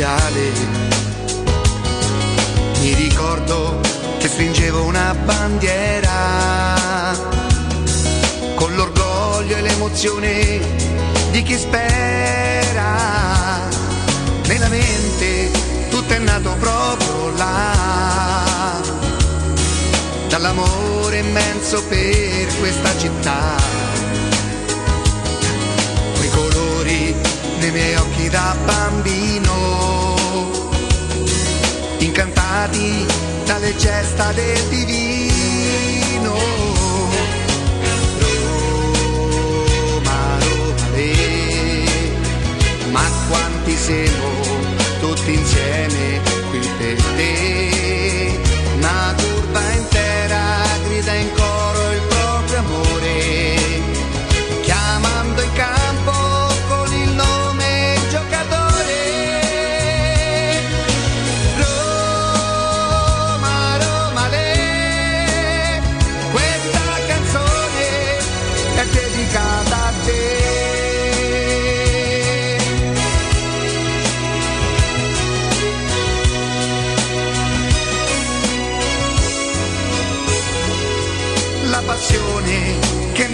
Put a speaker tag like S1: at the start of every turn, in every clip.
S1: viale. Mi ricordo che stringevo una bandiera con l'orgoglio e l'emozione di chi spera. Nella mente tutto è nato proprio là, dall'amore immenso per questa città nei miei occhi da bambino, incantati dalle gesta del divino. Roma, Roma, le, ma quanti siamo tutti insieme qui per te, una curva intera grida in coro il proprio amore.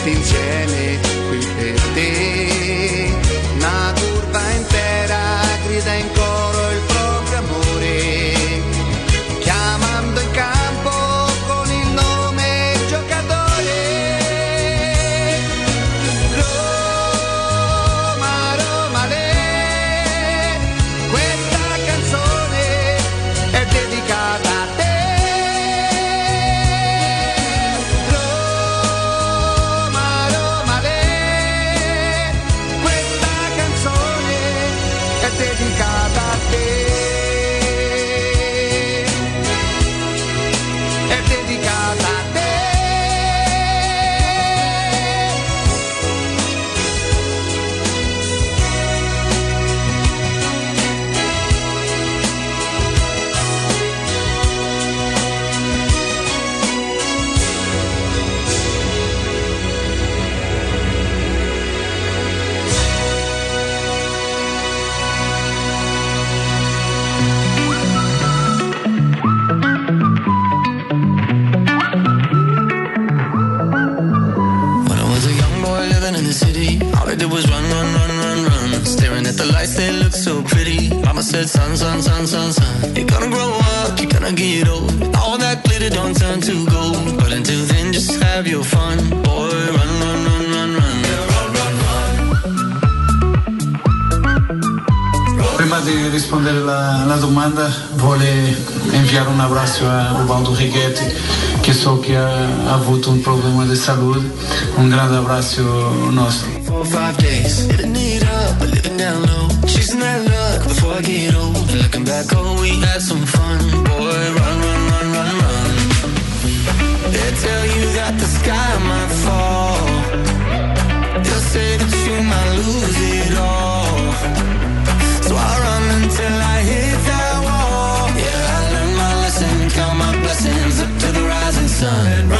S1: tutti insieme qui per te. Una curva intera grida in coro
S2: Mama said, son, son, son, son, son. You're gonna grow up, you're gonna get old. All that glitter don't turn to gold. But until then, just have your fun. Boy, run, run, run, run, run. run, run, run.
S3: Prima di rispondere alla, alla domanda vuole inviare un abbraccio a Ubaldo Righetti che so che ha avuto un problema di salute. Un grande abbraccio nostro.
S2: Chasing that luck before I get old. Looking back, oh, we had some fun. Boy, run, run, run, run, run. They tell you that the sky might fall. They'll say that you might lose it all. So I run until I hit that wall. Yeah, I learned my lesson, count my blessings up to the rising sun.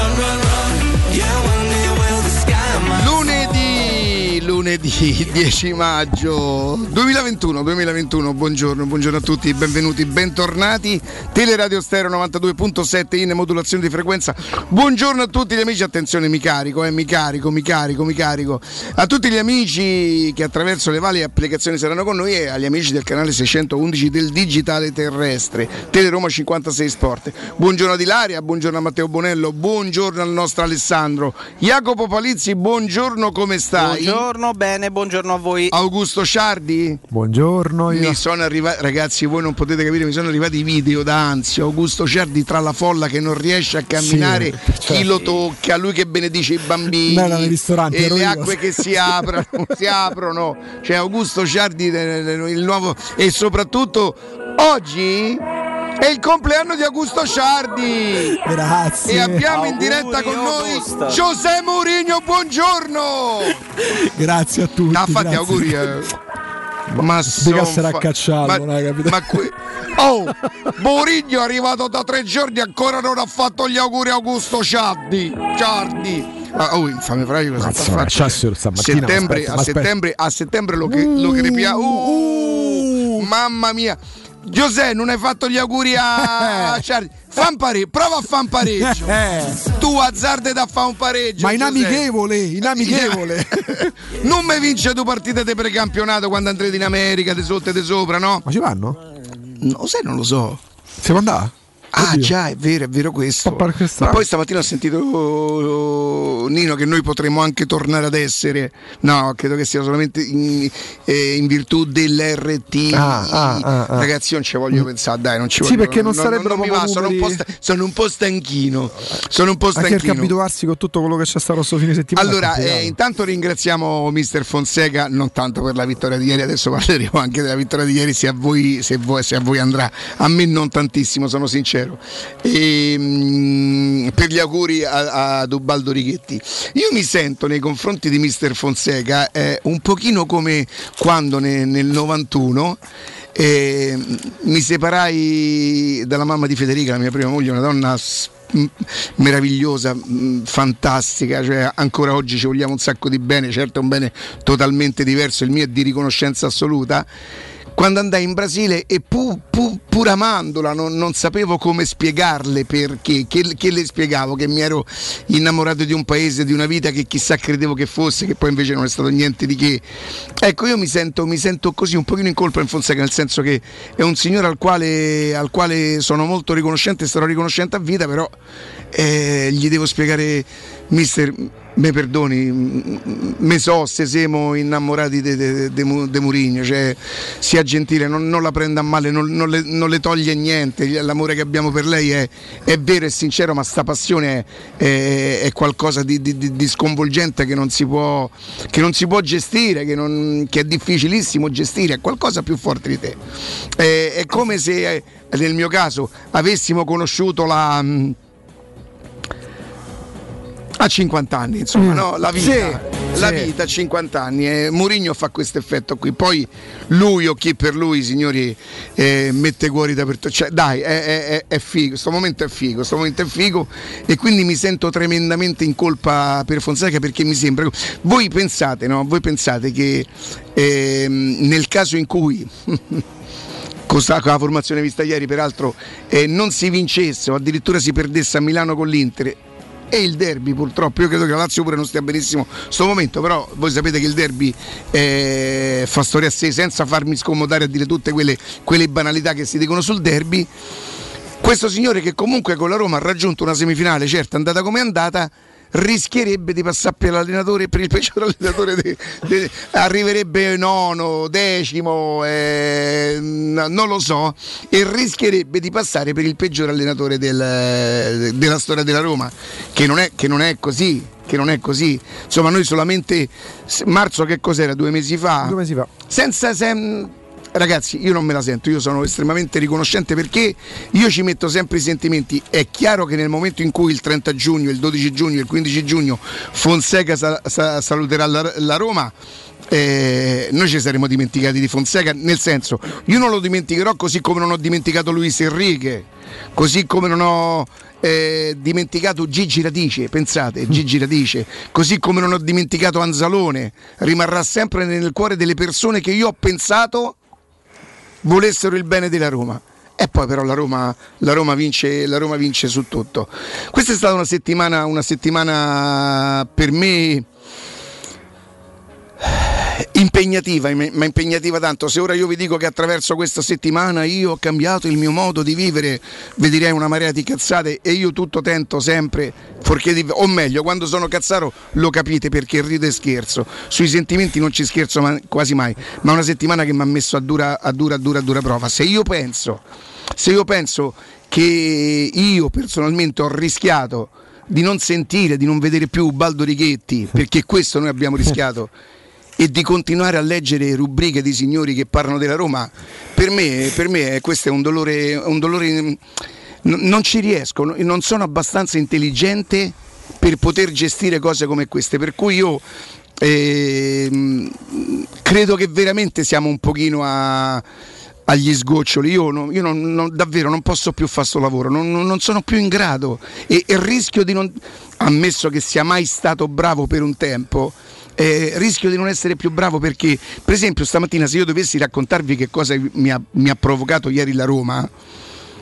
S4: Lunedì 10 maggio 2021, 2021, buongiorno, buongiorno a tutti, benvenuti, bentornati. Teleradio Stereo 92.7 in modulazione di frequenza. Buongiorno a tutti gli amici, attenzione, mi carico, eh, mi carico, mi carico, mi carico. A tutti gli amici che attraverso le varie applicazioni saranno con noi e agli amici del canale 611 del digitale terrestre, Teleroma 56 Sport. Buongiorno ad Ilaria, buongiorno a Matteo Bonello, buongiorno al nostro Alessandro. Jacopo Palizzi, buongiorno, come stai?
S5: Buongiorno, bene, e buongiorno a voi.
S1: Augusto Ciardi?
S6: Buongiorno. Io.
S1: Mi sono arrivati, ragazzi, voi non potete capire, mi sono arrivati i video da ansia. Augusto Ciardi tra la folla che non riesce a camminare, sì, cioè, chi lo tocca, lui che benedice i bambini.
S6: No, nei ristoranti,
S1: e le acque che si aprono, si aprono. Cioè Augusto Ciardi il nuovo e soprattutto oggi è il compleanno di Augusto Ciardi.
S6: Grazie.
S1: E abbiamo in diretta con noi José Mourinho, buongiorno.
S6: Grazie a tutti.
S1: Ah, fatti auguri.
S6: Eh. Ma Spiegassero a cacciarlo,
S1: ma, ma que- Oh, Mourinho è arrivato da tre giorni ancora non ha fatto gli auguri a Augusto Ciardi. Ciardi. Ah, oh, fammi fare cosa sta settembre, aspetta, a, settembre, a settembre lo, che, lo crepia. Uh, uh, mamma mia. Giuseppe, non hai fatto gli auguri a Charlie. Fa un pareggio, prova a fare un pareggio. Eh. Tu azzarde da fare un pareggio.
S6: Ma in amichevole, in amichevole.
S1: non mi vince due partite di precampionato quando andrete in America, di sotto e di sopra, no?
S6: Ma ci vanno?
S1: No, sai, non lo so.
S6: Si può andare?
S1: Ah Oddio. già, è vero, è vero questo. Ma poi stamattina ho sentito uh, Nino che noi potremmo anche tornare ad essere. No, credo che sia solamente in, eh, in virtù dell'RT.
S6: Ah, ah, ah, ah,
S1: Ragazzi, non ci voglio pensare, dai, non ci voglio.
S6: Sì, perché non, non sarebbero
S1: non, non va, sono, un po sta, sono un po' stanchino. Sono un po' stanchino.
S6: Anche abituarsi con tutto quello che c'è stato questo fine settimana.
S1: Allora, eh, intanto ringraziamo Mister Fonseca, non tanto per la vittoria di ieri, adesso parleremo anche della vittoria di ieri, se a voi, se voi, se a voi andrà. A me non tantissimo, sono sincero e, mh, mm, per gli auguri a, a Dubaldo Righetti. Io mi sento nei confronti di Mister Fonseca eh, un pochino come quando ne, nel 91 eh, mi separai dalla mamma di Federica, la mia prima moglie, una donna meravigliosa, fantastica, cioè ancora oggi ci vogliamo un sacco di bene, certo è un bene totalmente diverso, il mio è di riconoscenza assoluta quando andai in Brasile e pu, pu, pur amandola non, non, sapevo come spiegarle perché, che, che, le spiegavo, che mi ero innamorato di un paese, di una vita che chissà credevo che fosse, che poi invece non è stato niente di che. Ecco, io mi sento, mi sento così un pochino in colpa in Fonseca, nel senso che è un signore al quale, al quale sono molto riconoscente sarò riconoscente a vita, però eh, gli devo spiegare, mister me perdoni, me so se siamo innamorati di Murigno, cioè, sia gentile, non, non, la prenda male, non, non, le, non, le, toglie niente, l'amore che abbiamo per lei è, è vero e sincero, ma sta passione è, è, è qualcosa di, di, di, sconvolgente che non si può, si può gestire, che, che, è difficilissimo gestire, è qualcosa più forte di te. È, è come se eh, nel mio caso avessimo conosciuto la a 50 anni, insomma, mm. no? la vita. Sì, la sì. vita a 50 anni eh, Mourinho fa questo effetto qui poi lui o chi per lui signori eh, mette cuori dappertutto cioè, dai è, è, è, figo questo momento è figo questo momento è figo e quindi mi sento tremendamente in colpa per Fonseca perché mi sembra voi pensate no? voi pensate che eh, nel caso in cui con la formazione vista ieri peraltro eh, non si vincesse o addirittura si perdesse a Milano con l'Inter e il derby purtroppo io credo che la Lazio pure non stia benissimo in questo momento però voi sapete che il derby eh, fa storia a sé senza farmi scomodare a dire tutte quelle, quelle banalità che si dicono sul derby. Questo signore che comunque con la Roma ha raggiunto una semifinale certo andata come è andata rischierebbe di passare per l'allenatore per il peggior allenatore de, de, arriverebbe nono, decimo eh, non lo so e rischierebbe di passare per il peggior allenatore del, della storia della Roma che non è, che non è così che non è così. Insomma, noi solamente marzo che cos'era? Due mesi fa?
S6: Due mesi fa.
S1: Senza, sem- ragazzi, io non me la sento, io sono estremamente riconoscente perché io ci metto sempre i sentimenti. È chiaro che nel momento in cui il 30 giugno, il 12 giugno, il 15 giugno Fonseca sa- sa- saluterà la, la Roma, eh, noi ci saremmo dimenticati di Fonseca, nel senso, io non lo dimenticherò così come non ho dimenticato Luis Enrique, così come non ho eh, dimenticato Gigi Radice, pensate, Gigi Radice, così come non ho dimenticato Anzalone, rimarrà sempre nel cuore delle persone che io ho pensato volessero il bene della Roma. E poi però la Roma, la Roma, vince, la Roma vince, su tutto. Questa è stata una settimana, una settimana per me impegnativa, ma impegnativa tanto. Se ora io vi dico che attraverso questa settimana io ho cambiato il mio modo di vivere, vi direi una marea di cazzate e io tutto tento sempre, di, o meglio, quando sono cazzaro lo capite perché rido e scherzo. Sui sentimenti non ci scherzo ma, quasi mai, ma una settimana che mi ha messo a dura, a dura, a dura, a dura prova. Se io penso, se io penso che io personalmente ho rischiato di non sentire, di non vedere più Baldo Righetti, perché questo noi abbiamo rischiato e di continuare a leggere rubriche di signori che parlano della Roma, per me, per me questo è un dolore, un dolore non ci riesco, non sono abbastanza intelligente per poter gestire cose come queste, per cui io eh, credo che veramente siamo un pochino a, agli sgoccioli, io, no, io non, non, davvero non posso più fare questo lavoro, non, non, sono più in grado e, e rischio di non, ammesso che sia mai stato bravo per un tempo, eh, rischio di non essere più bravo perché, per esempio, stamattina se io dovessi raccontarvi che cosa mi ha, mi ha provocato ieri la Roma,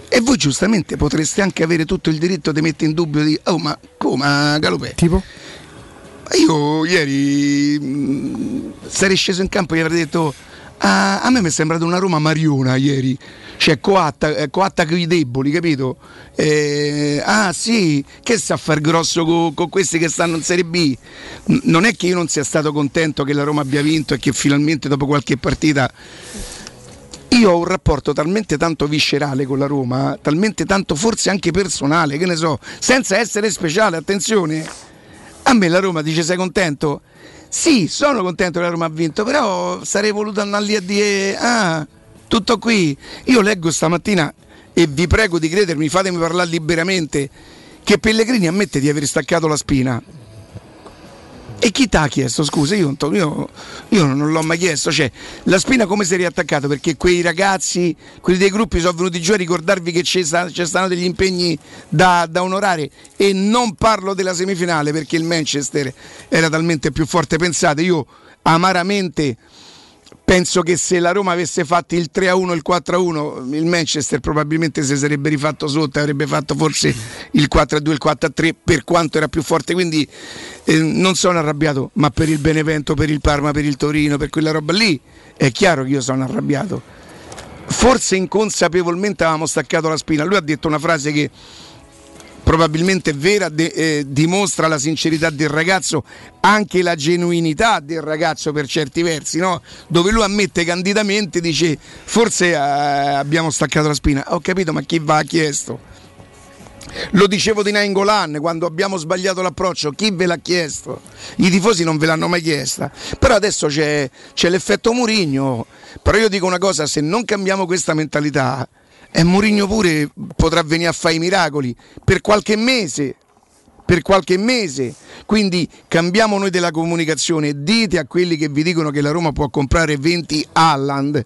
S1: e voi giustamente potreste anche avere tutto il diritto di mettere in dubbio di, oh ma come Galopè?
S6: Tipo?
S1: Io ieri mh, sarei sceso in campo e gli avrei detto, ah, a me mi è sembrata una Roma mariona ieri cioè coatta, eh, coatta con i deboli, capito? Eh, ah sì, che sa far grosso con, con questi che stanno in Serie B? N- non è che io non sia stato contento che la Roma abbia vinto e che finalmente dopo qualche partita io ho un rapporto talmente tanto viscerale con la Roma, talmente tanto forse anche personale, che ne so, senza essere speciale, attenzione. A me la Roma dice sei contento? Sì, sono contento che la Roma ha vinto, però sarei voluto andare lì a dire ah, tutto qui. Io leggo stamattina e vi prego di credermi, fatemi parlare liberamente, che Pellegrini ammette di aver staccato la spina. E chi ti ha chiesto? Scusa, io, io, io, non l'ho mai chiesto. Cioè, la spina come si è riattaccata? Perché quei ragazzi, quelli dei gruppi, sono venuti giù a ricordarvi che ci stanno degli impegni da, da, onorare. E non parlo della semifinale perché il Manchester era talmente più forte. Pensate, io amaramente penso che se la Roma avesse fatto il 3-1 il 4-1 il Manchester probabilmente si sarebbe rifatto sotto avrebbe fatto forse il 4-2 il 4-3 per quanto era più forte. Quindi eh, non sono arrabbiato ma per il Benevento per il Parma per il Torino per quella roba lì è chiaro che io sono arrabbiato. Forse inconsapevolmente avevamo staccato la spina. Lui ha detto una frase che probabilmente vera, de, eh, dimostra la sincerità del ragazzo, anche la genuinità del ragazzo per certi versi, no? dove lui ammette candidamente, dice forse eh, abbiamo staccato la spina, ho capito ma chi va ha chiesto? Lo dicevo di Nainggolan quando abbiamo sbagliato l'approccio, chi ve l'ha chiesto? I tifosi non ve l'hanno mai chiesta. Però adesso c'è, c'è l'effetto Murigno. Però io dico una cosa, se non cambiamo questa mentalità, e Mourinho pure potrà venire a fare i miracoli per qualche mese. Per qualche mese, quindi cambiamo noi della comunicazione. Dite a quelli che vi dicono che la Roma può comprare 20 Alland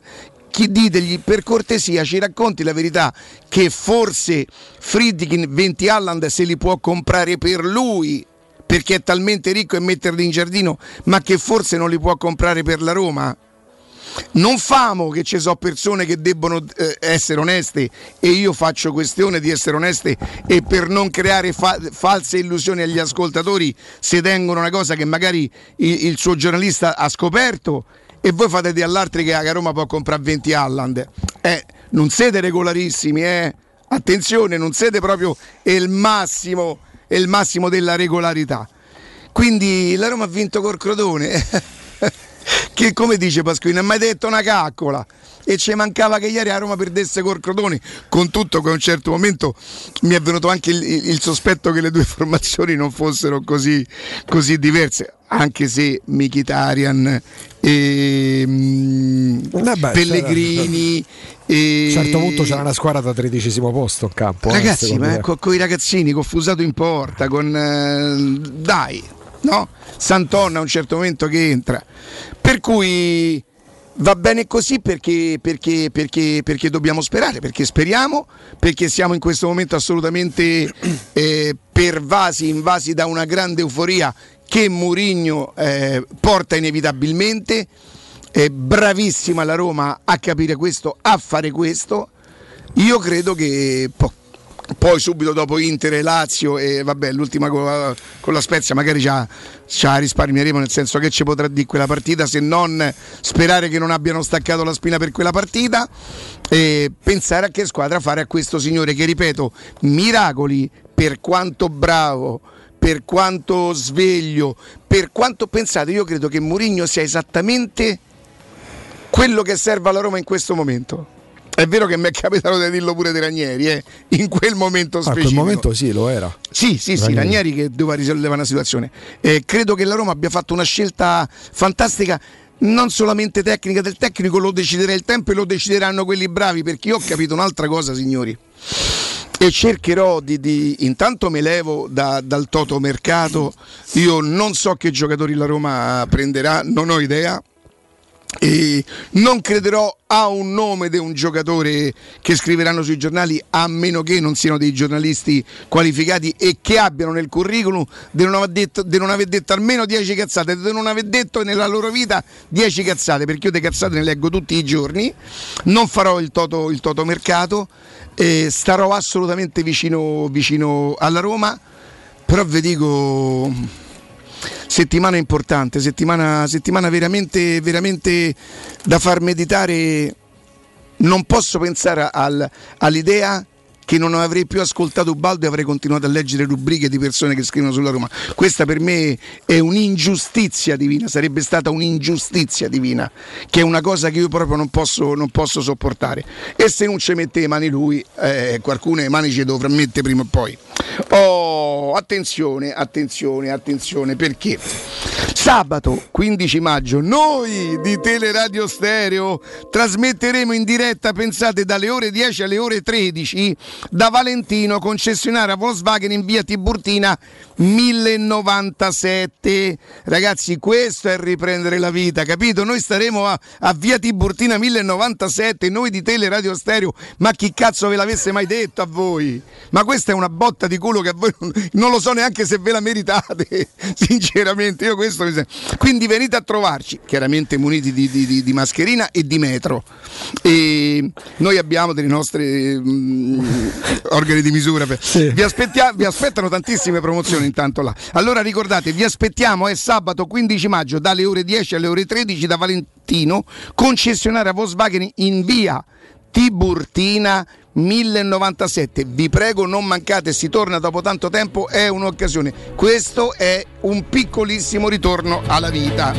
S1: chi ditegli per cortesia ci racconti la verità che forse Friedkin 20 Alland se li può comprare per lui perché è talmente ricco e metterli in giardino ma che forse non li può comprare per la Roma non famo che ci sono persone che debbono eh, essere oneste e io faccio questione di essere oneste e per non creare fa- false illusioni agli ascoltatori si tengono una cosa che magari il, il suo giornalista ha scoperto e voi fate di all'altri che a Roma può comprare 20 Alland. Eh, non siete regolarissimi, eh? Attenzione, non siete proprio il massimo, il massimo della regolarità. Quindi la Roma ha vinto col Crotone. che come dice Pasquino ha mai detto una caccola? E ci mancava che ieri a Roma perdesse col Crotone. Con tutto che a un certo momento mi è venuto anche il, il sospetto che le due formazioni non fossero così, così diverse. Anche se Mkhitaryan e mm, eh beh, Pellegrini
S6: e... a un certo punto c'era una squadra da tredicesimo posto in campo
S1: eh, ragazzi eh, ma con, con, i ragazzini con Fusato in porta con eh, dai no? Santonna a un certo momento che entra. Per cui va bene così perché, perché, perché, perché, dobbiamo sperare, perché speriamo, perché siamo in questo momento assolutamente eh, pervasi, invasi da una grande euforia che Murigno eh, porta inevitabilmente. È bravissima la Roma a capire questo, a fare questo. Io credo che poi subito dopo Inter e Lazio e vabbè l'ultima con la, con la Spezia magari già, già risparmieremo nel senso che ci potrà dire quella partita se non sperare che non abbiano staccato la spina per quella partita. E pensare a che squadra fare a questo signore che ripeto miracoli per quanto bravo per quanto sveglio per quanto pensate io credo che Mourinho sia esattamente quello che serve alla Roma in questo momento è vero che mi è capitato di dirlo pure di Ranieri, eh? in quel momento
S6: Ah,
S1: specifico.
S6: in quel momento sì, lo era.
S1: Sì, sì, sì,
S6: Ranieri.
S1: Ranieri che doveva risolvere una situazione. Eh, credo che la Roma abbia fatto una scelta fantastica. Non solamente tecnica del tecnico, lo deciderà il tempo e lo decideranno quelli bravi, perché io ho capito un'altra cosa, signori. E cercherò di, di- intanto mi levo da- dal toto mercato. Io non so che giocatori la Roma prenderà, non ho idea. E non crederò a un nome di un giocatore che scriveranno sui giornali a meno che non siano dei giornalisti qualificati e che abbiano nel curriculum di non aver detto, di non aver detto almeno 10 cazzate, di non aver detto nella loro vita 10 cazzate, perché io di cazzate ne leggo tutti i giorni, non farò il toto, il toto mercato, eh, starò assolutamente vicino, vicino alla Roma, però vi dico settimana importante, settimana, settimana veramente, veramente da far meditare. Non posso pensare al- all'idea che non avrei più ascoltato Ubaldo e avrei continuato a leggere rubriche di persone che scrivono sulla Roma. Questa per me è un'ingiustizia divina, sarebbe stata un'ingiustizia divina, che è una cosa che io proprio non posso, non posso sopportare. E se non ci mette le mani lui, eh, qualcuno le mani ci dovrà mettere prima o poi. Oh, attenzione, attenzione, attenzione, perché sabato 15 maggio noi di Teleradio Stereo trasmetteremo in diretta, pensate, dalle ore 10 alle ore 13 da Valentino, concessionaria Volkswagen in via Tiburtina 1097. Ragazzi, questo è riprendere la vita, capito? Noi staremo a, a via Tiburtina 1097, noi di Teleradio Stereo, ma chi cazzo ve l'avesse mai detto a voi? Ma questa è una botta di culo che a voi non, non lo so neanche se ve la meritate, sinceramente. Io questo mi sembra. Quindi venite a trovarci, chiaramente muniti di, di- di- di mascherina e di metro. E noi abbiamo delle nostre mm, organi di misura. per-
S6: Sì.
S1: Vi, aspettia- vi aspettano tantissime promozioni intanto là. Allora ricordate, vi aspettiamo, è sabato 15 maggio dalle ore 10 alle ore 13 da Valentino, concessionaria Volkswagen in via Tiburtina 1097. Vi prego, non mancate, si torna dopo tanto tempo, è un'occasione. Questo è un piccolissimo ritorno alla vita.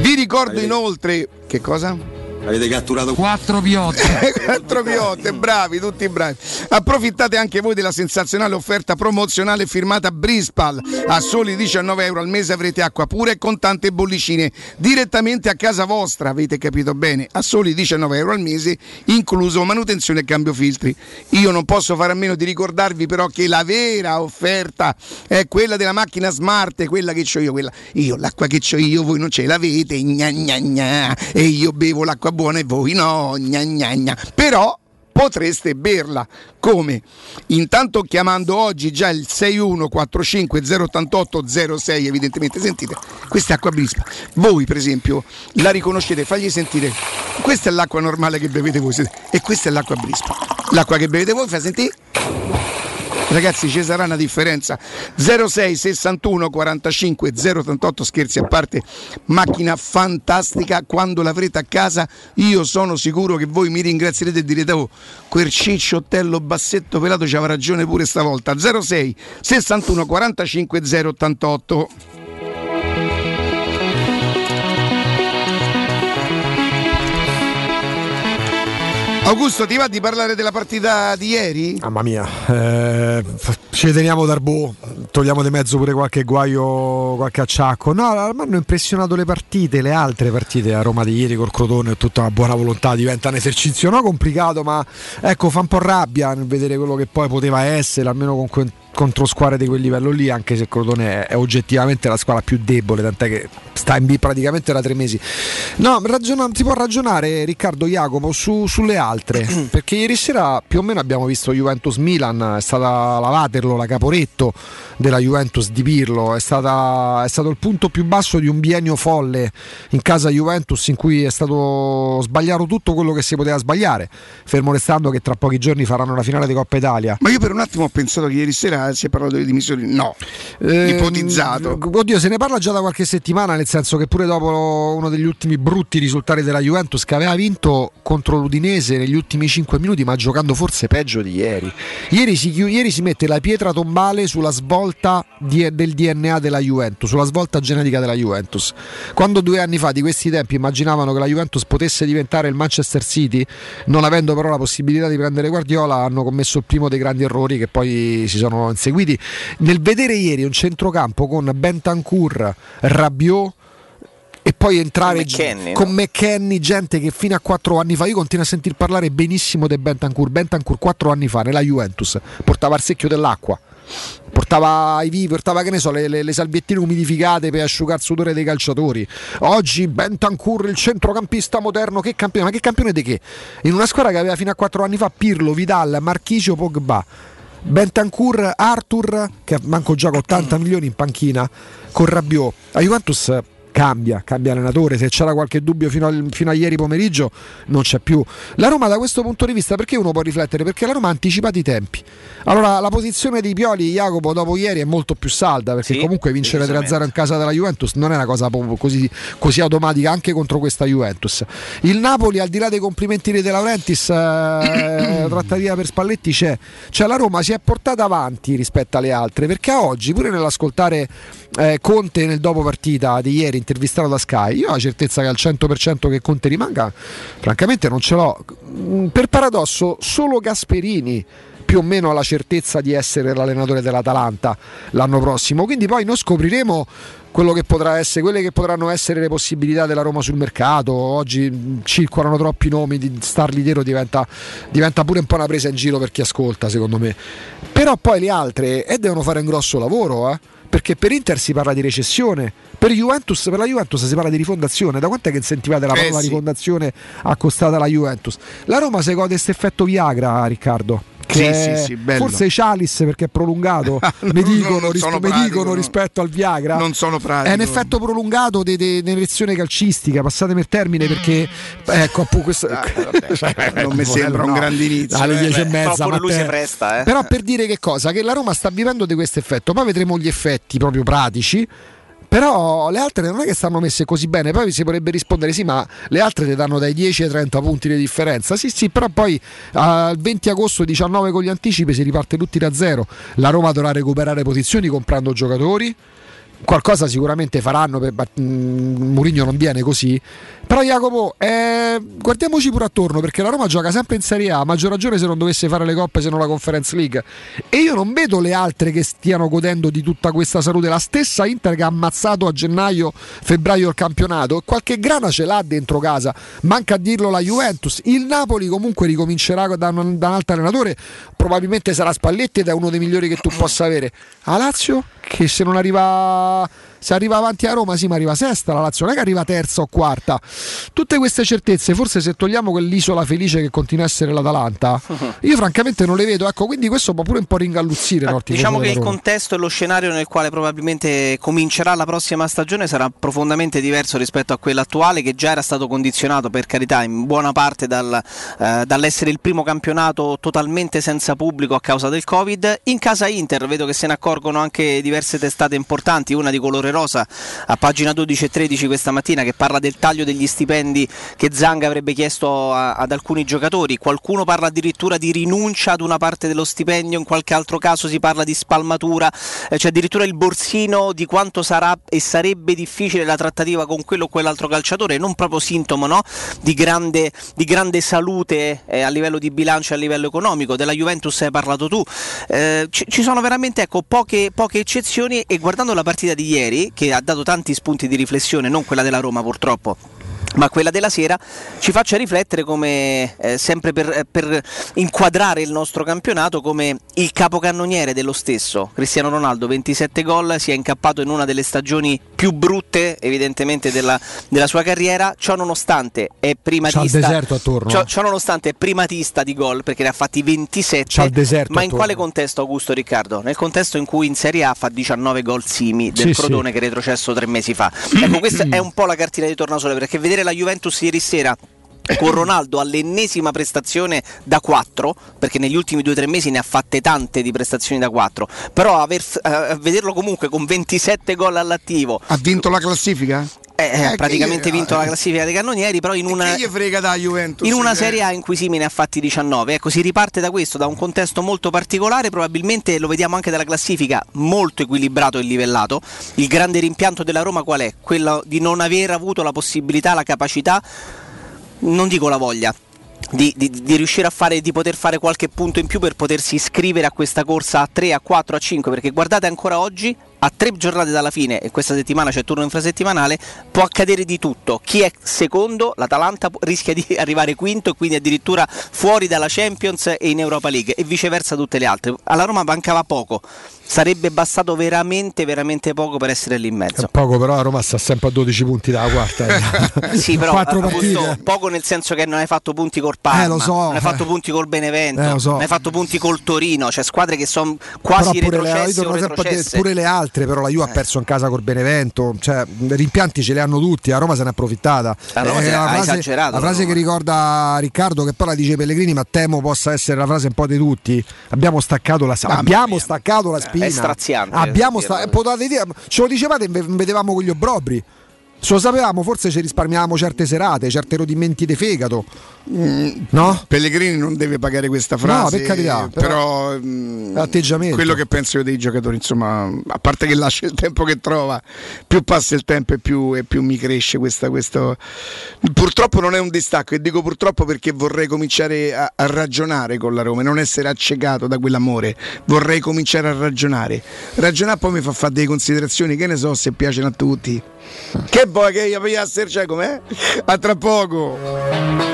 S1: Vi ricordo inoltre che cosa?
S5: Avete catturato
S7: Quattro piotte.
S1: Quattro piotte, bravi, tutti bravi. Approfittate anche voi della sensazionale offerta promozionale firmata Brispal. A soli 19 euro al mese avrete acqua pura e con tante bollicine direttamente a casa vostra, avete capito bene? A soli 19 euro al mese, incluso manutenzione e cambio filtri. Io non posso fare a meno di ricordarvi però che la vera offerta è quella della macchina smart, quella che ho io, quella. Io l'acqua che ho io, voi non ce l'avete, gna gna gna, e io bevo l'acqua buona e voi no, gna gna gna. Però potreste berla. Come? Intanto chiamando oggi già il 6145 088 06 evidentemente sentite questa è acqua brispa. Voi per esempio la riconoscete fagli sentire. Questa è l'acqua normale che bevete voi e questa è l'acqua brispa. L'acqua che bevete voi fa sentire Ragazzi, ci sarà una differenza. 06 61 45 038 scherzi a parte, macchina fantastica. Quando l'avrete a casa, io sono sicuro che voi mi ringrazierete e direte: Oh, quel cicciottello bassetto pelato c'aveva ragione pure stavolta. 06 61 45 088. Augusto, ti va di parlare della partita di ieri?
S6: Mamma mia, eh, ci teniamo Darbo, togliamo di mezzo pure qualche guaio, qualche acciacco. No, mi hanno impressionato le partite, le altre partite a Roma di ieri col Crotone e tutta una buona volontà diventa un esercizio no complicato, ma ecco fa un po' rabbia nel vedere quello che poi poteva essere, almeno con que- contro squadre di quel livello lì, anche se Crotone è, oggettivamente la squadra più debole, tant'è che sta in B praticamente da tre mesi. No, ragiona, si può ragionare Riccardo Jacopo su, sulle altre, perché ieri sera più o meno abbiamo visto Juventus Milan, è stata la Waterloo, la Caporetto della Juventus di Pirlo, è, stata, è stato il punto più basso di un biennio folle in casa Juventus in cui è stato sbagliato tutto quello che si poteva sbagliare, fermo restando che tra pochi giorni faranno la finale di Coppa Italia.
S1: Ma io per un attimo ho pensato che ieri sera si è parlato delle dimissioni, no,
S6: Eh,
S1: ipotizzato.
S6: Oddio, se ne parla già da qualche settimana, nel senso che pure dopo uno degli ultimi brutti risultati della Juventus che aveva vinto contro l'Udinese negli ultimi 5 minuti, ma giocando forse peggio di ieri. Ieri si, ieri si mette la pietra tombale sulla svolta di- del DNA della Juventus, sulla svolta genetica della Juventus. Quando due anni fa di questi tempi immaginavano che la Juventus potesse diventare il Manchester City, non avendo però la possibilità di prendere Guardiola, hanno commesso il primo dei grandi errori che poi si sono inseguiti. Nel vedere ieri un centrocampo con Bentancur, Rabiot e poi entrare
S5: Con McKennie,
S6: con
S5: no?
S6: McKennie, gente che fino a 4 anni fa io continuo a sentir parlare benissimo di Bentancur. Bentancur 4 anni fa nella Juventus portava il secchio dell'acqua. Portava i vivi, portava che ne so, le, le- le salviettine umidificate per asciugare il sudore dei calciatori. Oggi Bentancur, il centrocampista moderno, che campione, ma che campione di che? In una squadra che aveva fino a 4 anni fa Pirlo, Vidal, Marchisio, Pogba. Bentancur, Arthur, che manco gioca 80 milioni in panchina, con Rabiot. La Juventus cambia, cambia allenatore, se c'era qualche dubbio fino, al- fino a ieri pomeriggio non c'è più. La Roma da questo punto di vista perché uno può riflettere? Perché la Roma ha anticipato i tempi. Allora la posizione di Pioli, Jacopo, dopo ieri è molto più salda perché
S5: Sì,
S6: comunque vincere 3-0
S5: decisamente.
S6: in casa della Juventus non è una cosa così, così automatica anche contro questa Juventus. Il Napoli al di là dei complimenti di De Laurentiis, eh, trattativa per Spalletti c'è. Cioè la Roma si è portata avanti rispetto alle altre perché a oggi pure nell'ascoltare eh, Conte nel dopo partita di ieri intervistato da Sky, io ho la certezza che al 100% che Conte rimanga, francamente non ce l'ho. Mm, Per paradosso, solo Gasperini più o meno ha la certezza di essere l'allenatore dell'Atalanta l'anno prossimo. Quindi poi noi scopriremo quello che potrà essere, quelle che potranno essere le possibilità della Roma sul mercato. Oggi mh, circolano troppi nomi di Starlitero diventa, diventa pure un po' una presa in giro per chi ascolta, secondo me. Però poi le altre eh, devono fare un grosso lavoro, eh. Perché per Inter si parla di recessione, per, Juventus, per la Juventus si parla di rifondazione. Da quant'è che sentivate la
S1: Eh,
S6: parola
S1: sì.
S6: rifondazione accostata alla Juventus? La Roma si gode questo effetto Viagra, Riccardo. Che
S1: Sì, sì, sì, bello.
S6: forse Chalice perché è prolungato, mi dicono,
S1: non
S6: ris-
S1: sono
S6: mi
S1: pratico,
S6: dicono
S1: no.
S6: rispetto al Viagra.
S1: Non sono pratico.
S6: È un effetto prolungato di un'erezione calcistica, passatemi il termine perché ecco appunto questo Cioè,
S1: non mi sembra un
S6: no.
S1: grande inizio,
S6: Alle
S1: eh.
S6: 10 e
S5: Beh,
S6: mezza,
S5: però pure lui
S6: Matteo.
S5: si presta, eh.
S6: Però per dire che cosa? Che la Roma sta vivendo di questo effetto, poi vedremo gli effetti proprio pratici. Però le altre non è che stanno messe così bene, poi si potrebbe rispondere sì, ma le altre ti danno dai 10 ai 30 punti di differenza. Sì, sì, però poi al 20 agosto 19 con gli anticipi si riparte tutti da zero. La Roma dovrà recuperare posizioni comprando giocatori. Qualcosa sicuramente faranno, per, mm, Mourinho non viene così. Però Jacopo, eh, guardiamoci pure attorno perché la Roma gioca sempre in Serie A, a maggior ragione se non dovesse fare le coppe se non la Conference League. E io non vedo le altre che stiano godendo di tutta questa salute. La stessa Inter che ha ammazzato a gennaio, febbraio il campionato, qualche grana ce l'ha dentro casa. Manca a dirlo la Juventus. Il Napoli comunque ricomincerà da un, da un altro allenatore, probabilmente sarà Spalletti ed è uno dei migliori che tu possa avere. A Lazio che se non arriva se arriva avanti a Roma sì ma arriva sesta la Lazio non è che arriva terza o quarta. Tutte queste certezze forse se togliamo quell'isola felice che continua a essere l'Atalanta io francamente non le vedo. Ecco quindi questo può pure un po' ringalluzzire tifoso
S5: Diciamo che il contesto e lo scenario nel quale probabilmente comincerà la prossima stagione sarà profondamente diverso rispetto a quello attuale che già era stato condizionato per carità in buona parte dal, eh, dall'essere il primo campionato totalmente senza pubblico a causa del Covid. In casa Inter vedo che se ne accorgono anche diverse testate importanti, una di colore rosa a pagina 12 e 13 questa mattina che parla del taglio degli stipendi che Zanga avrebbe chiesto a- ad alcuni giocatori, qualcuno parla addirittura di rinuncia ad una parte dello stipendio, in qualche altro caso si parla di spalmatura, eh, c'è addirittura il borsino di quanto sarà e sarebbe difficile la trattativa con quello o quell'altro calciatore, non proprio sintomo no? di, grande, di grande salute eh, a livello di bilancio e a livello economico, della Juventus hai parlato tu, Eh, ci, ci sono veramente ecco, poche, poche eccezioni e guardando la partita di ieri che ha dato tanti spunti di riflessione, non quella della Roma purtroppo, ma quella della sera ci faccia riflettere come eh, sempre per, eh, per, inquadrare il nostro campionato come il capocannoniere dello stesso Cristiano Ronaldo 27 gol si è incappato in una delle stagioni più brutte evidentemente della, della sua carriera. Ciò nonostante è primatista ciò, ciò, nonostante è primatista di gol perché ne ha fatti 27 ma in quale contesto Augusto Riccardo? nel contesto in cui in Serie A fa 19 gol simi del
S6: sì,
S5: Crotone
S6: sì.
S5: che è retrocesso tre mesi fa. Ecco questa è un po' la cartina di tornasole perché vedere la Juventus ieri sera con Ronaldo all'ennesima prestazione da 4 perché negli ultimi 2-3 mesi ne ha fatte tante di prestazioni da 4 però aver, eh, vederlo comunque con 27 gol all'attivo
S1: ha vinto la classifica?
S5: Eh, eh, ha praticamente vinto la classifica dei cannonieri, però in una,
S1: Juventus,
S5: in una
S1: cioè.
S5: Serie A in cui Simi ne ha fatti 19. Ecco, si riparte da questo, da un contesto molto particolare, probabilmente lo vediamo anche dalla classifica, molto equilibrato e livellato. Il grande rimpianto della Roma qual è? Quello di non aver avuto la possibilità, la capacità, non dico la voglia, di, di, di, riuscire a fare, di poter fare qualche punto in più per potersi iscrivere a questa corsa a 3, a 4, a 5, perché guardate ancora oggi, a tre giornate dalla fine, e questa settimana c'è turno infrasettimanale, può accadere di tutto. Chi è secondo, l'Atalanta rischia di arrivare quinto e quindi addirittura fuori dalla Champions e in Europa League e viceversa tutte le altre. Alla Roma mancava poco, sarebbe bastato veramente, veramente poco per essere lì in mezzo.
S6: È poco, però la Roma sta sempre a 12 punti dalla quarta. eh.
S5: sì, però appunto, poco nel senso che non hai fatto punti col Parma,
S6: Eh, lo so,
S5: non hai fatto
S6: eh.
S5: punti col Benevento,
S6: Eh, so.
S5: non hai fatto punti col Torino, cioè squadre che sono quasi
S6: però pure
S5: retrocesse
S6: pure le altre, però la Juve ha perso in casa col Benevento, cioè rimpianti ce li hanno tutti, la Roma se n'è approfittata.
S5: La Roma se- ha
S6: frase, la
S5: la
S6: frase che ricorda Riccardo, che poi la dice Pellegrini, ma temo possa essere la frase un po' di tutti. Abbiamo staccato la,
S1: Mamma
S6: abbiamo
S1: mia.
S6: staccato la spina.
S5: è straziante,
S6: Abbiamo
S5: dirlo.
S6: sta- potete dire, ce lo dicevate, ve- vedevamo con gli obrobri. Se lo sapevamo, forse ci risparmiavamo certe serate, certe rodimenti di fegato. No?
S1: Pellegrini non deve pagare questa frase,
S6: No, per carità,
S1: però,
S6: però-
S1: mm,
S6: Atteggiamento.
S1: quello che penso io dei giocatori, insomma, a parte che lascia il tempo che trova, più passa il tempo e più, e più mi cresce questa, questo. Purtroppo non è un distacco e dico purtroppo perché vorrei cominciare a, a ragionare con la Roma non essere accecato da quell'amore, vorrei cominciare a ragionare. Ragionare poi mi fa fare delle considerazioni, che ne so se piacciono a tutti. Che vuoi che io piaccia, cioè com'è? A tra poco.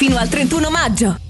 S8: fino al 31 maggio.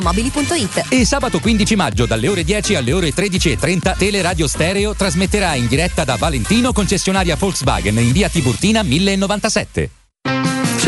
S9: automobili.it
S10: E sabato 15 maggio dalle ore 10 alle ore 13.30 Teleradio Stereo trasmetterà in diretta da Valentino concessionaria Volkswagen in via Tiburtina 1097.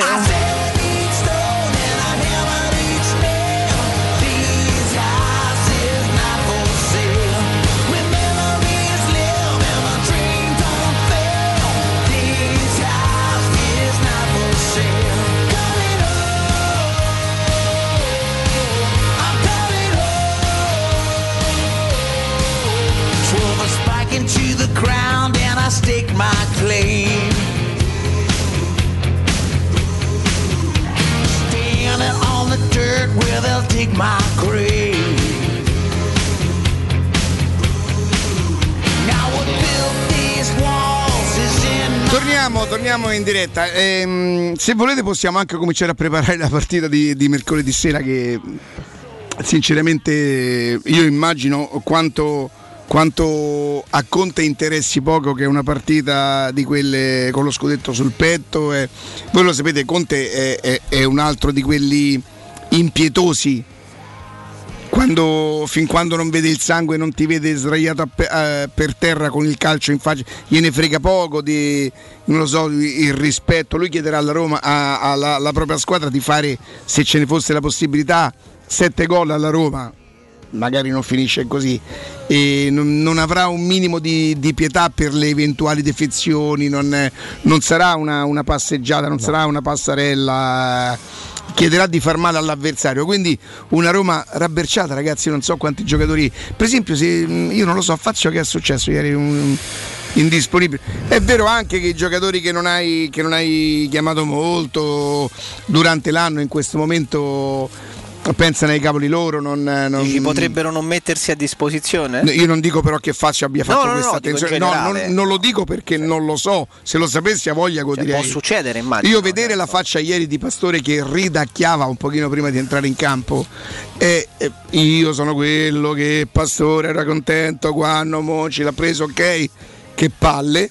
S11: not
S1: Torniamo, in diretta. Ehm, se volete possiamo anche cominciare a preparare la partita di, di mercoledì sera che sinceramente io immagino quanto, quanto a Conte interessi poco che è una partita di quelle con lo scudetto sul petto. e- voi lo sapete, Conte è, è- è un altro di quelli impietosi quando, fin quando non vede il sangue non ti vede sdraiato a pe- eh, per terra con il calcio in faccia, gliene frega poco di non lo so, il rispetto. Lui chiederà alla Roma, a- alla, alla propria squadra di fare, se ce ne fosse la possibilità, sette gol alla Roma. Magari non finisce così e non, non avrà un minimo di, di pietà per le eventuali defezioni, non, non sarà una, una passeggiata, non sarà una passarella chiederà di far male all'avversario. Quindi una Roma rabberciata, ragazzi, non so quanti giocatori. Per esempio, se io non lo so, faccio che è successo ieri un, indisponibile. È vero anche che i giocatori che non hai, che non hai chiamato molto durante l'anno in questo momento pensano ai cavoli loro. Non, non...
S5: Dici, potrebbero non mettersi a disposizione?
S1: Io non dico però che Faccia abbia fatto
S5: No, no,
S1: questa attenzione. No, non, non lo dico perché non lo so. Se lo sapessi a voglia
S5: Cioè,
S1: godirei.
S5: può succedere, immagino.
S1: Io vedere la faccia ieri di Pastore che ridacchiava un pochino prima di entrare in campo e, e io sono quello che Pastore era contento quando Moci l'ha preso, ok? Che palle.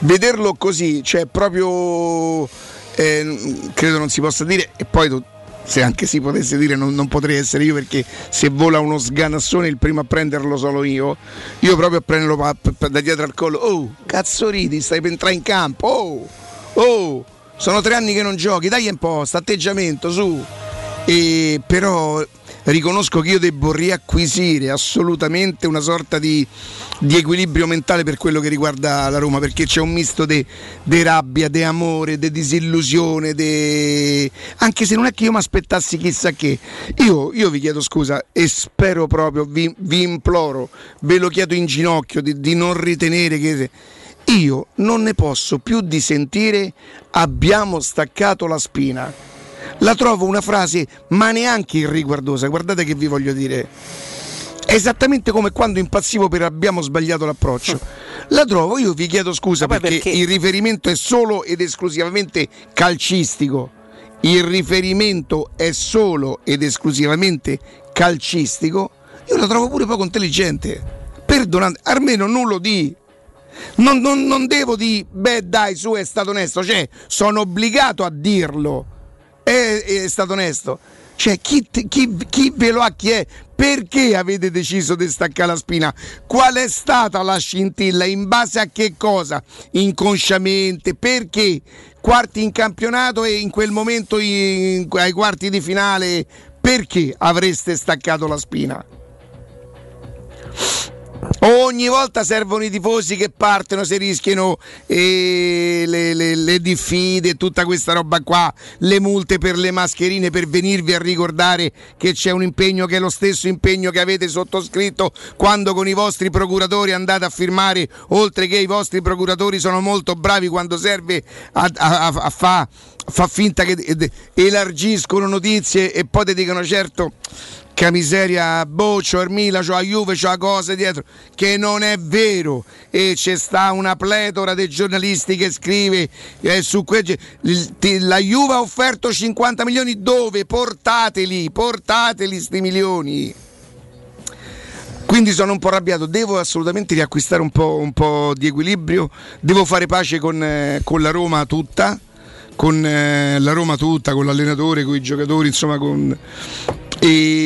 S1: Vederlo così, cioè proprio eh, credo non si possa dire e poi tu- se anche si potesse dire non, non potrei essere io perché se vola uno sganassone il primo a prenderlo sono io. Io proprio a prenderlo pa- pa- da dietro al collo. Oh cazzo ridi stai per entrare in campo. Oh oh sono tre anni che non giochi dai un po' sta atteggiamento su. E però riconosco che io devo riacquisire assolutamente una sorta di, di equilibrio mentale per quello che riguarda la Roma perché c'è un misto di rabbia, di amore, di disillusione de... anche se non è che io mi aspettassi chissà che. Io, io vi chiedo scusa e spero proprio vi, vi imploro ve lo chiedo in ginocchio di, di non ritenere che io non ne posso più di sentire abbiamo staccato la spina la trovo una frase ma neanche irriguardosa, guardate che vi voglio dire. È esattamente come quando impazzivo per abbiamo sbagliato l'approccio. La trovo, io vi chiedo scusa perché,
S5: perché?
S1: il riferimento è solo ed esclusivamente calcistico. Il riferimento è solo ed esclusivamente calcistico. Io la trovo pure poco intelligente. Perdonate, almeno non lo di. Non, non- non devo dire, beh dai, su è stato onesto, cioè sono obbligato a dirlo. È, è stato onesto. Cioè, chi, chi- chi ve lo ha chiesto? Perché avete deciso di staccare la spina? Qual è stata la scintilla? In base a che cosa? Inconsciamente? Perché? Quarti in campionato e in quel momento in- ai quarti di finale? Perché avreste staccato la spina? Ogni volta servono i tifosi che partono, si rischiano eh, le, le- le diffide tutta questa roba qua, le multe per le mascherine per venirvi a ricordare che c'è un impegno che è lo stesso impegno che avete sottoscritto quando con i vostri procuratori andate a firmare, oltre che i vostri procuratori sono molto bravi quando serve a, a, a- a fa, fa finta che elargiscono notizie e poi ti dicono certo che miseria, c'ho il Milan, c'ho la Juve, c'ho la cosa dietro, che non è vero e c'è sta una pletora dei giornalisti che scrive eh, su que- la Juve ha offerto 50 milioni dove? Portateli, portateli sti milioni. Quindi sono un po' arrabbiato, devo assolutamente riacquistare un po', un po' di equilibrio, devo fare pace con, eh, con la Roma tutta, con eh, la Roma tutta, con l'allenatore, con i giocatori, insomma con... E,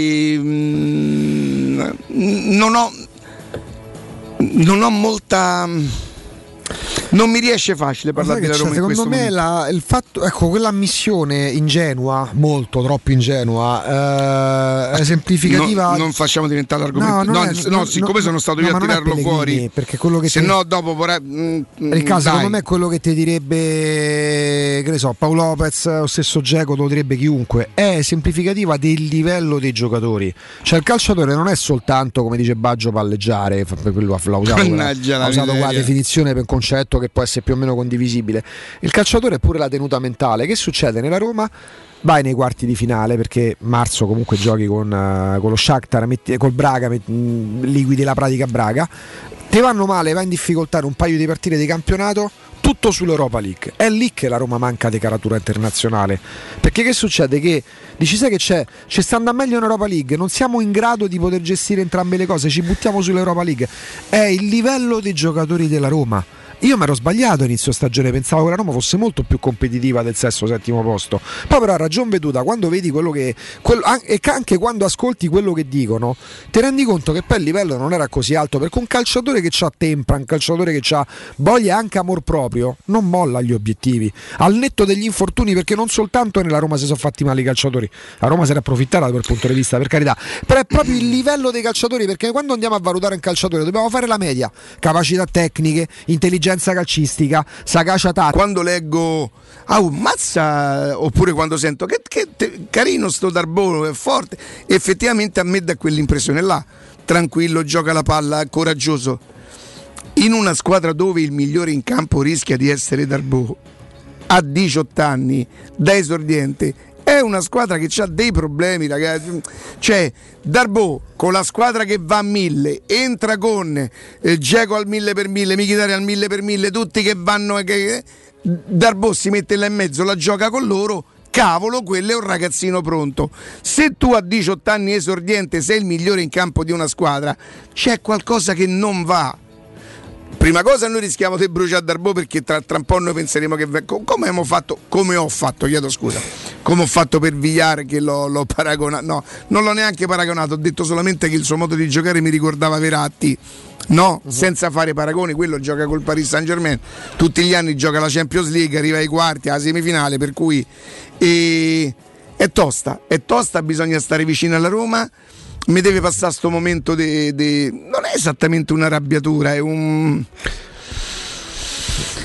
S1: non ho non ho molta non mi riesce facile parlare della? Roma
S6: Secondo me la- il fatto, ecco, quella ammissione ingenua, molto troppo ingenua, eh, è esemplificativa.
S1: No, non facciamo diventare l'argomento.
S6: non
S1: No,
S6: è-
S1: no, siccome
S6: no,
S1: sono stato
S6: no,
S1: io a tirarlo fuori,
S6: perché quello che
S1: se
S6: ti-
S1: no dopo vorrà. mm, mm,
S6: Riccardo, secondo
S1: dai.
S6: me è quello che ti direbbe, che ne so, Paolo Lopez o stesso Geco, te lo direbbe chiunque, è esemplificativa del livello dei giocatori. Cioè il calciatore non è soltanto, come dice Baggio, palleggiare, quello l'ha usato,
S1: Mannaggia la
S6: ha usato qua la definizione per concetto che può essere più o meno condivisibile. Il calciatore è pure la tenuta mentale. Che succede nella Roma? Vai nei quarti di finale perché marzo comunque giochi con, eh, con lo Shakhtar, metti, col Braga, metti- mh, liquidi la pratica Braga. Ti vanno male, vai in difficoltà in un paio di partite di campionato, tutto sull'Europa League. È lì che la Roma manca di caratura internazionale. Perché che succede? Che dici sai che c'è? Ci sta andando meglio in Europa League, non siamo in grado di poter gestire entrambe le cose, ci buttiamo sull'Europa League. È il livello dei giocatori della Roma. Io mi ero sbagliato inizio stagione, pensavo che la Roma fosse molto più competitiva del sesto settimo posto. Poi però a ragion veduta, quando vedi quello che. quello- e anche quando ascolti quello che dicono, ti rendi conto che poi il livello non era così alto. Perché un calciatore che ha tempra, un calciatore che ha voglia e anche amor proprio, non molla gli obiettivi. Al netto degli infortuni, perché non soltanto nella Roma si sono fatti male i calciatori, la Roma si era approfittata da quel punto di vista, per carità. Però è proprio il livello dei calciatori, perché quando andiamo a valutare un calciatore dobbiamo fare la media, capacità tecniche, intelligenza intelligenza calcistica, sagacia tattica.
S1: Quando leggo ah, oh, mazza, oppure quando sento che, che te, carino sto Darbolo, è forte, effettivamente a me dà quell'impressione là, tranquillo, gioca la palla, coraggioso. In una squadra dove il migliore in campo rischia di essere Darbo a 18 anni, da esordiente, è una squadra che ha dei problemi, ragazzi. Cioè, Darbo con la squadra che va a mille, entra con eh, al mille per mille, Michitari al mille per mille, tutti che vanno. Che, Darbo si mette là in mezzo, la gioca con loro. Cavolo, quello è un ragazzino pronto. Se tu a 18 anni esordiente sei il migliore in campo di una squadra, c'è qualcosa che non va prima cosa noi rischiamo di bruciare Darbo perché tra, tra, un po' noi penseremo che come abbiamo fatto come ho fatto chiedo scusa come ho fatto per Vigliare che l'ho, l'ho, paragonato no non l'ho neanche paragonato ho detto solamente che il suo modo di giocare mi ricordava Veratti no uh-huh. senza fare paragoni quello gioca col Paris Saint Germain tutti gli anni gioca la Champions League arriva ai quarti alla semifinale per cui e, è tosta è tosta bisogna stare vicino alla Roma mi deve passare questo momento di. non è esattamente una arrabbiatura, è un.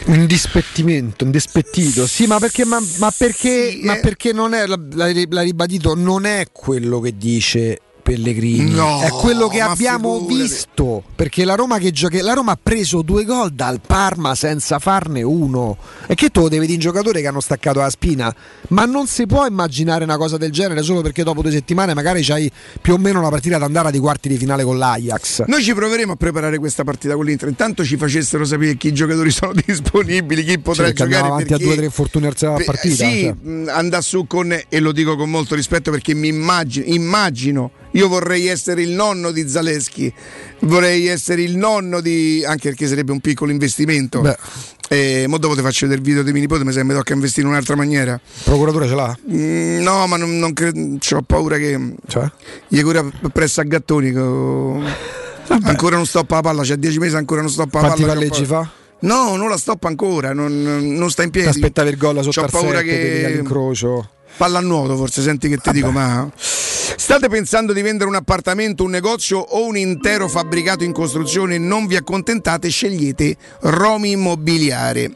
S6: Un dispettimento, un dispettito, sì, ma perché, ma, ma perché, sì, ma perché non è, l'ha ribadito, non è quello che dice Pellegrini.
S1: No,
S6: è quello che abbiamo
S1: figurati.
S6: visto. Perché la Roma, che gioca, la Roma ha preso due gol dal Parma senza farne uno. E che tu devi di un giocatore che hanno staccato la spina. Ma non si può immaginare una cosa del genere solo perché dopo due settimane magari c'hai più o meno una partita ad andare di quarti di finale con l'Ajax.
S1: Noi ci proveremo a preparare questa partita con l'Inter. Intanto ci facessero sapere chi giocatori sono disponibili, chi potrà
S6: Cioè,
S1: giocare.
S6: avanti a
S1: perché-
S6: due o tre infortuni alla
S1: Beh,
S6: partita.
S1: Sì,
S6: cioè.
S1: andà su con, e lo dico con molto rispetto perché mi immagino, immagino, io vorrei essere il nonno di Zaleschi, vorrei essere il nonno di, anche perché sarebbe un piccolo investimento.
S6: Beh.
S1: Eh, mo dopo ti faccio vedere il video di mio nipote, mi mi tocca investire in un'altra maniera.
S6: Procuratore ce l'ha?
S1: Mm, no, ma non, non credo, ho paura che
S6: Cioè?
S1: gli cura presso a Gattoni. co- Ancora non stoppa la palla, c'è 10 mesi ancora non stoppa la
S6: Quanti
S1: palla. c'ho
S6: palleggi fa?
S1: No, non la stoppa ancora, non, non sta in piedi.
S6: Aspettavi il gol sotto al
S1: paura che-
S6: vedi all'incrocio.
S1: Palla a nuoto, forse senti che ti dico, ma state pensando di vendere un appartamento, un negozio o un intero fabbricato in costruzione? Non vi accontentate, scegliete Romi Immobiliare.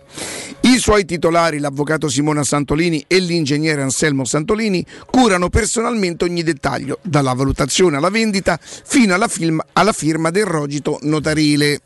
S1: I suoi titolari, l'avvocato Simona Santolini e l'ingegnere Anselmo Santolini, curano personalmente ogni dettaglio, dalla valutazione alla vendita fino alla, film- alla firma del rogito notarile.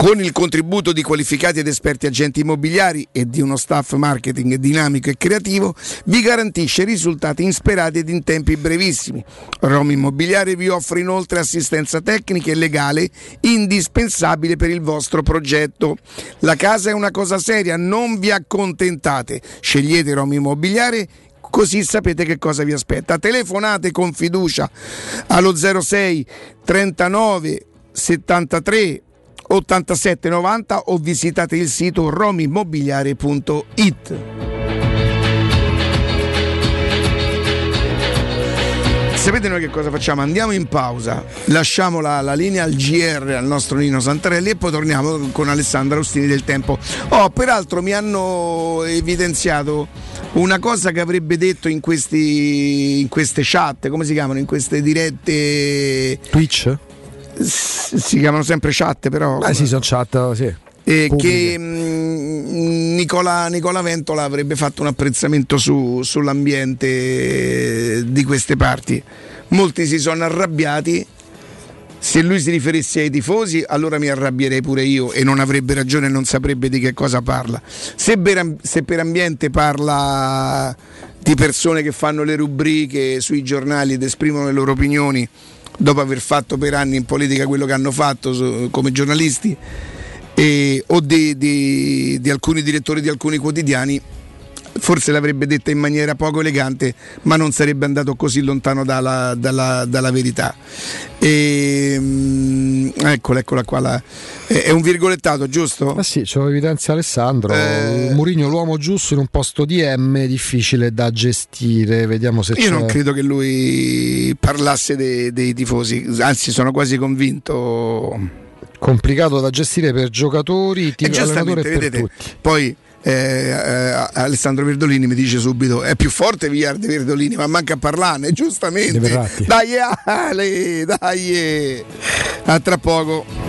S1: Con il contributo di qualificati ed esperti agenti immobiliari e di uno staff marketing dinamico e creativo, vi garantisce risultati insperati ed in tempi brevissimi. Roma Immobiliare vi offre inoltre assistenza tecnica e legale indispensabile per il vostro progetto. La casa è una cosa seria, non vi accontentate. Scegliete Roma Immobiliare così sapete che cosa vi aspetta. Telefonate con fiducia allo 06 39 73 87 90 o visitate il sito romimmobiliare.it. Sapete noi che cosa facciamo? Andiamo in pausa, lasciamo la, la linea al GR al nostro Nino Santarelli e poi torniamo con Alessandra Ostini del Tempo. Oh, peraltro mi hanno evidenziato una cosa che avrebbe detto in, questi, in queste chat, come si chiamano? In queste dirette.
S6: Twitch?
S1: Si chiamano sempre chat, però.
S6: Eh sì, sono chat, sì.
S1: Eh, che mh, Nicola, Nicola Ventola avrebbe fatto un apprezzamento su- sull'ambiente di queste parti. Molti si sono arrabbiati. Se lui si riferisse ai tifosi, allora mi arrabbierei pure io e non avrebbe ragione e non saprebbe di che cosa parla. Se per, se per ambiente parla di persone che fanno le rubriche sui giornali ed esprimono le loro opinioni dopo aver fatto per anni in politica quello che hanno fatto come giornalisti, e- o di, di- di alcuni direttori di alcuni quotidiani, forse l'avrebbe detta in maniera poco elegante, ma non sarebbe andato così lontano dalla, dalla- dalla verità. E, mm, eccola, eccola qua. la- è, è un virgolettato, giusto?
S6: Ah sì, ce lo evidenzia Alessandro.
S1: Eh.
S6: Murigno l'uomo giusto in un posto di M difficile da gestire. Vediamo se
S1: Io
S6: c'è.
S1: non credo che lui parlasse dei, dei tifosi, anzi sono quasi convinto.
S6: Complicato da gestire per giocatori,
S1: E
S6: team allenatore e per
S1: vedete,
S6: tutti.
S1: poi eh, eh, Alessandro Verdolini mi dice subito è più forte Villar di Verdolini ma manca a parlarne giustamente. Dai Ale dai. A tra poco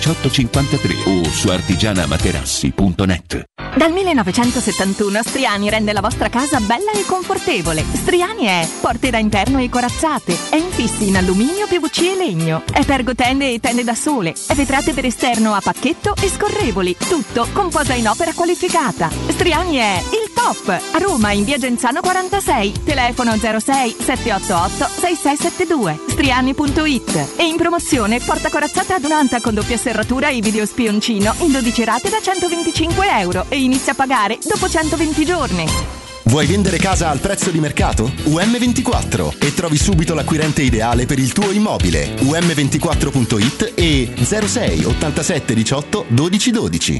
S12: 53 o su artigianamaterassi.net.
S13: Dal 1971 Striani rende la vostra casa bella e confortevole. Striani è porte da interno e corazzate, è infissi in alluminio, PVC e legno, è pergotende e tende da sole, è vetrate per esterno a pacchetto e scorrevoli, tutto con posa in opera qualificata. Striani è il top! A Roma in via Genzano 46, telefono 06 788 6672, striani.it e in promozione porta corazzata adunanta con doppia serratura e video spioncino in 12 rate da 125 euro e inizia a pagare dopo 120 giorni.
S14: Vuoi vendere casa al prezzo di mercato? UM24 e trovi subito l'acquirente ideale per il tuo immobile. UM24.it e 06 87 18 12 12.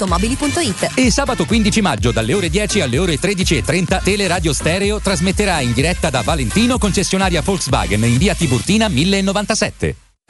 S9: ValentinoAutomobili.it
S10: E sabato 15 maggio dalle ore 10 alle ore 13.30 Teleradio Stereo trasmetterà in diretta da Valentino concessionaria Volkswagen in via Tiburtina 1097.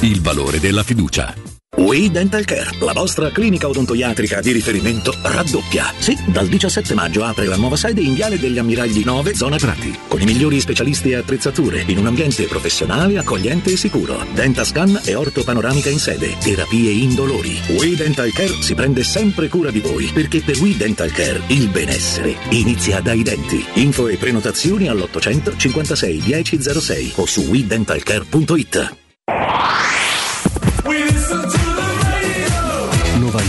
S12: il valore della fiducia.
S15: We Dental Care, la vostra clinica odontoiatrica di riferimento, raddoppia. Sì, dal 17 maggio apre la nuova sede in Viale degli Ammiragli 9, zona Prati, con i migliori specialisti e attrezzature, in un ambiente professionale, accogliente e sicuro. Dentascan e ortopanoramica in sede, terapie indolori. We Dental Care si prende sempre cura di voi, perché per We Dental Care il benessere inizia dai denti. Info e prenotazioni all'800 56 1006 o su WeDentalCare.it.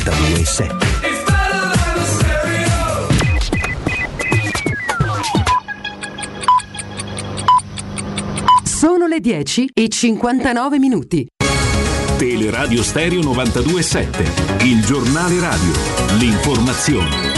S14: 92.7
S16: Sono le 10 e 59 minuti.
S12: Teleradio Stereo 927, il giornale radio, l'informazione.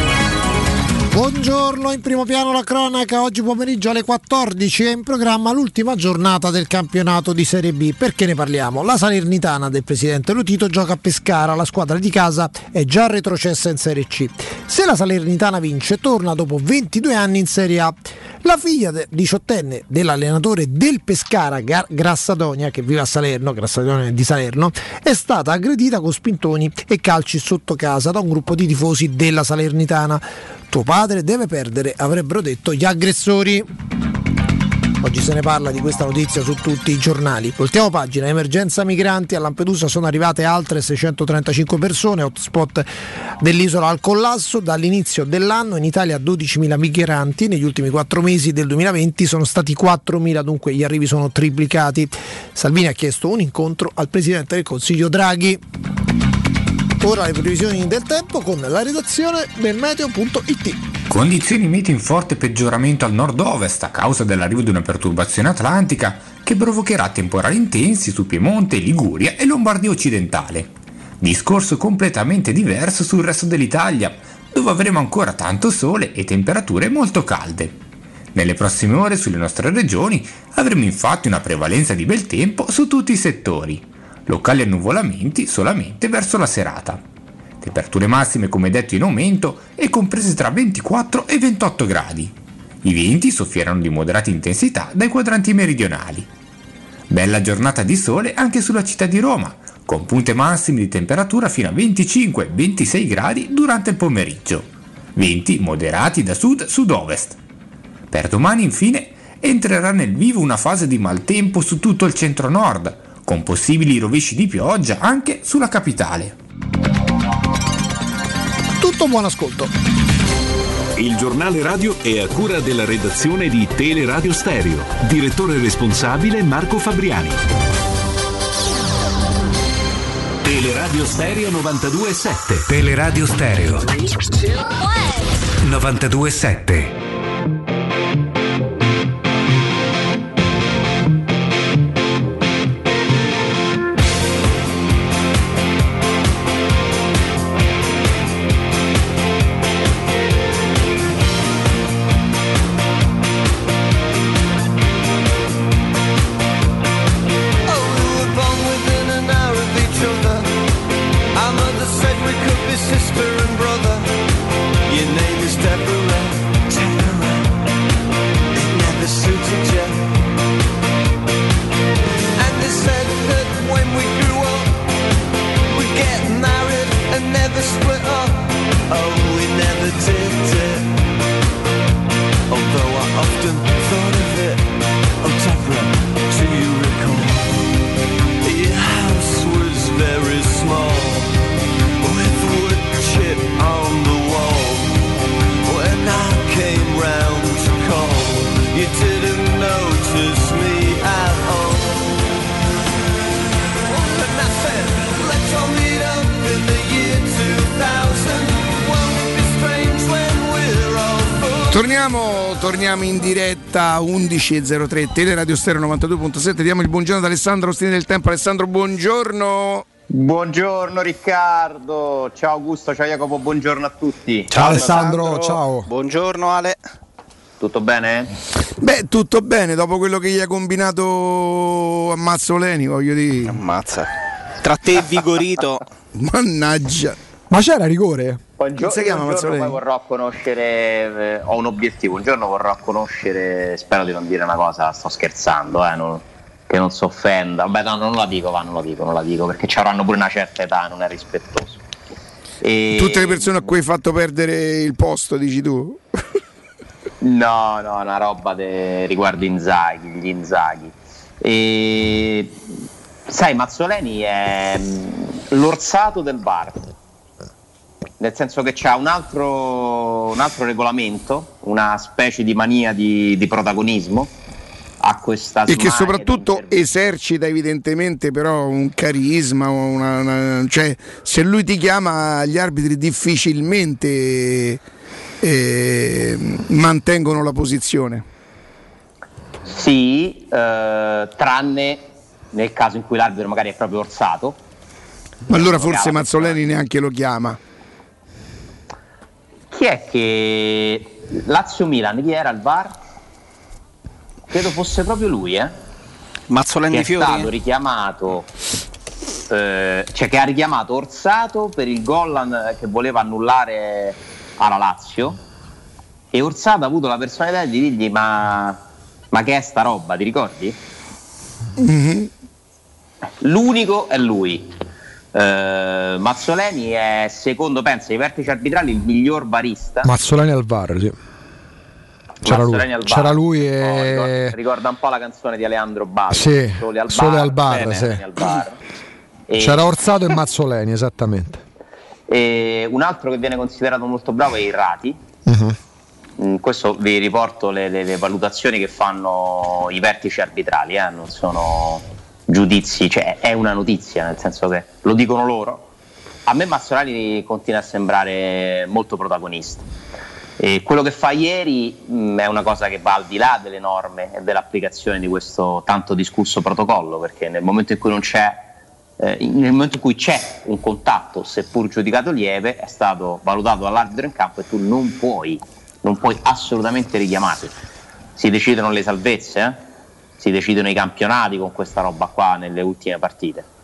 S17: Buongiorno, in primo piano la cronaca. Oggi pomeriggio alle 14 è in programma l'ultima giornata del campionato di Serie B. Perché ne parliamo? La Salernitana del presidente Lutito gioca a Pescara, la squadra di casa è già retrocessa in Serie C. Se la Salernitana vince, torna dopo 22 anni in Serie A. La figlia diciottenne dell'allenatore del Pescara, Gar- Grassadonia, che vive a Salerno, Grassadonia di Salerno, è stata aggredita con spintoni e calci sotto casa da un gruppo di tifosi della Salernitana. Tuo padre deve perdere, avrebbero detto gli aggressori. Oggi se ne parla di questa notizia su tutti i giornali. Voltiamo pagina, emergenza migranti, a Lampedusa sono arrivate altre 635 persone, hotspot dell'isola al collasso. Dall'inizio dell'anno in Italia 12.000 migranti, negli ultimi 4 mesi del 2020 sono stati 4.000, dunque gli arrivi sono triplicati. Salvini ha chiesto un incontro al Presidente del Consiglio Draghi. Ora le previsioni del tempo con la redazione del meteo.it.
S18: Condizioni meteo in forte peggioramento al nord-ovest a causa dell'arrivo di una perturbazione atlantica che provocherà temporali intensi su Piemonte, Liguria e Lombardia occidentale. Discorso completamente diverso sul resto dell'Italia, dove avremo ancora tanto sole e temperature molto calde. Nelle prossime ore sulle nostre regioni avremo infatti una prevalenza di bel tempo su tutti i settori locali annuvolamenti solamente verso la serata. Temperature massime come detto in aumento e comprese tra 24 e 28 gradi. I venti soffieranno di moderata intensità dai quadranti meridionali. Bella giornata di sole anche sulla città di Roma, con punte massime di temperatura fino a 25-26 gradi durante il pomeriggio. Venti moderati da sud-sud-ovest. Per domani infine entrerà nel vivo una fase di maltempo su tutto il centro-nord, con possibili rovesci di pioggia anche sulla capitale.
S17: Tutto buon ascolto.
S19: Il giornale radio è a cura della redazione di Teleradio Stereo. Direttore responsabile Marco Fabriani. Teleradio Stereo 92.7.
S20: Teleradio Stereo 92.7.
S1: 11.03 Teleradio Stereo 92.7 diamo il buongiorno ad Alessandro Ostini del Tempo. Alessandro buongiorno.
S21: Buongiorno Riccardo, ciao Augusto, ciao Jacopo, buongiorno a tutti.
S6: Ciao Alessandro, ciao.
S5: Buongiorno Ale.
S21: Tutto bene?
S1: Beh tutto bene. Dopo quello che gli ha combinato a Mazzoleni voglio dire.
S5: Ammazza. Tra te e Vigorito.
S1: Mannaggia.
S6: Ma c'era rigore?
S1: Come si chiama
S21: un giorno poi vorrò conoscere, eh, ho un obiettivo, un giorno vorrò conoscere, spero di non dire una cosa, sto scherzando, eh, non- che non si offenda. Vabbè no, non la dico, va, non la dico, non la dico, perché ci avranno pure una certa età, non è rispettoso. E-
S1: tutte le persone a cui hai fatto perdere il posto dici tu
S21: No, no, una roba de... riguardo Inzaghi, gli Inzaghi. E... Sai, Mazzoleni è mm, l'orsato del bar, nel senso che c'ha un altro, un altro regolamento, una specie di mania di, di protagonismo. Ha questa
S1: e che soprattutto esercita evidentemente però un carisma una- una- cioè se lui ti chiama gli arbitri difficilmente eh, mantengono la posizione
S21: Sì, eh, tranne nel caso in cui l'arbitro magari è proprio orsato.
S1: ma allora
S21: Lo
S1: forse. Mazzoleni neanche lo chiama
S21: chi è che Lazio-Milan, chi era il VAR? Credo fosse proprio lui, eh?
S5: Mazzoleni
S21: che è
S5: Fiori?
S21: stato richiamato eh, cioè che ha richiamato Orsato per il gol che voleva annullare alla Lazio e Orsato ha avuto la personalità di dirgli ma, ma che è sta roba, ti ricordi? L'unico è lui. Eh, Mazzoleni è secondo, pensa, ai vertici arbitrali il miglior barista.
S6: Mazzolani al VAR, sì. C'era lui,
S21: Mazzoleni bar.
S6: c'era lui
S21: Oh,
S6: e...
S21: ricorda, ricorda un po' la canzone di Alejandro Ballo.
S6: Sì,
S21: Sole al
S6: Sole
S21: bar.
S6: al bar,
S21: bene,
S6: sì.
S21: al bar. E-
S6: C'era Orsato e Mazzoleni, esattamente.
S21: e un altro che viene considerato molto bravo è Irrati. Mm, questo vi riporto le, le- le valutazioni che fanno i vertici arbitrali, eh, non sono giudizi, cioè è una notizia, nel senso che lo dicono loro. A me Mazzolani continua a sembrare molto protagonista. E quello che fa ieri mh, è una cosa che va al di là delle norme e dell'applicazione di questo tanto discusso protocollo, perché nel momento in cui non c'è eh, nel momento in cui c'è un contatto, seppur giudicato lieve, è stato valutato dall'arbitro in campo e tu non puoi, non puoi assolutamente richiamarli. Si decidono le salvezze, eh? Si decidono i campionati con questa roba qua nelle ultime partite.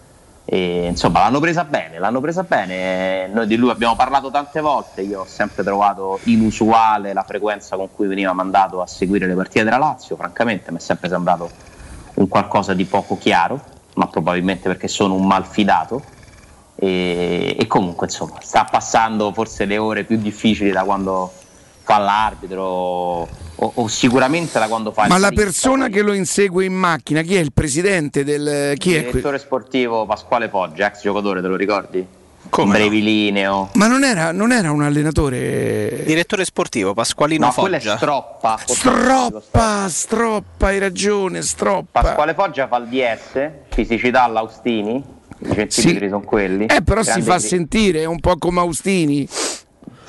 S21: E, insomma, l'hanno presa bene, l'hanno presa bene. Noi di lui abbiamo parlato tante volte. Io ho sempre trovato inusuale la frequenza con cui veniva mandato a seguire le partite della Lazio. Francamente, mi è sempre sembrato un qualcosa di poco chiaro, ma probabilmente perché sono un malfidato. E, e comunque, insomma, sta passando forse le ore più difficili da quando fa l'arbitro o, o sicuramente da quando fa
S1: Ma la persona che lo insegue in macchina, chi è il presidente del. Chi
S21: il
S1: è que-
S21: direttore sportivo Pasquale Poggia, ex giocatore, te lo ricordi?
S1: Come no?
S21: Brevilineo.
S1: Ma non era, non era un allenatore.
S5: Direttore sportivo Pasqualino
S21: No,
S5: Foggia.
S21: quello è Stroppa.
S1: Stroppa, stroppa, hai ragione, stroppa.
S21: Pasquale Foggia fa il DS, fisicità all'Austini, i centimetri sono quelli.
S1: Eh, però si fa
S21: cri-
S1: sentire, è un po' come Austini.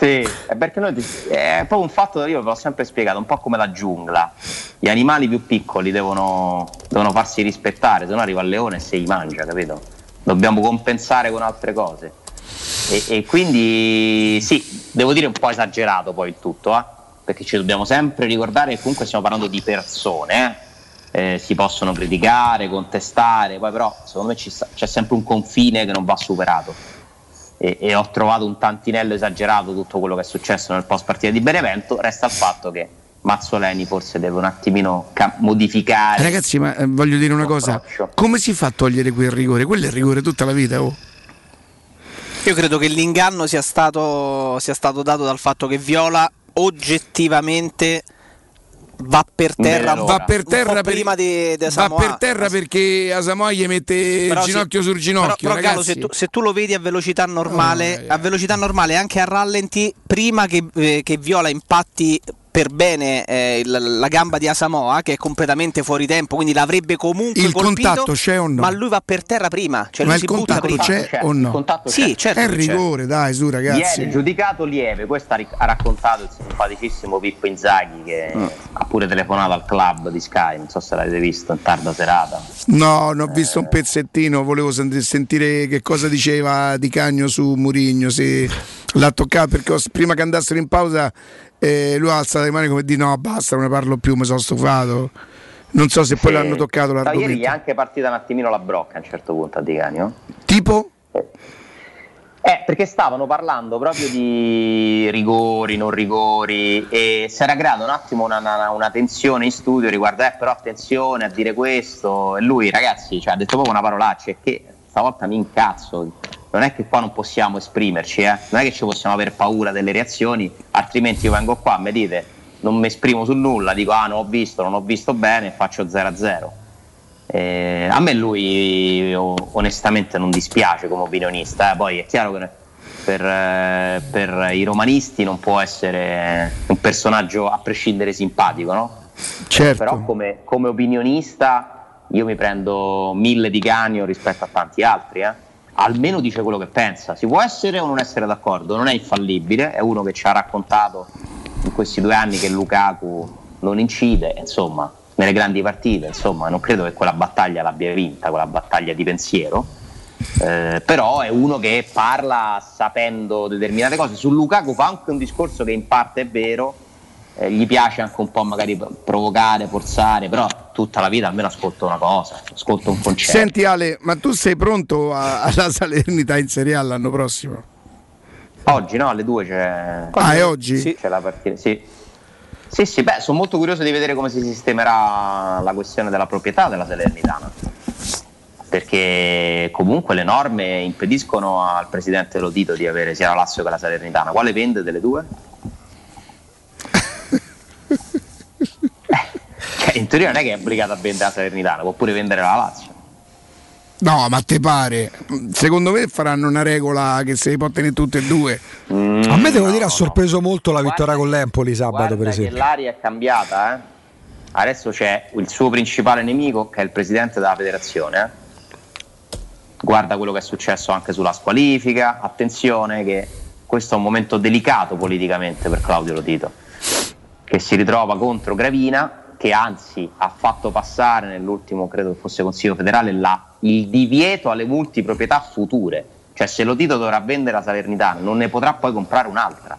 S21: Sì, è perché noi è proprio un fatto che io ve l'ho sempre spiegato, un po' come la giungla. Gli animali più piccoli devono, devono farsi rispettare, se no arriva il leone e se li mangia, capito? Dobbiamo compensare con altre cose. E, e quindi sì, devo dire un po' esagerato poi il tutto, eh? perché ci dobbiamo sempre ricordare che comunque stiamo parlando di persone, eh? Eh, si possono criticare, contestare, poi però secondo me sta- c'è sempre un confine che non va superato e, e ho trovato un tantinello esagerato tutto quello che è successo nel post partita di Benevento, resta il fatto che Mazzoleni forse deve un attimino ca- modificare.
S1: Ragazzi, ma eh, voglio dire una cosa: come si fa a togliere quel rigore? Quello è il rigore tutta la vita, oh.
S5: Io credo che l'inganno sia stato, sia stato dato dal fatto che Viola oggettivamente va per terra,
S1: va per terra per-
S5: prima di, di
S1: Va per terra perché Asamoah gli mette il
S5: Però
S1: ginocchio sul ginocchio.
S5: Però, però, Gallo,
S1: ragazzi.
S5: se, tu, se tu lo vedi a velocità normale, a velocità normale anche a rallenti, prima che, eh, che Viola impatti per bene eh, il- la gamba di Asamoa, che è completamente fuori tempo, quindi l'avrebbe comunque
S1: Il
S5: colpito,
S1: contatto c'è o no?
S5: Ma lui va per terra prima, cioè
S1: Ma
S5: lui
S1: il
S5: si butta
S1: contatto
S5: prima.
S1: c'è o no?
S21: Il contatto
S5: Sì,
S21: c'è.
S5: certo
S1: è
S5: c'è.
S1: rigore, dai, su ragazzi.
S21: Ieri giudicato lieve, questo ha, ric- ha raccontato il simpaticissimo Pippo Inzaghi che
S1: Mm.
S21: ha pure telefonato al club di Sky, non so se l'avete visto in tarda serata.
S1: No, non ho visto un pezzettino, volevo sent- sentire che cosa diceva Di Cagno su Murigno, se l'ha toccato perché ho- prima che andassero in pausa eh, lui ha alzato le mani come di no, basta, non ne parlo più, mi sono stufato. Non so se poi
S21: Sì.
S1: l'hanno toccato
S21: No, ieri gli
S1: l'argomento.
S21: è anche partita un attimino la brocca a un certo punto a Di Canio.
S1: Tipo?
S21: Eh, perché stavano parlando proprio di rigori, non rigori e si era creata un attimo una, una- una tensione in studio riguardo, eh, però attenzione a dire questo e lui ragazzi cioè, ha detto proprio una parolaccia e che stavolta mi incazzo, non è che qua non possiamo esprimerci, eh, non è che ci possiamo aver paura delle reazioni, altrimenti io vengo qua, mi dite, non mi esprimo su nulla, dico ah non ho visto, non ho visto bene, faccio 0-0. Eh, a me lui onestamente non dispiace come opinionista, eh. poi è chiaro che per, per i romanisti non può essere un personaggio a prescindere simpatico, no?
S1: Certo.
S21: Però come, come opinionista io mi prendo mille di Canio rispetto a tanti altri, eh. Almeno dice quello che pensa, si può essere o non essere d'accordo, non è infallibile, è uno che ci ha raccontato in questi due anni che Lukaku non incide, insomma, nelle grandi partite, insomma, non credo che quella battaglia l'abbia vinta, quella battaglia di pensiero. Eh, però è uno che parla sapendo determinate cose. Su Lukaku fa anche un discorso che in parte è vero, eh, gli piace anche un po' magari provocare, forzare, però tutta la vita almeno ascolto una cosa, ascolto un concerto.
S1: Senti Ale, ma tu sei pronto a- alla Salernità in Serie A l'anno prossimo?
S21: Oggi no, alle due c'è.
S1: Ah, è oggi?
S21: Sì, c'è la partita. Sì. Sì, sì, beh, sono molto curioso di vedere come si sistemerà la questione della proprietà della Salernitana. Perché comunque le norme impediscono al presidente Lodito di avere sia la Lazio che la Salernitana. Quale vende delle due? In teoria non è che è obbligato a vendere la Salernitana, può pure vendere la Lazio.
S1: No, ma te pare? Secondo me faranno una regola che se li può tenere tutte e due.
S6: A me devo dire ha sorpreso molto la vittoria con l'Empoli sabato per
S21: Guarda che
S6: esempio.
S21: l'aria è cambiata, eh. Adesso c'è il suo principale nemico che è il presidente della federazione. eh. Guarda quello che è successo anche sulla squalifica. Attenzione che questo è un momento delicato politicamente per Claudio Lotito, che si ritrova contro Gravina, che anzi ha fatto passare nell'ultimo, credo che fosse Consiglio federale, la- il divieto alle multiproprietà future. Cioè se Lotito dovrà vendere la Salernitana non ne potrà poi comprare un'altra.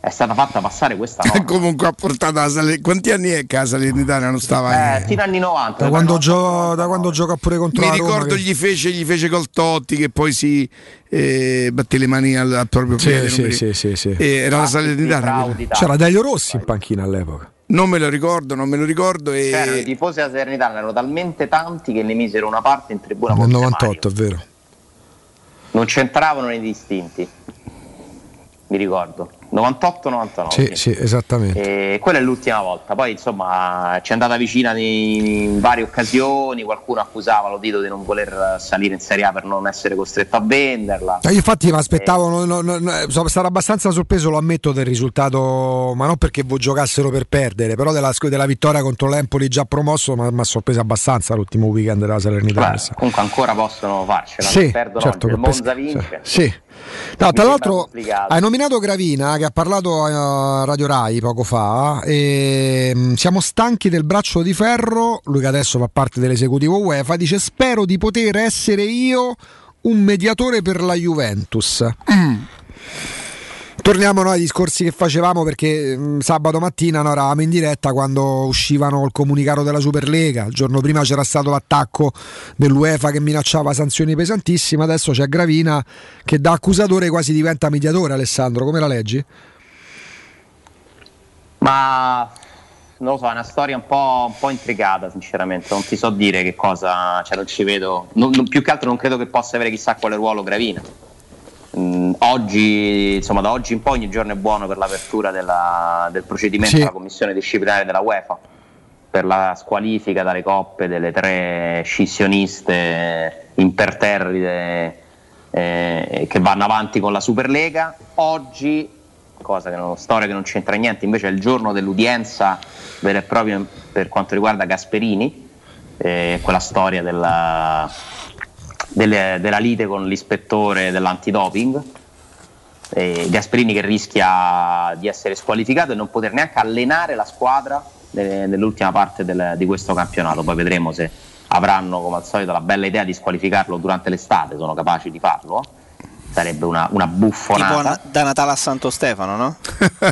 S21: È stata fatta passare questa norma.
S1: Comunque ha portato la Salernitana. Quanti anni è che la Salernitana non stava
S21: Eh, fino agli anni 90.
S6: Da quando, gio- da quando gioca pure contro
S1: Mi
S6: la Roma.
S1: ricordo
S6: che-
S1: gli fece, gli fece col Totti che poi si eh, batté le mani al, al proprio
S6: Sì,
S1: piede.
S6: sì,
S1: mi
S6: sì,
S1: ricordo.
S6: sì, sì.
S1: Eh, era la Salernitana.
S6: C'era Delio Rossi in panchina all'epoca.
S1: Non me lo ricordo, non me lo ricordo. E...
S21: C'erano i tifosi della Salernitana, erano talmente tanti che ne misero una parte in tribuna
S6: Nel
S21: Ponte
S6: 98, è vero.
S21: Non c'entravano nei distinti. Mi ricordo. 98-99.
S6: Sì, sì, esattamente.
S21: E quella è l'ultima volta. Poi insomma ci è andata vicina in, varie occasioni. Qualcuno accusava Lodito di non voler salire in Serie A per non essere costretto a venderla.
S6: Eh, Io infatti mi aspettavo, no- no- no- no- sono stato abbastanza sorpreso, lo ammetto, del risultato, ma non perché giocassero per perdere, però della, della vittoria contro l'Empoli già promosso mi ha sorpreso abbastanza l'ultimo weekend della Salernitana.
S21: Beh, comunque ancora possono farcela.
S6: Sì,
S21: perdono
S6: certo,
S21: Monza vince.
S6: Sì. No, tra l'altro hai nominato Gravina che ha parlato a Radio Rai poco fa e mm, siamo stanchi del braccio di ferro, lui che adesso fa parte dell'esecutivo UEFA, dice spero di poter essere io un mediatore per la Juventus. Torniamo noi ai discorsi che facevamo perché mh, sabato mattina noi eravamo in diretta quando uscivano il comunicato della Superlega, il giorno prima c'era stato l'attacco dell'UEFA che minacciava sanzioni pesantissime, adesso c'è Gravina che da accusatore quasi diventa mediatore Alessandro, come la leggi?
S21: Ma non lo so, è una storia un po', un po' intricata, sinceramente. Non ti so dire che cosa, cioè non ci vedo. non- non- più che altro non credo che possa avere chissà quale ruolo Gravina. Mm, oggi, insomma, da oggi in poi ogni giorno è buono per l'apertura della- del procedimento
S6: Sì.
S21: alla commissione disciplinare della UEFA per la squalifica dalle coppe delle tre scissioniste imperterrite eh, che vanno avanti con la Superlega. Oggi, cosa che è una storia che non c'entra niente, invece è il giorno dell'udienza vera e propria per quanto riguarda Gasperini, eh, quella storia della, delle- della lite con l'ispettore dell'antidoping. Eh, Gasperini che rischia di essere squalificato e non poter neanche allenare la squadra ne- nell'ultima parte del- di questo campionato. Poi vedremo se avranno, come al solito, la bella idea di squalificarlo durante l'estate. Sono capaci di farlo. Sarebbe una, una
S5: Tipo
S21: buffonata.
S5: na- da Natale a Santo Stefano, no?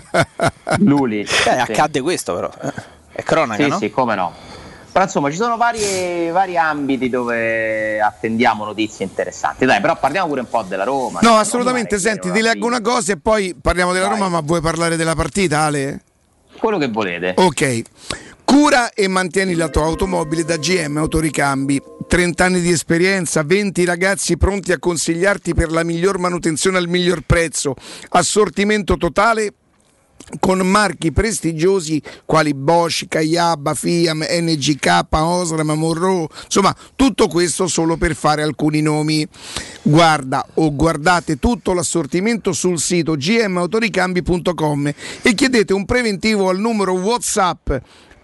S21: Luli.
S5: Beh, accadde questo però. eh. È cronaca,
S21: Sì,
S5: no?
S21: sì, come no. Però insomma ci sono vari, vari ambiti dove attendiamo notizie interessanti. Dai, però parliamo pure un po' della Roma.
S1: No, assolutamente. Senti, ti leggo una cosa e poi parliamo della Roma, ma vuoi parlare della partita, Ale?
S21: Quello che volete.
S1: Ok. Cura e mantieni la tua automobile da GM Autoricambi. 30 anni di esperienza, 20 ragazzi pronti a consigliarti per la miglior manutenzione al miglior prezzo. Assortimento totale con marchi prestigiosi quali Bosch, Kayaba, Fiam, NGK, Osram, Monroe, insomma tutto questo solo per fare alcuni nomi. Guarda o guardate tutto l'assortimento sul sito gmautoricambi.com e chiedete un preventivo al numero WhatsApp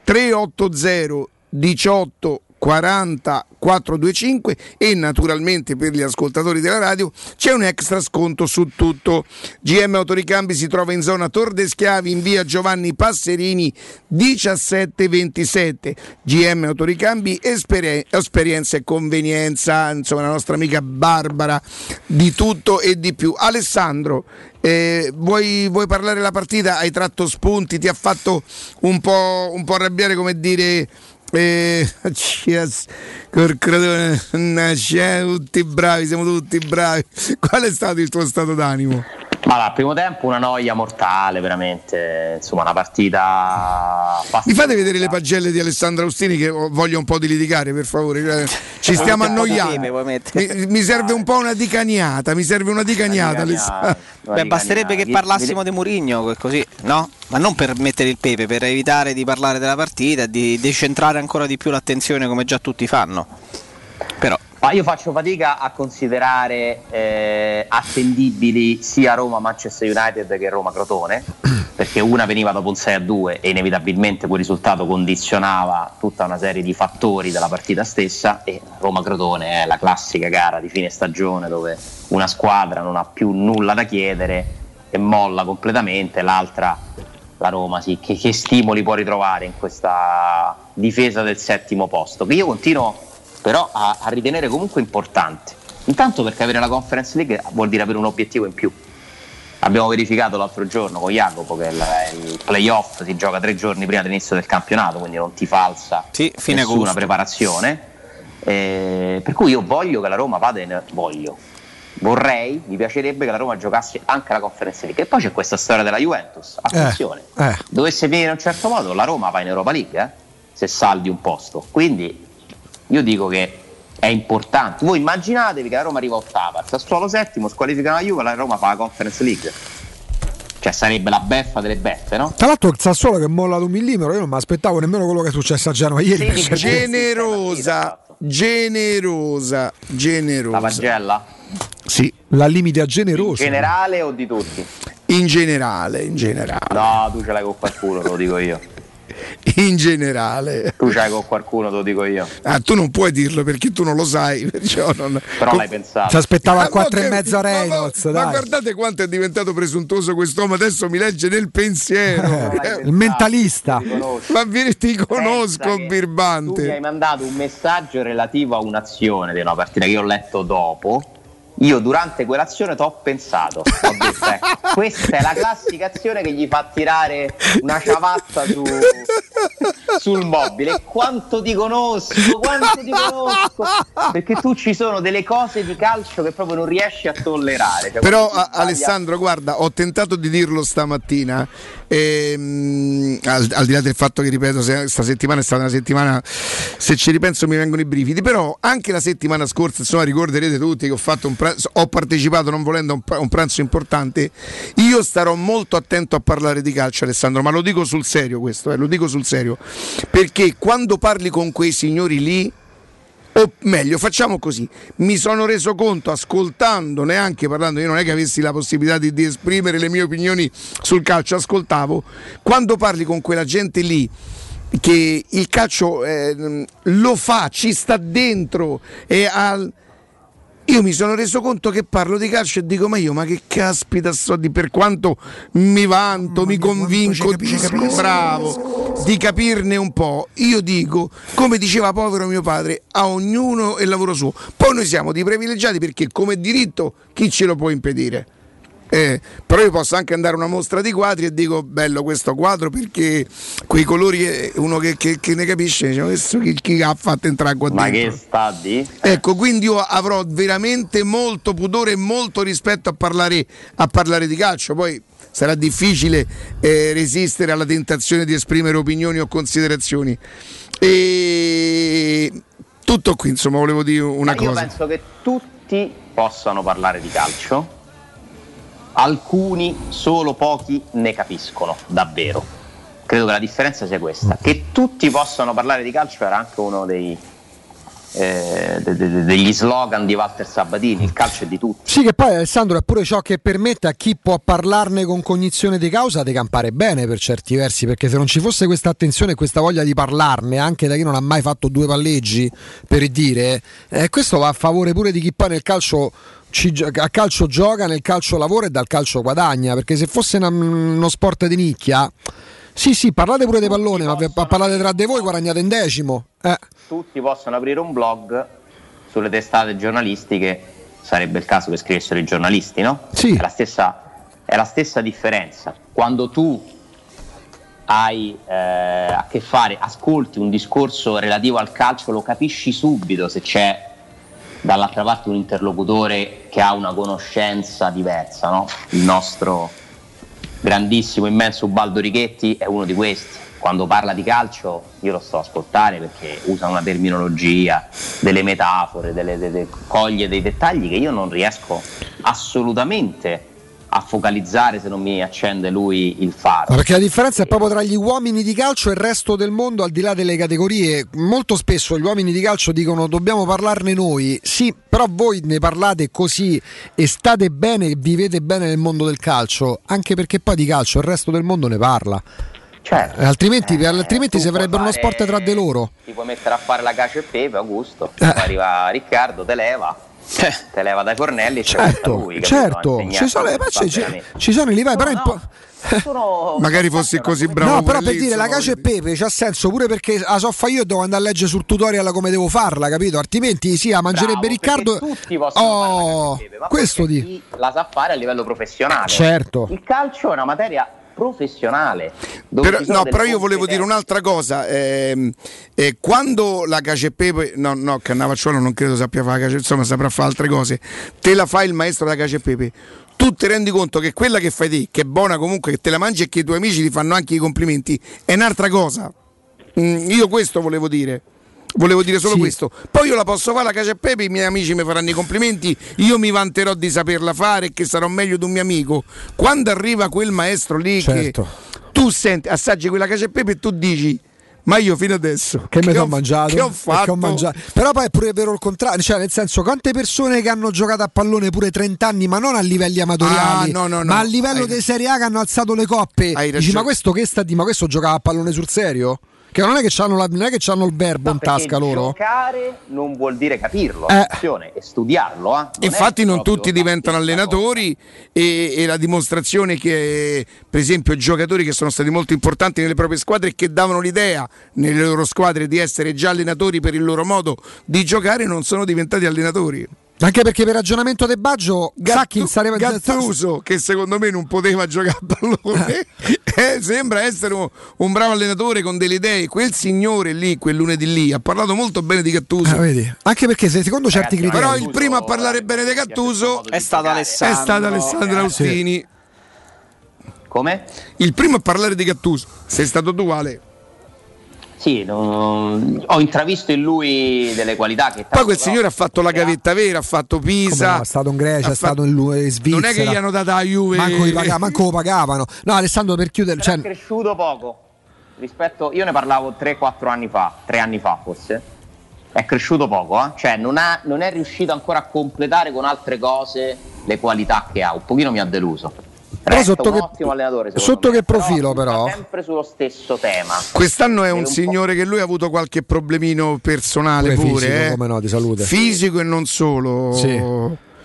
S1: 380 18 40 425 e naturalmente per gli ascoltatori della radio c'è un extra sconto su tutto. GM Autoricambi si trova in zona Tor de Schiavi in via Giovanni Passerini 1727. GM Autoricambi esperi- esperienza e convenienza, insomma la nostra amica Barbara di tutto e di più. Alessandro, eh, vuoi, vuoi parlare della partita? Hai tratto spunti, ti ha fatto un po', un po arrabbiare come dire eh, yes, Corcradone, tutti bravi, siamo tutti bravi. Qual è stato il tuo stato d'animo?
S21: Allora, al primo tempo una noia mortale, veramente, insomma una partita
S1: Mi fate vedere le pagelle di Alessandro Austini che voglio un po' di litigare, per favore. Cioè, Ci stiamo annoiando. Mi, mi serve un po' una dicagnata, mi serve una dicagnata. Alessandro.
S5: Beh, basterebbe che parlassimo di Murigno così, no? Ma non per mettere il pepe, per evitare di parlare della partita di decentrare ancora di più l'attenzione come già tutti fanno. Però
S21: Ma io faccio fatica a considerare eh, attendibili sia Roma Manchester United che Roma Crotone, perché una veniva dopo un 6 a 2 e inevitabilmente quel risultato condizionava tutta una serie di fattori della partita stessa e Roma Crotone è la classica gara di fine stagione dove una squadra non ha più nulla da chiedere e molla completamente, l'altra la Roma sì, che, che stimoli può ritrovare in questa difesa del settimo posto, che io continuo però a, a ritenere comunque importante. Intanto perché avere la Conference League vuol dire avere un obiettivo in più. Abbiamo verificato l'altro giorno con Jacopo che il, il playoff si gioca tre giorni prima dell'inizio del campionato, quindi non ti falsa
S5: fine
S21: nessuna
S5: agosto.
S21: preparazione. Eh, per cui io voglio che la Roma vada in. voglio. Vorrei, mi piacerebbe che la Roma giocasse anche la Conference League. E poi c'è questa storia della Juventus. Attenzione,
S6: Eh,
S21: dovesse finire in un certo modo, la Roma va in Europa League eh, se saldi un posto. Quindi io dico che è importante. Voi immaginatevi che la Roma arriva ottava, il Sassuolo settimo, squalificano la Juve, la Roma fa la Conference League. Cioè sarebbe la beffa delle beffe, no?
S6: Tra l'altro il Sassuolo che molla ad un millimetro, io non mi aspettavo nemmeno quello che è successo a Genova ieri.
S21: Sì,
S1: Generosa, generosa, generosa.
S21: La pagella?
S1: Sì.
S6: La limite a
S21: In
S6: generoso.
S21: generale o di tutti?
S1: In generale, in generale.
S21: No, tu ce l'hai con qualcuno, te lo dico io.
S1: In generale.
S21: Tu ce l'hai con qualcuno, te lo dico io.
S1: Ah, tu non puoi dirlo perché tu non lo sai, perciò non...
S21: Però l'hai pensato.
S6: Ci aspettava
S1: Ma
S6: a 4 e
S1: che-
S6: mezzo a
S1: ma- ma-
S6: Reynolds,
S1: Ma,
S6: dai.
S1: guardate quanto è diventato presuntuoso quest'uomo, adesso mi legge nel pensiero.
S6: Eh, il mentalista.
S1: Ma vieni, ti conosco,
S21: Pensa che Tu mi hai
S1: birbante.
S21: mandato un messaggio relativo a un'azione di una partita che io ho letto dopo. Io durante quell'azione ti ho pensato, ho detto, ecco, questa è la classica azione che gli fa tirare una ciabatta su- sul mobile. Quanto ti conosco, quanto ti conosco! Perché tu ci sono delle cose di calcio che proprio non riesci a tollerare. Cioè,
S1: Però a- Alessandro, guarda, ho tentato di dirlo stamattina, ehm, al, al di là del fatto che, ripeto, se- settimana è stata una settimana, se ci ripenso mi vengono i brividi, però anche la settimana scorsa, insomma, ricorderete tutti che ho, fatto un pranzo, ho partecipato, non volendo, a un, un pranzo importante, io starò molto attento a parlare di calcio, Alessandro, ma lo dico sul serio questo, eh, lo dico sul serio, perché quando parli con quei signori lì, o meglio, facciamo così, mi sono reso conto ascoltando, neanche parlando, io non è che avessi la possibilità di, di esprimere le mie opinioni sul calcio, ascoltavo, quando parli con quella gente lì che il calcio eh, lo fa, ci sta dentro e al... Io mi sono reso conto che parlo di calcio e dico: Ma io, ma che caspita sto di per quanto mi vanto, mi convinco, di, bravo, di capirne un po'. Io dico, come diceva povero mio padre, a ognuno il lavoro suo. Poi noi siamo dei privilegiati perché come diritto chi ce lo può impedire? Eh, però io posso anche andare a una mostra di quadri e dico bello questo quadro perché quei colori eh, uno che, che- che ne capisce dice questo chi, chi ha fatto entrare qua
S21: Ma
S1: dentro
S21: che sta di?
S1: Ecco, quindi io avrò veramente molto pudore e molto rispetto a parlare, a parlare di calcio. Poi sarà difficile eh, resistere alla tentazione di esprimere opinioni o considerazioni. E tutto qui, insomma, volevo dire una
S21: Ma io
S1: cosa.
S21: penso che tutti possano parlare di calcio, alcuni, solo pochi, ne capiscono davvero. Credo che la differenza sia questa, che tutti possano parlare di calcio era anche uno dei, eh, de- de- degli slogan di Walter Sabatini, il calcio è di tutti.
S6: Sì, che poi Alessandro è pure ciò che permette a chi può parlarne con cognizione di causa di campare bene per certi versi, perché se non ci fosse questa attenzione e questa voglia di parlarne anche da chi non ha mai fatto due palleggi, per dire, eh, questo va a favore pure di chi poi nel calcio a calcio gioca, nel calcio lavora e dal calcio guadagna, perché se fosse una- uno sport di nicchia, sì sì, parlate pure dei palloni, ma ma parlate tra di voi, guadagnate in decimo. Eh.
S21: Tutti possono aprire un blog sulle testate giornalistiche, sarebbe il caso che scrivessero i giornalisti, no?
S6: Sì.
S21: È la stessa, è la stessa differenza. Quando tu hai eh, a che fare, ascolti un discorso relativo al calcio, lo capisci subito se c'è dall'altra parte un interlocutore che ha una conoscenza diversa, no? Il nostro grandissimo, immenso Ubaldo Righetti è uno di questi. Quando parla di calcio io lo sto a ascoltare perché usa una terminologia, delle metafore, delle- delle- coglie dei dettagli che io non riesco assolutamente a focalizzare se non mi accende lui il faro.
S6: Perché la differenza è proprio tra gli uomini di calcio e il resto del mondo, al di là delle categorie. Molto spesso gli uomini di calcio dicono dobbiamo parlarne noi. Sì, però voi ne parlate così e state bene e vivete bene nel mondo del calcio, anche perché poi di calcio il resto del mondo ne parla.
S21: Certo.
S6: Eh, altrimenti altrimenti
S21: tu
S6: si
S21: puoi
S6: farebbero uno
S21: fare-
S6: sport tra di loro.
S21: Ti puoi mettere a fare la cacio e pepe, Augusto,
S6: Eh.
S21: poi arriva Riccardo, te leva, te leva dai fornelli e c'è
S6: Certo,
S21: lui,
S6: certo, ci sono, eh, ci-
S21: veramente.
S6: ci sono i livelli, però è un po'-
S1: Magari fossi così bravo.
S6: no, però per dire la cacio e pepe c'ha senso pure perché la so fa io devo andare a leggere sul tutorial come devo farla, capito? Altrimenti sì, la mangerebbe Riccardo.
S21: Tutti possono
S6: Oh,
S21: fare la cacio e pepe, ma
S6: questo di.
S21: la sa fare a livello professionale.
S6: Certo.
S21: Il calcio è una materia professionale.
S1: Però, no, però io volevo dire un'altra cosa. ehm, eh, quando la cacio e pepe, no, no, Cannavacciuolo non credo sappia fare la cacio, insomma, saprà fare altre cose. Te la fa il maestro della cacio e pepe. Tu ti rendi conto che quella che fai te, che è buona comunque, che te la mangi e che i tuoi amici ti fanno anche i complimenti, è un'altra cosa. Mm, io questo volevo dire. Volevo dire solo
S6: Sì.
S1: questo. Poi io la posso fare la cacio e pepe, i miei amici mi faranno i complimenti, io mi vanterò di saperla fare e che sarò meglio di un mio amico. Quando arriva quel maestro lì
S6: Certo.
S1: che tu senti, assaggi quella cacio e pepe e tu dici ma io fino adesso
S6: Che mi
S1: ho-
S6: sono mangiato?
S1: che ho fatto?
S6: ho mangiato. Però poi è pure vero il contrario, cioè nel senso quante persone che hanno giocato a pallone pure 30 anni, ma non a livelli amatoriali,
S1: Ah, no, no, no.
S6: ma a livello
S1: Hai-
S6: di Serie A che hanno alzato le coppe.
S1: Hai
S6: Dici,
S1: ragione.
S6: ma questo che sta di? Ma questo giocava a pallone sul serio? Che non è che c'hanno, la- non è che c'hanno il verbo in
S21: Perché
S6: tasca loro?
S21: Giocare non vuol dire capirlo,
S6: Eh.
S21: e studiarlo. eh.
S1: Infatti non tutti diventano allenatori e, e la dimostrazione che per esempio giocatori che sono stati molto importanti nelle proprie squadre e che davano l'idea nelle loro squadre di essere già allenatori per il loro modo di giocare non sono diventati allenatori.
S6: Anche perché per ragionamento de Baggio Sacchi sarebbe
S1: Gattuso che secondo me non poteva giocare a pallone eh, sembra essere un, un bravo allenatore con delle idee quel signore lì quel lunedì lì ha parlato molto bene di Gattuso
S6: Ah, vedi? Anche perché se secondo certi criteri
S1: però il primo a parlare bene di Gattuso
S21: è stato Alessandro.
S1: è stato Alessandro Austini
S21: Come?
S1: il primo a parlare di Gattuso sei stato tu Ale
S21: Sì, non- ho intravisto in lui delle qualità che
S1: poi quel signore ha fatto la gavetta vera ha fatto
S6: Come
S1: Pisa
S6: no, è stato in Grecia, è stato in, in Svizzera.
S1: non è che gli hanno data la Juve
S6: Manco, li paga- manco lo pagavano. No, Alessandro, per chiudere, cioè,
S21: è cresciuto poco rispetto io ne parlavo 3-4 anni fa 3 anni fa forse è cresciuto poco eh? cioè non, ha- non è riuscito ancora a completare con altre cose le qualità che ha un pochino mi ha deluso
S6: Però sotto
S21: un
S6: che-
S21: ottimo allenatore
S6: sotto
S21: me,
S6: che profilo,
S21: punta
S6: però?
S21: sempre sullo stesso tema
S1: Quest'anno è un
S21: po'
S1: signore che lui ha avuto qualche problemino personale
S6: Pure
S1: pure,
S6: fisico,
S1: eh.
S6: come no, di salute.
S1: Fisico e non solo.
S6: Sì.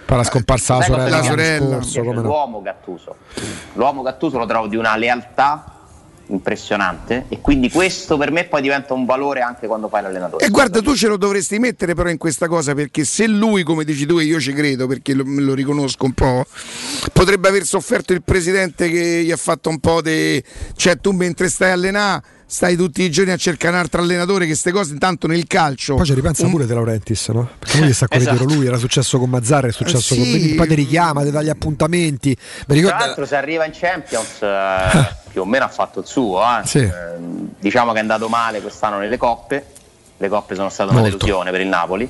S6: per la scomparsa della
S21: Sai
S6: sorella
S21: piace?
S1: sorella.
S6: Scorso, come no.
S21: l'uomo Gattuso l'uomo Gattuso lo trovo di una lealtà impressionante e quindi questo per me poi diventa un valore anche quando fai l'allenatore
S1: E guarda, tu ce lo dovresti mettere però in questa cosa perché se lui, come dici tu, e io ci credo perché lo, lo riconosco un po', potrebbe aver sofferto il presidente che gli ha fatto un po' di. cioè tu mentre stai a allenare stai tutti i giorni a cercare un altro allenatore che queste cose intanto nel calcio.
S6: Poi ci ripensa
S1: un-
S6: pure De Laurentiis, no? Perché lui sta con
S21: Esatto.
S6: lui, era successo con Mazzarri, è successo
S1: Eh,
S6: con
S1: sì.
S6: Benini, poi ti richiama, ti dà gli appuntamenti. Mi
S21: tra
S6: ricordo
S21: l'altro se arriva in Champions eh, più o meno ha fatto il suo eh.
S6: Sì.
S21: Eh, diciamo che è andato male quest'anno nelle coppe le coppe sono state una
S6: Molto.
S21: delusione per il Napoli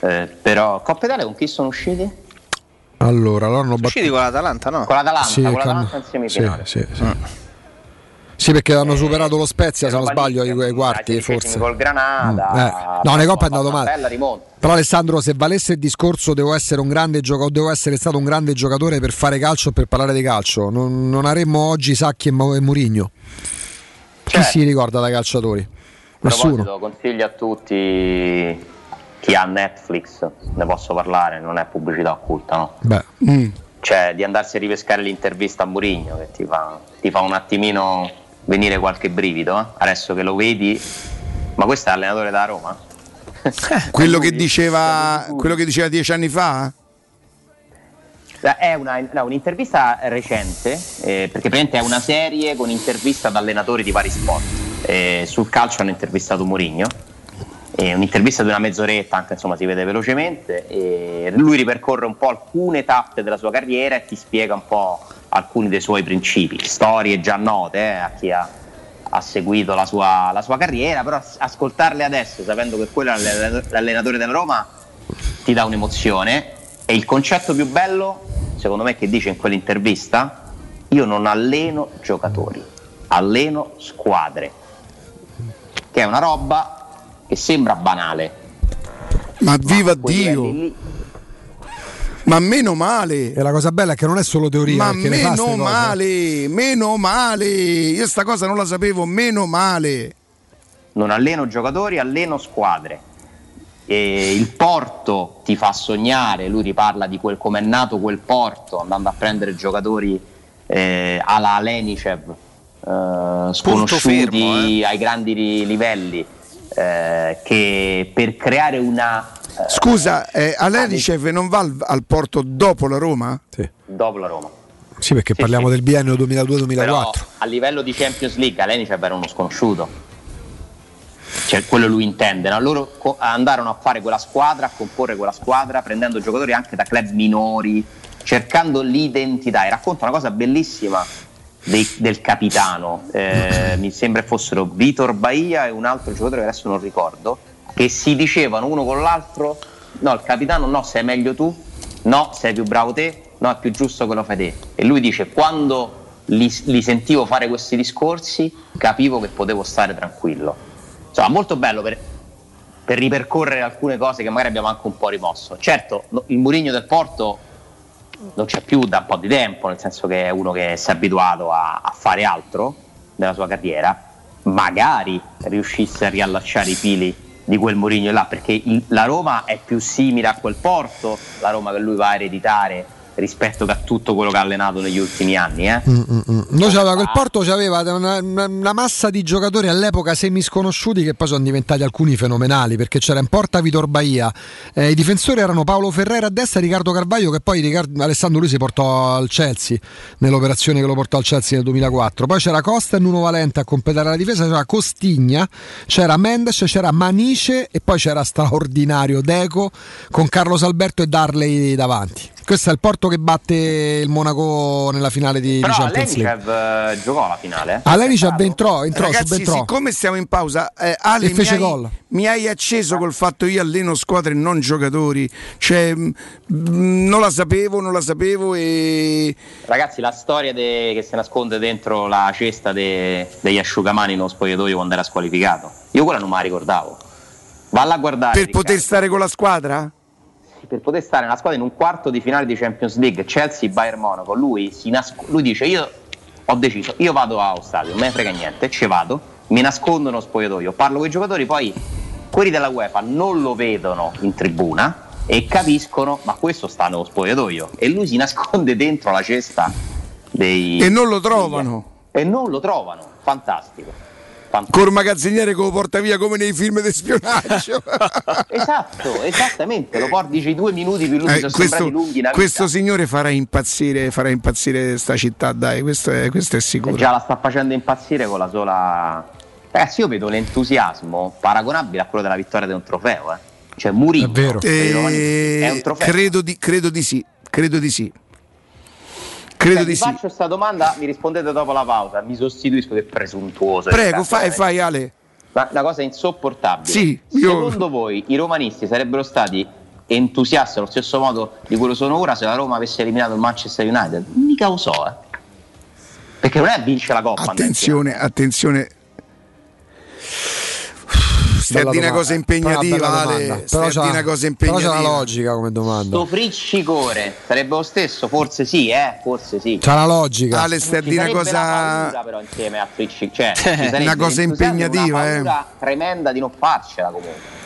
S21: Eh, però Coppa Italia con chi sono usciti?
S6: Allora, loro hanno
S5: Usciti
S6: battuto
S5: con l'Atalanta, no?
S21: con l'Atalanta
S6: Sì,
S21: con
S6: con-
S21: l'Atalanta in
S6: sì,
S21: semifinale
S6: sì, sì. Sì, perché hanno superato lo Spezia, se non sbaglio, ai quarti forse.
S21: col Granada.
S6: Mm, eh. No, nei Coppa è andato male.
S21: Bella rimonta.
S6: Però Alessandro, se valesse il discorso devo essere un grande giocatore, devo essere stato un grande giocatore per fare calcio e per parlare di calcio, non, non avremmo oggi Sacchi e, e Murigno. Chi si ricorda da calciatori? Nessuno.
S21: consiglio a tutti chi ha Netflix, ne posso parlare, non è pubblicità occulta, no?
S6: Beh.
S21: Cioè di andarsi a ripescare l'intervista a Murigno che ti fa, ti fa un attimino venire qualche brivido, eh? adesso che lo vedi, ma questo è allenatore da Roma?
S1: Quello che diceva quello che diceva dieci anni fa?
S21: Eh, È una- no, un'intervista recente, eh, perché praticamente è una serie con interviste ad allenatori di vari sport. Eh, sul calcio hanno intervistato Mourinho, è un'intervista di una mezz'oretta, anche insomma si vede velocemente. E lui ripercorre un po' alcune tappe della sua carriera e ti spiega un po' alcuni dei suoi principi, storie già note eh, a chi ha, ha seguito la sua, la sua carriera, però as- ascoltarle adesso, sapendo che quello è l'allenatore- della Roma, ti dà un'emozione. E il concetto più bello, secondo me, che dice in quell'intervista, io non alleno giocatori, alleno squadre, che è una roba che sembra banale.
S1: Ma viva Dio!
S21: lì-
S1: Ma meno male!
S6: E la cosa bella è che non è solo teoria,
S1: Ma meno male, meno male. Io sta cosa non la sapevo, meno male.
S21: non alleno giocatori, alleno squadre. E il porto ti fa sognare, lui riparla di quel come è nato quel porto, andando a prendere giocatori eh, alla Lenicev, eh, sconosciuti
S5: fermo,
S21: ai grandi livelli, eh, che per creare una...
S1: Scusa, eh, Alenicev non va al, al porto dopo la Roma?
S21: dopo la Roma.
S6: Sì, perché parliamo del biennio 2002-2004.
S21: Però a livello di Champions League Alenicev era uno sconosciuto. Cioè, quello lui intende, no? loro co- andarono a fare quella squadra, a comporre quella squadra, prendendo giocatori anche da club minori, cercando l'identità. E racconta una cosa bellissima dei- del capitano, eh, mi sembra fossero Vitor Bahia e un altro giocatore che adesso non ricordo, che si dicevano uno con l'altro, no, il capitano no, sei meglio tu, no, sei più bravo te, no, è più giusto che lo fai te. E lui dice, quando li, li sentivo fare questi discorsi, capivo che potevo stare tranquillo. Insomma, molto bello per, per ripercorrere alcune cose che magari abbiamo anche un po' rimosso. Certo, il Murigno del Porto non c'è più da un po' di tempo, nel senso che è uno che si è abituato a, a fare altro nella sua carriera, magari riuscisse a riallacciare i fili di quel Mourinho là, perché il- la Roma è più simile a quel Porto, la Roma che lui va a ereditare rispetto a tutto quello che ha allenato negli ultimi anni. Eh?
S6: Mm, mm, mm. Noi c'aveva, quel Porto aveva una, una- massa di giocatori all'epoca semisconosciuti che poi sono diventati alcuni fenomenali perché c'era in porta Vitor Bahia, eh, i difensori erano Paolo Ferrera a destra e Riccardo Carvaglio che poi Riccardo- Alessandro lui si portò al Chelsea nell'operazione che lo portò al Chelsea nel 2004, poi c'era Costa e Nuno Valente a completare la difesa, c'era Costigna, c'era Mendes, c'era Manice e poi c'era straordinario Deco con Carlos Alberto e Darley davanti. Questo è il Porto che batte il Monaco nella finale di, di Champions League.
S21: Eh, giocò alla finale. eh?
S6: Alenicev entrò, entrò,
S1: Ragazzi,
S6: subentrò.
S1: siccome stiamo in pausa, eh, Ale,
S6: E
S1: mi,
S6: fece
S1: hai,
S6: gol.
S1: mi hai acceso col fatto io alleno squadre e non giocatori. Cioè, mh, mh, non la sapevo, non la sapevo e.
S21: Ragazzi, la storia de- che si nasconde dentro la cesta de- degli asciugamani nello spogliatoio quando era squalificato, io quella non me la ricordavo. Valla a guardare.
S1: Per
S21: Riccardo.
S1: poter stare con la squadra?
S21: Per poter stare nella squadra in un quarto di finale di Champions League, Chelsea-Bayern Monaco, lui, si nasco- lui dice io ho deciso, io vado allo stadio, non me ne frega niente, ci vado, mi nascondo nello spogliatoio, parlo con i giocatori, poi quelli della UEFA non lo vedono in tribuna e capiscono, ma questo sta nello spogliatoio e lui si nasconde dentro la cesta dei...
S1: E non lo trovano.
S21: E non lo trovano, fantastico.
S1: Col magazziniere che lo porta via come nei film di spionaggio.
S21: esatto, esattamente, lo porti dici due minuti più lunghi,
S1: Eh,
S21: sono
S1: questo,
S21: sembrati lunghi
S1: questo signore farà impazzire, farà impazzire sta città, dai, questo è, questo è sicuro.
S21: E già la sta facendo impazzire con la sola. Ragazzi, io vedo l'entusiasmo paragonabile a quello della vittoria di un trofeo. Eh. Cioè, Murigno per i romanisti è un
S1: Eh,
S21: trofeo.
S1: credo, di, credo di sì, credo di sì. Credo
S21: Cioè,
S1: di
S21: vi
S1: sì.
S21: faccio questa domanda, mi rispondete dopo la pausa. Mi sostituisco che presuntuoso.
S1: Prego, fai, fai Ale.
S21: Ma una cosa insopportabile.
S1: Sì, io-
S21: Secondo voi i romanisti sarebbero stati entusiasti allo stesso modo di quello sono ora se la Roma avesse eliminato il Manchester United? Mica lo so, eh. Perché non è vince la Coppa.
S1: Attenzione, attenzione. A dire una cosa impegnativa, Ale. A dire una cosa
S6: però c'è
S1: impegnativa.
S6: una logica come domanda.
S21: Sto friccicore sarebbe lo stesso? Forse sì, eh? Forse sì.
S6: C'ha la logica.
S1: Ale,
S21: Ci
S1: dire una
S21: la
S1: cosa.
S21: paura, però insieme a fricci, cioè,
S1: Una cosa impegnativa,
S21: una
S1: eh.
S21: paura tremenda di non farcela comunque.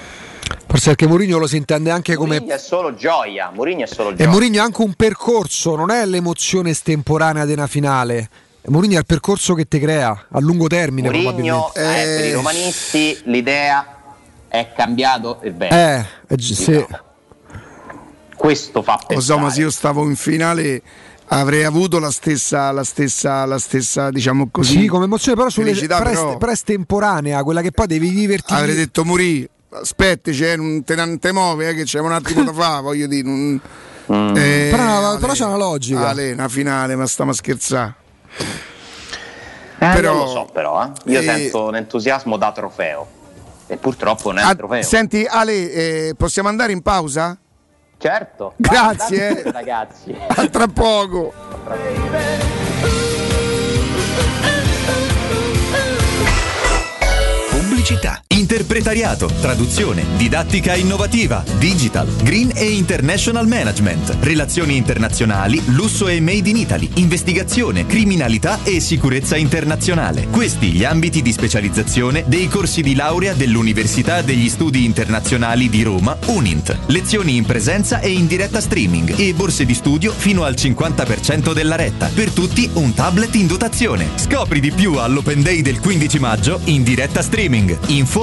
S6: Forse perché Mourinho lo si intende anche come.
S21: Mourinho è solo gioia, Mourinho è solo
S6: E
S21: gioia.
S6: Mourinho è anche un percorso, non è l'emozione estemporanea di una finale. Mourinho è il percorso che ti crea a lungo termine,
S21: Mourinho,
S6: probabilmente.
S21: eh, per i romanisti l'idea è cambiato il bene.
S6: Eh, eh, sì.
S21: Questo fa
S1: Lo so, ma se io stavo in finale avrei avuto la stessa, la stessa, la stessa, diciamo così.
S6: Sì, come emozione, però, sulle,
S1: felicità,
S6: però,
S1: però
S6: è- però è estemporanea, quella che poi devi viverti.
S1: avrei detto Muri, aspetti, cioè, non te, non te muovi, eh, che c'è un attimo da fare, voglio dire. Non, eh,
S6: Però- però c'è una logica.
S1: Ale, una finale, ma stiamo a scherzare.
S21: Eh,
S1: però-
S21: non lo so però, eh. io
S1: eh,
S21: sento un entusiasmo da trofeo e purtroppo non è un
S1: Ah,
S21: trofeo.
S1: senti, Ale, eh, possiamo andare in pausa?
S21: Certo.
S1: Grazie.
S21: Vai, ragazzi.
S1: A tra poco.
S22: Pubblicità, interpretariato, traduzione, didattica innovativa, digital, green e international management, relazioni internazionali, lusso e made in Italy, investigazione, criminalità e sicurezza internazionale. Questi gli ambiti di specializzazione dei corsi di laurea dell'Università degli Studi Internazionali di Roma, UNINT. Lezioni in presenza e in diretta streaming e borse di studio fino al 50% della retta. Per tutti un tablet in dotazione. Scopri di più all'Open Day del 15 maggio in diretta streaming. Info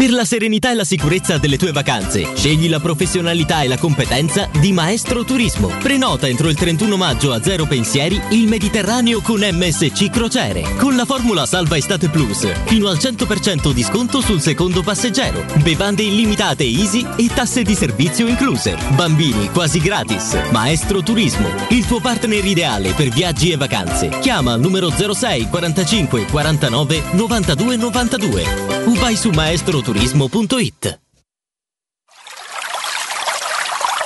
S23: Per la serenità e la sicurezza delle tue vacanze, scegli la professionalità e la competenza di Maestro Turismo. Prenota entro il 31 maggio a zero pensieri il Mediterraneo con MSC Crociere. Con la formula Salva Estate Plus, fino al 100% di sconto sul secondo passeggero. Bevande illimitate easy e tasse di servizio incluse. Bambini quasi gratis. Maestro Turismo, il tuo partner ideale per viaggi e vacanze. Chiama al numero 06 45 49 92 92 o vai su maestroturismo.it.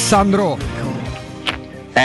S6: Alessandro,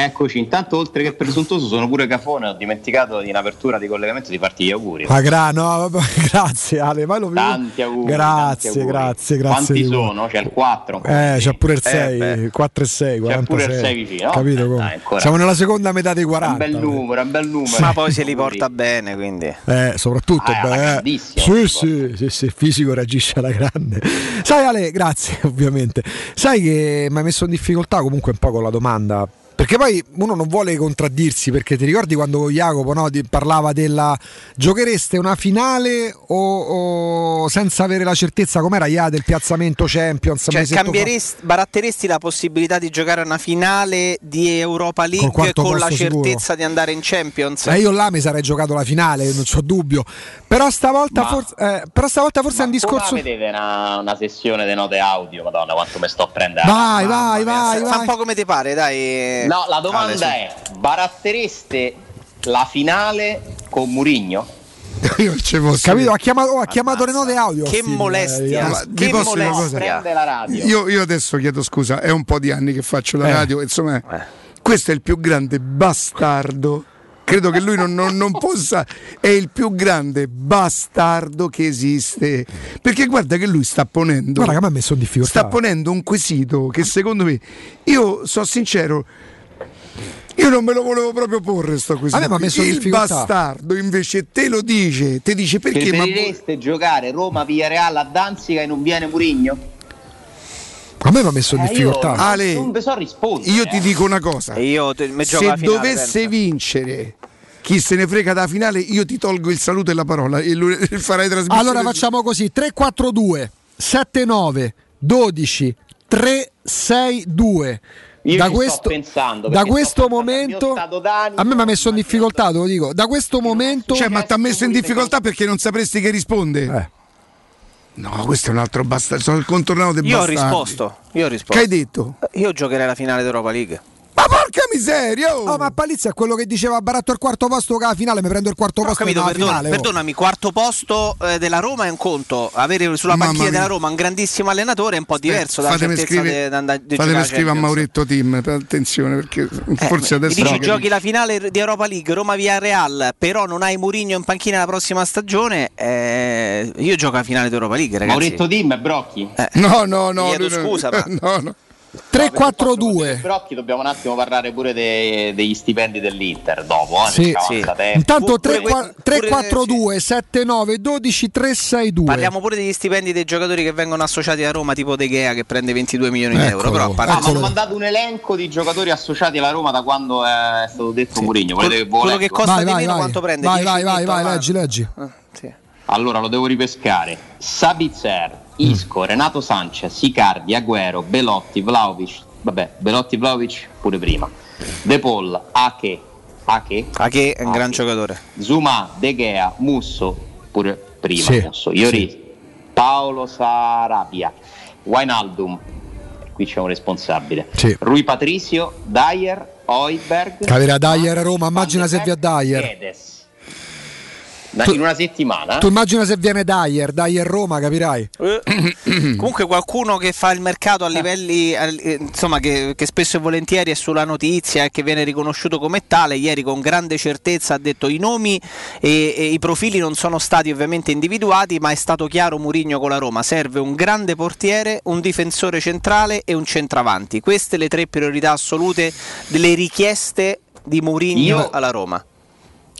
S21: Eccoci, intanto oltre che presuntuoso sono pure cafone, ho dimenticato in apertura di collegamento di farti gli auguri.
S6: ma gra- no, vabbè, grazie Ale, ma lo
S21: Tanti auguri.
S6: Grazie,
S21: tanti auguri.
S6: grazie, grazie.
S21: Quanti sono? C'è il 4.
S6: Eh, c'è pure il 6,
S21: beh.
S6: 4 e 6,
S21: C'è
S6: 46.
S21: pure il 6 vicino.
S6: Capito
S21: Eh,
S6: come?
S21: dai.
S6: Siamo nella seconda metà dei 40.
S21: Un bel numero, un bel numero.
S5: Ma poi se li porta bene, quindi.
S6: Eh, soprattutto,
S21: Ah,
S6: beh,
S21: grandissima,
S6: sì, sì, sì, sì, il fisico reagisce alla grande. Sai Ale, grazie ovviamente. Sai che mi hai messo in difficoltà comunque un po' con la domanda. Perché poi uno non vuole contraddirsi, perché ti ricordi quando Jacopo no, parlava della giochereste una finale o, o senza avere la certezza com'era Ia del piazzamento Champions?
S5: Cioè,
S6: mesetto fa?
S5: cambieresti, baratteresti la possibilità di giocare una finale di Europa League con la
S6: sicuro.
S5: certezza di andare in Champions?
S6: Eh, io là mi sarei giocato la finale, non c'ho dubbio. Però stavolta,
S21: Ma-
S6: forse, eh, però stavolta forse è un discorso.
S21: Come vedete una, una sessione di note audio? Madonna, quanto mi sto a prendere.
S6: Vai, vai,
S21: mia.
S6: vai,
S5: Fa
S6: vai.
S5: un po' come ti pare, dai.
S21: No, la domanda
S5: Ale, su.
S21: è: barattereste la finale con Murigno?
S6: Io ci posso Capito? Ha chiamato, oh, ha chiamato le note audio.
S5: Che molestia.
S6: eh,
S1: Ma
S5: Che molestia.
S21: la radio.
S1: Io, io adesso chiedo scusa, è un po' di anni che faccio la
S6: Eh.
S1: radio, insomma, questo è il più grande bastardo. Credo che lui non, non- non possa, è il più grande bastardo che esiste. Perché guarda che lui sta ponendo,
S6: Guarda che mi ha messo in difficoltà.
S1: sta ponendo un quesito che secondo me, io sono sincero, io non me lo volevo proprio porre sto quesito.
S6: A me m'ha messo in
S1: il
S6: difficoltà.
S1: bastardo invece te lo dice, ti dice perché ma
S21: Preferireste giocare Roma-Villarreal a Danzica e non viene Murigno?
S6: A me mi ha messo in
S21: Eh,
S6: difficoltà.
S21: io
S1: Ale,
S21: non so rispondere.
S1: io ti
S21: eh.
S1: dico una cosa.
S5: Io te-
S1: se
S5: finale,
S1: dovesse
S5: pensa.
S1: vincere chi se ne frega da finale, io ti tolgo il saluto e la parola e lui- farai trasmissione.
S6: Allora facciamo così: 342 79 12 362.
S21: Io
S6: da
S21: ci
S6: questo,
S21: sto pensando,
S6: da
S21: perché
S6: questo momento a me mi ha messo in difficoltà, te lo dico. Da questo momento
S1: Cioè, ma ti ha messo in difficoltà perché non sapresti che risponde?
S6: Eh.
S1: No, questo è un altro bastardo. Sono il contornato dei
S5: Io ho risposto. Io ho
S1: Che
S5: risposto.
S1: hai detto?
S5: Io giocherei la finale d'Europa League.
S1: Ma porca miseria! oh!
S6: Oh, ma Palizzi è quello che diceva Baratto il quarto posto che alla finale, mi prendo il quarto
S5: Ho
S6: posto
S5: capito, perdona-
S6: finale. oh.
S5: perdonami, quarto posto eh, della Roma è un conto, avere sulla
S1: Mamma
S5: panchina
S1: mia.
S5: della Roma un grandissimo allenatore è un po' diverso dalla
S1: fatemi
S5: certezza
S1: scrivere,
S5: di andare di
S1: fatemi scrivere a. Mauretto Tim, attenzione perché
S5: Eh,
S1: forse adesso
S5: dici
S1: ci
S5: giochi la finale di Europa League Roma via Real, però non hai Mourinho in panchina la prossima stagione. eh, io gioco la finale di Europa League, ragazzi.
S21: Mauretto Tim e Brocchi.
S5: Eh,
S1: No, no, no.
S5: Chiedo
S1: no, no.
S5: scusa, ma-
S1: no, no.
S6: 3-4-2.
S21: Brocchi dobbiamo un attimo parlare pure de- degli stipendi dell'Inter dopo. Eh,
S6: Sì.
S21: avanza tempo.
S6: Intanto
S5: Pure-
S6: 3-4-2, 7-9, 12, 3-6-2.
S5: Parliamo pure degli stipendi dei giocatori che vengono associati a Roma, tipo De Gea che prende 22 milioni di
S6: Eccolo.
S5: euro. Però a
S21: Ah,
S5: parte-
S21: ma hanno mandato un elenco di giocatori associati alla Roma da quando è stato detto Mourinho. Volete che ve lo
S5: quello che
S21: leggo?
S5: costa
S6: Vai,
S5: di
S6: vai,
S5: meno
S6: vai.
S5: quanto prende?
S6: Vai,
S5: 10
S6: vai, vai, vai, leggi, leggi.
S21: Allora lo devo ripescare. Sabitzer, Isco, Renato Sanchez, Icardi, Agüero, Belotti, Vlaovic. Vabbè, Belotti, Vlaovic pure prima. De Paul, Ake, Ake,
S5: Ake è un gran giocatore.
S21: Zuma, De Gea, Musso, pure prima
S6: Sì,
S21: Musso. Iori, Paolo Sarabia, Wijnaldum, qui c'è un responsabile.
S6: Sì.
S21: Rui Patricio, Dyer, Oiberg,
S6: Capirà Dyer a Roma, immagina se via Dyer.
S21: Guedes. Na- in una settimana
S6: Tu immagina se viene Dyer, Dyer Roma, capirai.
S5: Comunque qualcuno che fa il mercato a livelli, al- eh, insomma, che, che spesso e volentieri è sulla notizia e che viene riconosciuto come tale, ieri con grande certezza ha detto i nomi e, e i profili non sono stati ovviamente individuati, ma è stato chiaro Murigno con la Roma, serve un grande portiere, un difensore centrale e un centravanti. Queste le tre priorità assolute delle richieste di Murigno
S21: Io-
S5: alla Roma.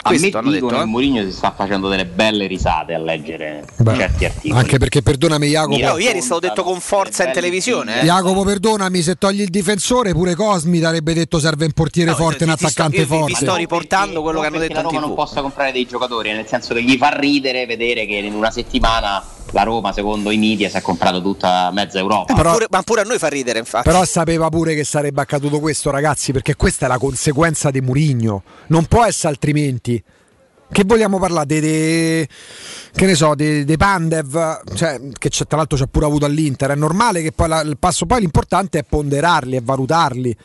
S21: A me
S5: Questo
S21: dicono
S5: detto,
S21: che
S5: eh?
S21: Mourinho si sta facendo delle belle risate a leggere
S6: Beh,
S21: certi articoli.
S6: Anche perché perdonami Jacopo.
S5: Io ieri è stato detto con forza in televisione. eh.
S6: Jacopo, perdonami, se togli il difensore, pure Cosmi darebbe detto serve un portiere
S5: No,
S6: forte,
S5: ti-
S6: un
S5: ti sto-
S6: attaccante
S5: io vi-
S6: forte.
S5: vi sto riportando quello che hanno detto
S21: la Roma
S5: TV.
S21: non possa comprare dei giocatori, nel senso che gli fa ridere vedere che in una settimana la Roma, secondo i media, si è comprato tutta mezza Europa.
S5: Ma pure, ma pure a noi fa ridere, infatti.
S6: Però sapeva pure che sarebbe accaduto questo, ragazzi, perché questa è la conseguenza di Murigno. Non può essere altrimenti. Che vogliamo parlare? Dei, dei- che ne so, dei, Pandev, cioè, che c'è, tra l'altro c'ha pure avuto all'Inter. È normale che poi la- il passo poi l'importante è ponderarli e valutarli.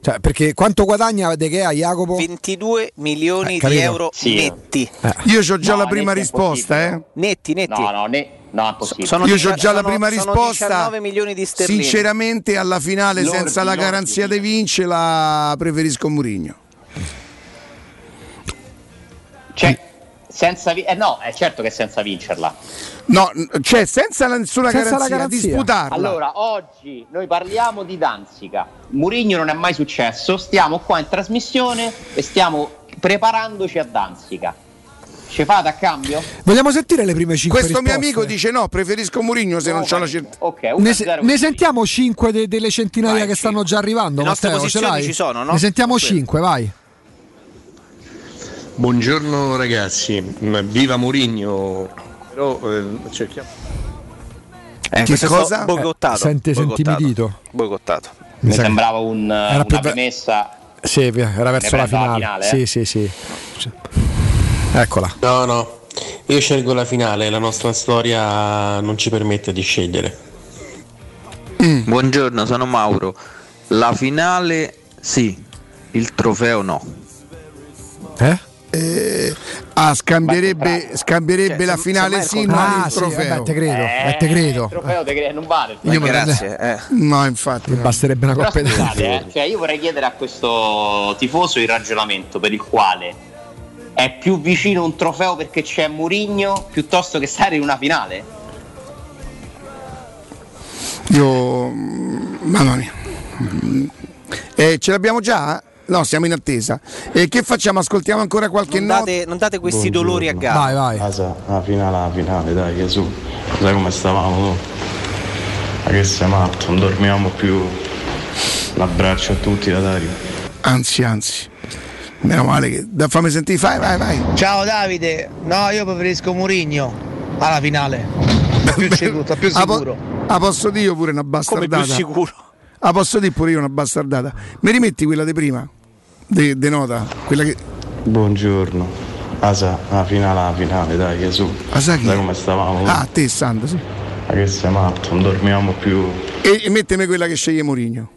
S6: Cioè, perché quanto guadagna De Gea, Jacopo?
S5: 22 milioni
S6: Eh,
S5: di euro
S21: Sì.
S5: netti.
S1: Io ho già
S21: No,
S1: la prima risposta, eh.
S5: Netti, netti.
S21: No, no, ne- no.
S5: Sono
S1: Io ho già la
S5: sono-
S1: prima
S5: sono
S1: risposta.
S5: 19 milioni di sterline.
S1: Sinceramente, alla finale,
S21: Lordi,
S1: senza la garanzia di
S21: dico.
S1: vince, la preferisco Murigno.
S21: Cioè, senza vi- eh no, è certo che senza vincerla.
S1: No, cioè senza la- nessuna
S6: Senza la
S1: garanzia,
S6: garanzia.
S1: disputarla.
S21: Allora, oggi noi parliamo di Danzica. Murigno non è mai successo, stiamo qua in trasmissione e stiamo preparandoci a Danzica. Ci fate a cambio?
S6: Vogliamo sentire le prime 5
S1: Questo mio
S6: risposte?
S1: amico dice no, preferisco Murigno se non c'ho la certezza.
S21: Ok,
S6: Ne,
S21: 1-0
S6: ne sentiamo 5 delle centinaia che stanno già arrivando.
S5: Le nostre
S6: Matteo, ce
S5: posizioni
S6: l'hai?
S5: ci sono, no?
S6: Ne sentiamo 5, vai.
S24: Buongiorno ragazzi, Mm, viva Mourinho. Però eh, cerchiamo.
S5: Eh,
S1: Che cosa?
S5: boicottato.
S6: Eh, sente-
S5: boicottato.
S6: intimidito.
S5: Boicottato.
S21: Mi
S6: che-
S21: sembrava un, una premessa.
S6: Sì, era verso la finale.
S21: finale,
S6: Sì,
S21: eh?
S6: sì, sì. Eccola.
S24: No, no, io scelgo la finale, la nostra storia non ci permette di scegliere.
S25: Buongiorno, sono Mauro. La finale sì, il trofeo no.
S6: Eh?
S1: Eh, ah, scambierebbe, scambierebbe
S5: Cioè,
S1: la finale sì, ma
S6: Ah,
S1: il
S6: sì,
S1: trofeo.
S6: vabbè, te credo,
S21: Eh,
S6: eh, te credo.
S21: Il trofeo te non vale. il
S6: Io me la-
S5: Grazie. eh.
S1: No, infatti. no.
S6: Basterebbe una
S21: Però
S6: coppa di
S21: eh, cioè io vorrei chiedere a questo tifoso il ragionamento per il quale è più vicino un trofeo perché c'è Murigno piuttosto che stare in una finale?
S1: Io. mm, Mamma mia. Eh, ce l'abbiamo già? No, siamo in attesa. E che facciamo? Ascoltiamo ancora qualche
S5: Non
S1: nota?
S5: date, non date questi dolori a gara.
S6: Vai, vai.
S24: Casa, la finale, la finale, dai Gesù. Sai come stavamo? no? Ma che sei matto, non dormiamo più. L'abbraccio a tutti da Dario.
S1: Anzi, anzi. Meno male che. Da fammi sentire, vai, vai, vai.
S26: Ciao Davide, no io preferisco Murigno alla finale, più sicuro, più
S1: Ah, po-
S26: sicuro.
S1: ah, posso dire io pure una
S5: Come
S1: bastardata?
S5: più sicuro?
S1: Ah, posso dire pure io una bastardata? Mi rimetti quella di prima? De, de nota? Quella che.
S24: Buongiorno. Asa, la finale, la finale, dai Gesù.
S1: Asa chi?
S24: Sai come stavamo?
S1: Ah, te Sandro, sì.
S24: Ma che sei matto, non dormiamo più.
S1: E, e mettemi quella che sceglie Mourinho.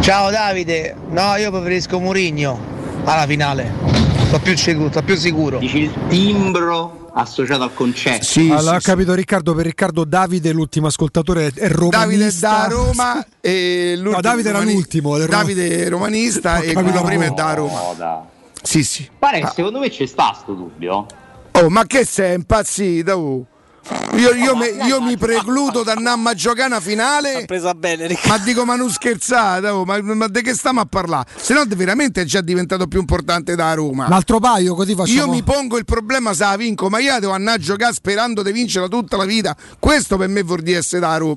S26: Ciao Davide, no io preferisco Murigno alla finale, sto più sicuro, sto più sicuro.
S21: Dici il timbro associato al concetto.
S1: Sì,
S6: Allora, ho
S1: sì,
S6: capito Riccardo, per Riccardo Davide l'ultimo ascoltatore è romanista.
S1: Davide da Roma e l'ultimo
S6: No, Davide era l'ultimo, Roma-
S1: Davide è romanista e
S6: capito
S1: quello prima è da Roma.
S21: No.
S1: Sì, sì.
S21: Pare che secondo me c'è sta sto dubbio.
S1: Oh, ma che sei impazzito? Io, io me- io mi precludo da andare a giocare una finale.
S5: presa bene, Riccardo.
S1: Ma dico, ma non scherzate, oh, ma, ma di che stiamo a parlare? Se no, veramente è già diventato più importante da Roma.
S17: Un altro paio, così facciamo.
S1: Io mi pongo il problema se la vinco, ma io devo andare a giocare sperando di vincerla tutta la vita. Questo per me vuol dire essere da Roma.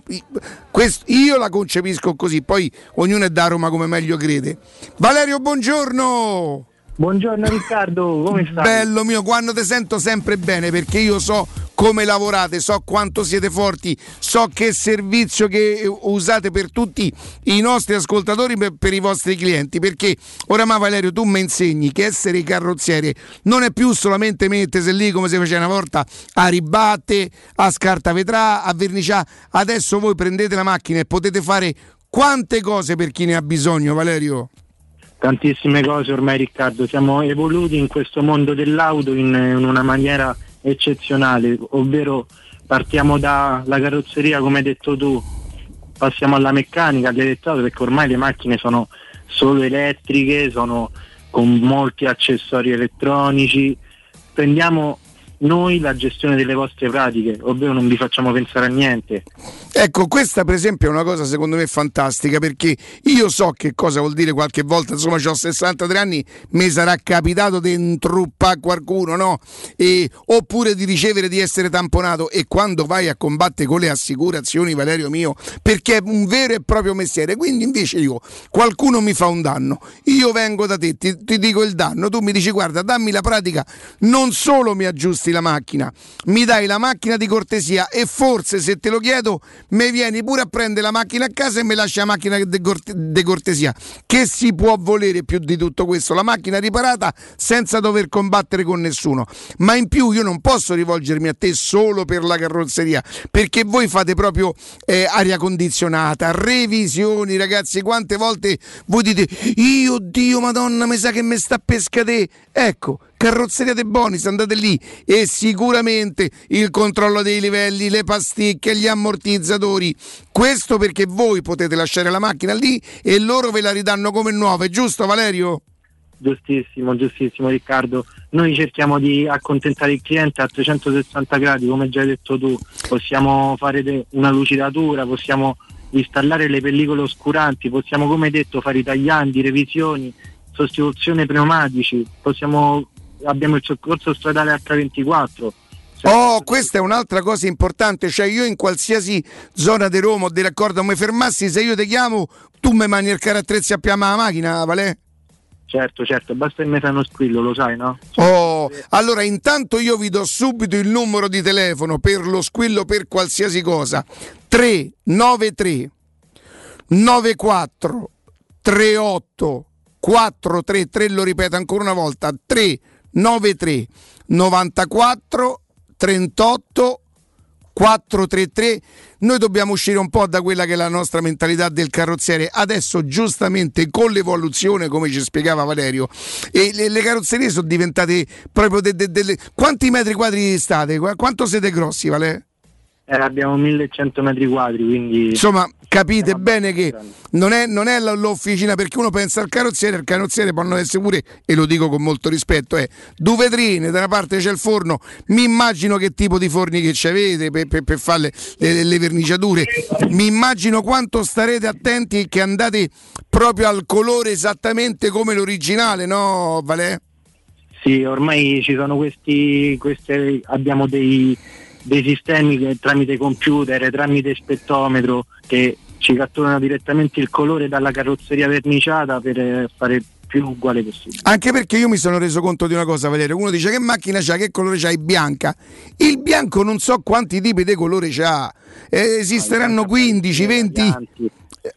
S1: Questo- io la concepisco così, poi ognuno è da Roma come meglio crede. Valerio, buongiorno.
S27: Buongiorno Riccardo, come stai?
S1: Bello mio, quando ti sento sempre bene perché io so come lavorate, so quanto siete forti, so che servizio che usate per tutti i nostri ascoltatori, per, per i vostri clienti, perché oramai Valerio tu mi insegni che essere carrozziere non è più solamente mettersi lì come si faceva una volta a ribatte, a scartavetrà, a verniciare, adesso voi prendete la macchina e potete fare quante cose per chi ne ha bisogno Valerio?
S27: Tantissime cose ormai Riccardo, siamo evoluti in questo mondo dell'auto in, in una maniera eccezionale, ovvero partiamo dalla carrozzeria come hai detto tu, passiamo alla meccanica, all'elettronico perché ormai le macchine sono solo elettriche, sono con molti accessori elettronici, prendiamo noi la gestione delle vostre pratiche, ovvero non vi facciamo pensare a niente.
S1: Ecco, questa per esempio è una cosa secondo me fantastica perché io so che cosa vuol dire qualche volta, insomma ho 63 anni, mi sarà capitato di intruppare qualcuno, no? E- oppure di ricevere di essere tamponato e quando vai a combattere con le assicurazioni, Valerio mio, perché è un vero e proprio mestiere, quindi invece io, qualcuno mi fa un danno, io vengo da te, ti, ti dico il danno, tu mi dici guarda dammi la pratica, non solo mi aggiusti la macchina, mi dai la macchina di cortesia e forse se te lo chiedo mi vieni pure a prendere la macchina a casa e mi lasci la macchina di corte- di cortesia. Che si può volere più di tutto questo? La macchina riparata senza dover combattere con nessuno. Ma in più io non posso rivolgermi a te solo per la carrozzeria, perché voi fate proprio eh, aria condizionata, revisioni, ragazzi. Quante volte voi dite, io Dio Madonna, mi sa che mi sta a pescate. Ecco, Carrozzeria De Bonis, andate lì e sicuramente il controllo dei livelli, le pasticche, gli ammortizzatori. Questo perché voi potete lasciare la macchina lì e loro ve la ridanno come nuova, è giusto Valerio?
S27: Giustissimo, giustissimo Riccardo. Noi cerchiamo di accontentare il cliente a 360 gradi, come già hai detto tu. Possiamo fare de- una lucidatura, possiamo installare le pellicole oscuranti, possiamo come detto fare i tagliandi, revisioni, sostituzione pneumatici, possiamo, abbiamo il soccorso stradale H24.
S1: Oh, questa è un'altra cosa importante, cioè io in qualsiasi zona di Roma o di raccordo mi fermassi, se io ti chiamo, tu mi mani il carattrezzi a piama la macchina, Valè?
S27: Certo, certo, basta fai uno squillo, lo sai, no?
S1: Oh, allora intanto io vi do subito il numero di telefono per lo squillo per qualsiasi cosa. 393 94 38 433, lo ripeto ancora una volta, 393 94 38 433 noi dobbiamo uscire un po' da quella che è la nostra mentalità del carrozziere adesso giustamente con l'evoluzione come ci spiegava Valerio e le, le carrozzerie sono diventate proprio de- de- delle quanti metri quadri state? Qu- quanto siete grossi Valerio?
S27: Eh, abbiamo 1100 metri quadri, quindi...
S1: Insomma, capite bene che non è, non è l'officina perché uno pensa al carrozziere, il carrozziere possono essere pure, e lo dico con molto rispetto, è due vetrine, da una parte c'è il forno, mi immagino che tipo di forni che ci avete per, per- per fare le, le- le verniciature, mi immagino quanto starete attenti che andate proprio al colore esattamente come l'originale, no Valè?
S27: Sì, ormai ci sono questi, queste, abbiamo dei, dei sistemi che tramite computer, tramite spettometro che ci catturano direttamente il colore dalla carrozzeria verniciata per eh, fare più uguale possibile.
S1: Anche perché io mi sono reso conto di una cosa, Valerio. Uno dice che macchina c'ha, che colore c'hai? Bianca. Il bianco non so quanti tipi di colore c'ha. Eh, esisteranno 15, 20. Eh,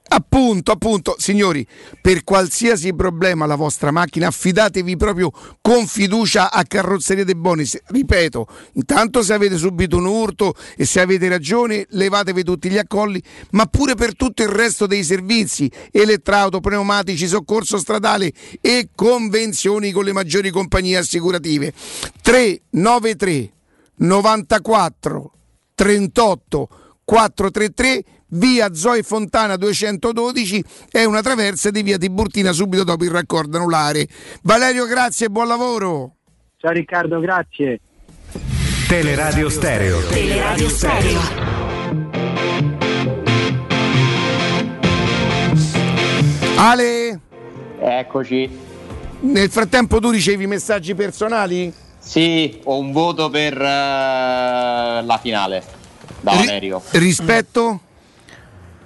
S1: Appunto, appunto, signori, per qualsiasi problema la vostra macchina, affidatevi proprio con fiducia a Carrozzeria De Bonis. Ripeto, intanto se avete subito un urto e se avete ragione, levatevi tutti gli accolli, ma pure per tutto il resto dei servizi, elettrauto, pneumatici, soccorso stradale e convenzioni con le maggiori compagnie assicurative. 393 94 38 433 via Zoe Fontana 212 è una traversa di via Tiburtina subito dopo il raccordo anulare. Valerio, grazie e buon lavoro.
S27: Ciao Riccardo, grazie.
S20: Teleradio Stereo.
S8: Teleradio Stereo.
S1: Ale,
S21: Eccoci.
S1: nel frattempo tu ricevi messaggi personali?
S21: Sì, ho un voto per eh, la finale. Da Valerio.
S1: Rispetto?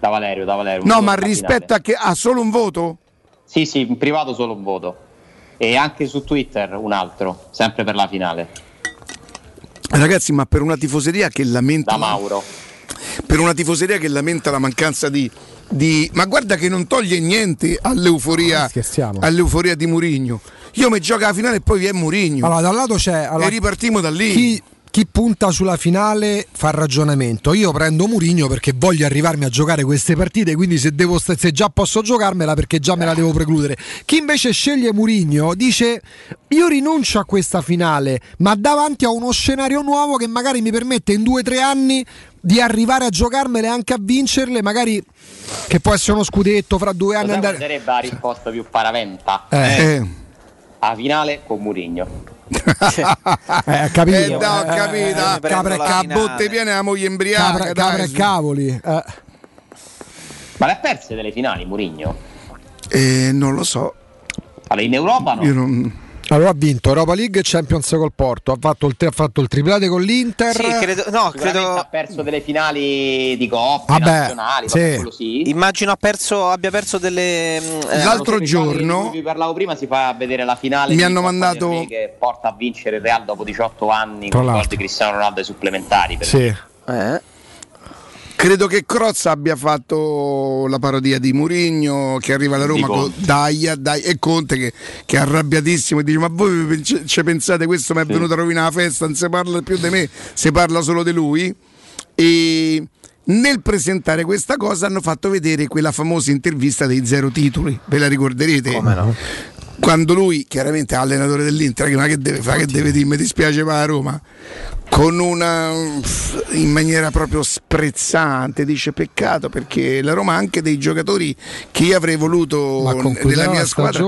S21: Da Valerio, da Valerio.
S1: No, ma rispetto a che ha solo un voto?
S21: Sì, sì, in privato solo un voto. E anche su Twitter un altro, sempre per la finale.
S1: Ragazzi, ma per una tifoseria che lamenta
S21: Da Mauro.
S1: per una tifoseria che lamenta la mancanza di, di- ma guarda che non toglie niente all'euforia, all'euforia di Murigno. Io mi gioco la finale e poi vi è Murigno.
S6: Allora, da un lato c'è. allora,
S1: e ripartiamo da lì.
S6: Chi, chi punta sulla finale fa ragionamento. Io prendo Murigno perché voglio arrivarmi a giocare queste partite, quindi se, devo, se già posso giocarmela perché già me la devo precludere. Chi invece sceglie Murigno dice io rinuncio a questa finale, ma davanti a uno scenario nuovo che magari mi permette in due o tre anni di arrivare a giocarmele anche a vincerle, magari che può essere uno scudetto fra due anni andare...
S21: sarebbe la risposta più paraventa?
S6: Eh.
S21: A finale con Murigno.
S6: Eh, capito?
S1: Eh, no, ho capito.
S6: Eh, capra e
S1: a
S6: ca-
S1: botte piene la moglie embriaca.
S6: capra,
S1: dai,
S6: capra e cavoli. eh.
S21: Ma le ha perse delle finali Murigno?
S1: Eh, non lo so.
S21: Allora, in Europa no.
S1: Io non...
S6: Allora ha vinto Europa League e Champions col Porto, ha fatto il, ha fatto il triplete con l'Inter.
S5: Sì, credo, no, credo.
S21: ha perso delle finali di coppe
S6: Vabbè,
S21: nazionali,
S6: sì.
S21: sì.
S5: Immagino ha perso, abbia perso delle. mm, eh,
S1: L'altro giorno
S21: vi parlavo prima si fa vedere la finale
S1: Mi
S21: di
S1: hanno
S21: Coppa
S1: mandato-
S21: che porta a vincere il Real dopo 18 anni
S6: Tra
S21: con gol
S6: l'altro.
S21: di Cristiano Ronaldo ai supplementari. per
S6: Sì.
S5: eh.
S1: Credo che Crozza abbia fatto la parodia di Murigno che arriva alla Roma con. Daia, Dai- e Conte che, che è arrabbiatissimo e dice ma voi ci pensate questo mi è venuto a rovinare la festa, non si parla più di me, si parla solo di lui e nel presentare questa cosa hanno fatto vedere quella famosa intervista dei zero titoli, ve la ricorderete? Quando lui, chiaramente è allenatore dell'Inter, che ma che deve fare? Che deve dire? Mi dispiace per la Roma. Con una in maniera proprio sprezzante, dice peccato perché la Roma ha anche dei giocatori che io avrei voluto nella mia squadra,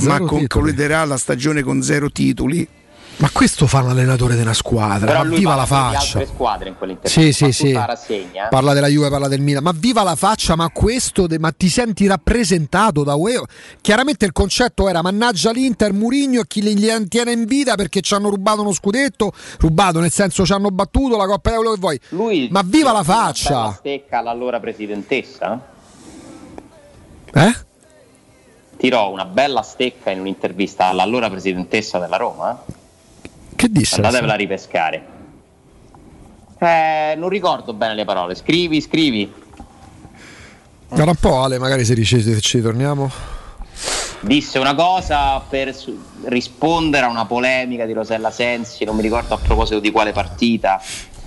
S1: ma concluderà la stagione con zero titoli.
S6: Ma questo fa un allenatore di una squadra,
S21: Però
S6: ma viva la
S21: di
S6: faccia.
S21: altre squadre in.
S6: Sì, sì, sì.
S21: la.
S6: Parla della Juve, parla del Milan, ma viva la faccia, ma questo, de- ma ti senti rappresentato da UE? Chiaramente il concetto era mannaggia l'Inter, Murigno e chi li li tiene in vita perché ci hanno rubato uno scudetto, rubato nel senso ci hanno battuto la Coppa di quello che vuoi.
S21: Lui
S6: ma viva la faccia!
S21: stecca all'allora presidentessa.
S6: Eh?
S21: Tirò una bella stecca in un'intervista all'allora presidentessa della Roma.
S6: Che disse?
S21: Andatevela a ripescare. Eh, non ricordo bene le parole. Scrivi, scrivi.
S6: Guarda un po' Ale, magari se ci, se ci torniamo.
S21: Disse una cosa per su- rispondere a una polemica di Rosella Sensi, non mi ricordo a proposito di quale partita,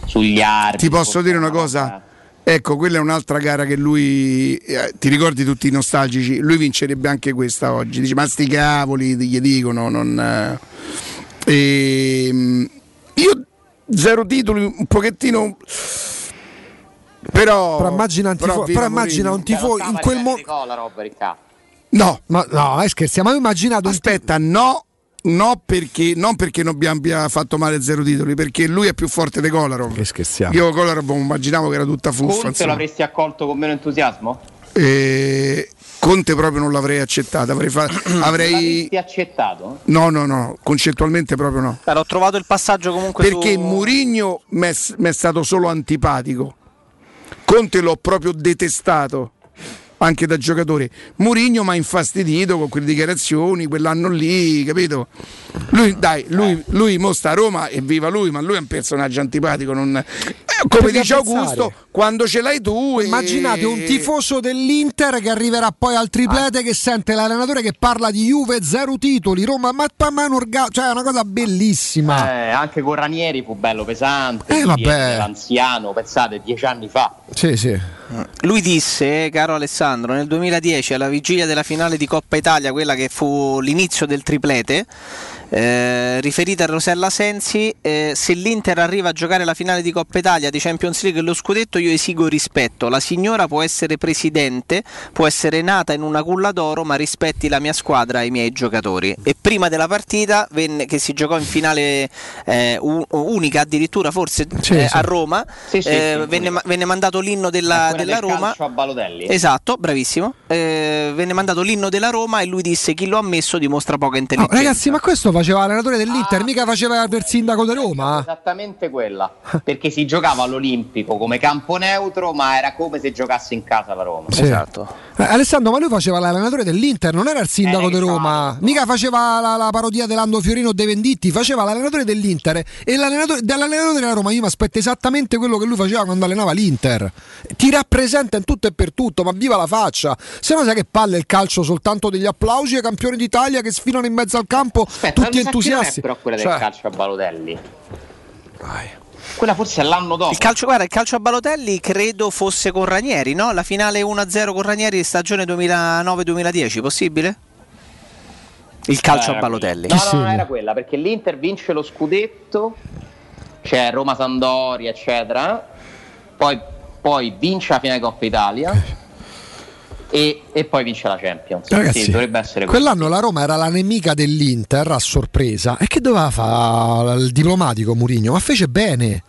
S21: sugli arbitri.
S1: Ti posso dire una cosa? Ecco, quella è un'altra gara che lui, eh, ti ricordi tutti i nostalgici, lui vincerebbe anche questa oggi. Dice, ma sti cavoli, gli dicono, non... eh. Ehm, io zero titoli, un pochettino... Però,
S6: Però immagina un tifo- però immagina un tifo in quel momento.
S21: la roba, Riccardo.
S1: No,
S6: ma no, eh, scherziamo. Ma ho immaginato.
S1: Aspetta, no, no perché, non perché non abbia, fatto male zero titoli, perché lui è più forte di Kolarov.
S6: Che scherziamo.
S1: Io Kolarov immaginavo che era tutta fuffa. Insomma.
S21: l'avresti accolto con meno entusiasmo?
S1: E Conte proprio non l'avrei accettato, avrei fa- avrei...
S21: L'avresti accettato?
S1: No, no, no, concettualmente proprio no.
S5: L'ho trovato il passaggio comunque
S1: Perché
S5: su...
S1: Murigno mi è stato solo antipatico. Conte l'ho proprio detestato anche da giocatore. Murigno mi ha infastidito con quelle dichiarazioni, quell'anno lì, capito? Lui, dai, lui, lui mo sta a Roma e viva lui, ma lui è un personaggio antipatico. non- Eh, come dice. Augusto, quando ce l'hai tu. e-
S6: Immaginate un tifoso dell'Inter che arriverà poi al triplete che sente l'allenatore che parla di Juve, zero titoli, Roma, ma, ma, è orga- cioè è una cosa bellissima.
S21: Eh, anche con Ranieri fu bello pesante,
S6: Eh, vabbè.
S21: L'anziano, pensate, dieci anni fa.
S6: Sì, sì.
S5: Lui disse, caro Alessandro, nel 2010 alla vigilia della finale di Coppa Italia, quella che fu l'inizio del triplete, Eh, riferita a Rosella Sensi, eh, se l'Inter arriva a giocare la finale di Coppa Italia, di Champions League e lo scudetto, io esigo rispetto. La signora può essere presidente, può essere nata in una culla d'oro, ma rispetti la mia squadra e i miei giocatori. E prima della partita, venne, che si giocò in finale eh, unica addirittura forse
S6: Sì,
S5: eh,
S6: sì.
S5: a Roma,
S21: Sì, sì,
S5: eh,
S21: sì,
S5: venne, ma- venne mandato l'inno della, della
S21: del
S5: Roma.
S21: calcio a Balotelli.
S5: Esatto, bravissimo. Eh, venne mandato l'inno della Roma e lui disse chi lo ha messo dimostra poca
S6: No,
S5: intelligenza.
S6: ragazzi, ma questo faceva l'allenatore dell'Inter, mica faceva per sindaco di Roma.
S21: Esattamente quella, perché si giocava all'Olimpico come campo neutro, ma era come se giocasse in casa la Roma.
S6: Sì. Eh, Alessandro, ma lui faceva l'allenatore dell'Inter, non era il sindaco di Roma, mica faceva la, la parodia dell'Ando Fiorino De Venditti, faceva l'allenatore dell'Inter e l'allenatore, dall'allenatore della Roma io mi aspetto esattamente quello che lui faceva quando allenava l'Inter. Ti rappresenta in tutto e per tutto, ma viva la faccia. Se no sai che palle il calcio soltanto degli applausi ai campioni d'Italia che sfilano in mezzo al campo
S21: Aspetta,
S6: tutti
S21: non è
S6: entusiasti.
S21: però quella
S6: Cioè,
S21: del calcio a Balotelli. Quella forse è l'anno dopo.
S5: Il calcio, guarda, il calcio a Balotelli credo fosse con Ranieri, no? La finale 1-0 con Ranieri stagione 2009-2010, possibile? Il calcio a
S21: Era
S5: Balotelli.
S21: No, no, non era quella, perché l'Inter vince lo scudetto, c'è Roma-Sandoria, eccetera, poi, poi vince la finale Coppa Italia e, e poi vince la Champions.
S6: Ragazzi,
S21: sì, dovrebbe essere
S6: quell'anno la Roma era la nemica dell'Inter a sorpresa. E che doveva fare il diplomatico Murigno? Ma fece bene.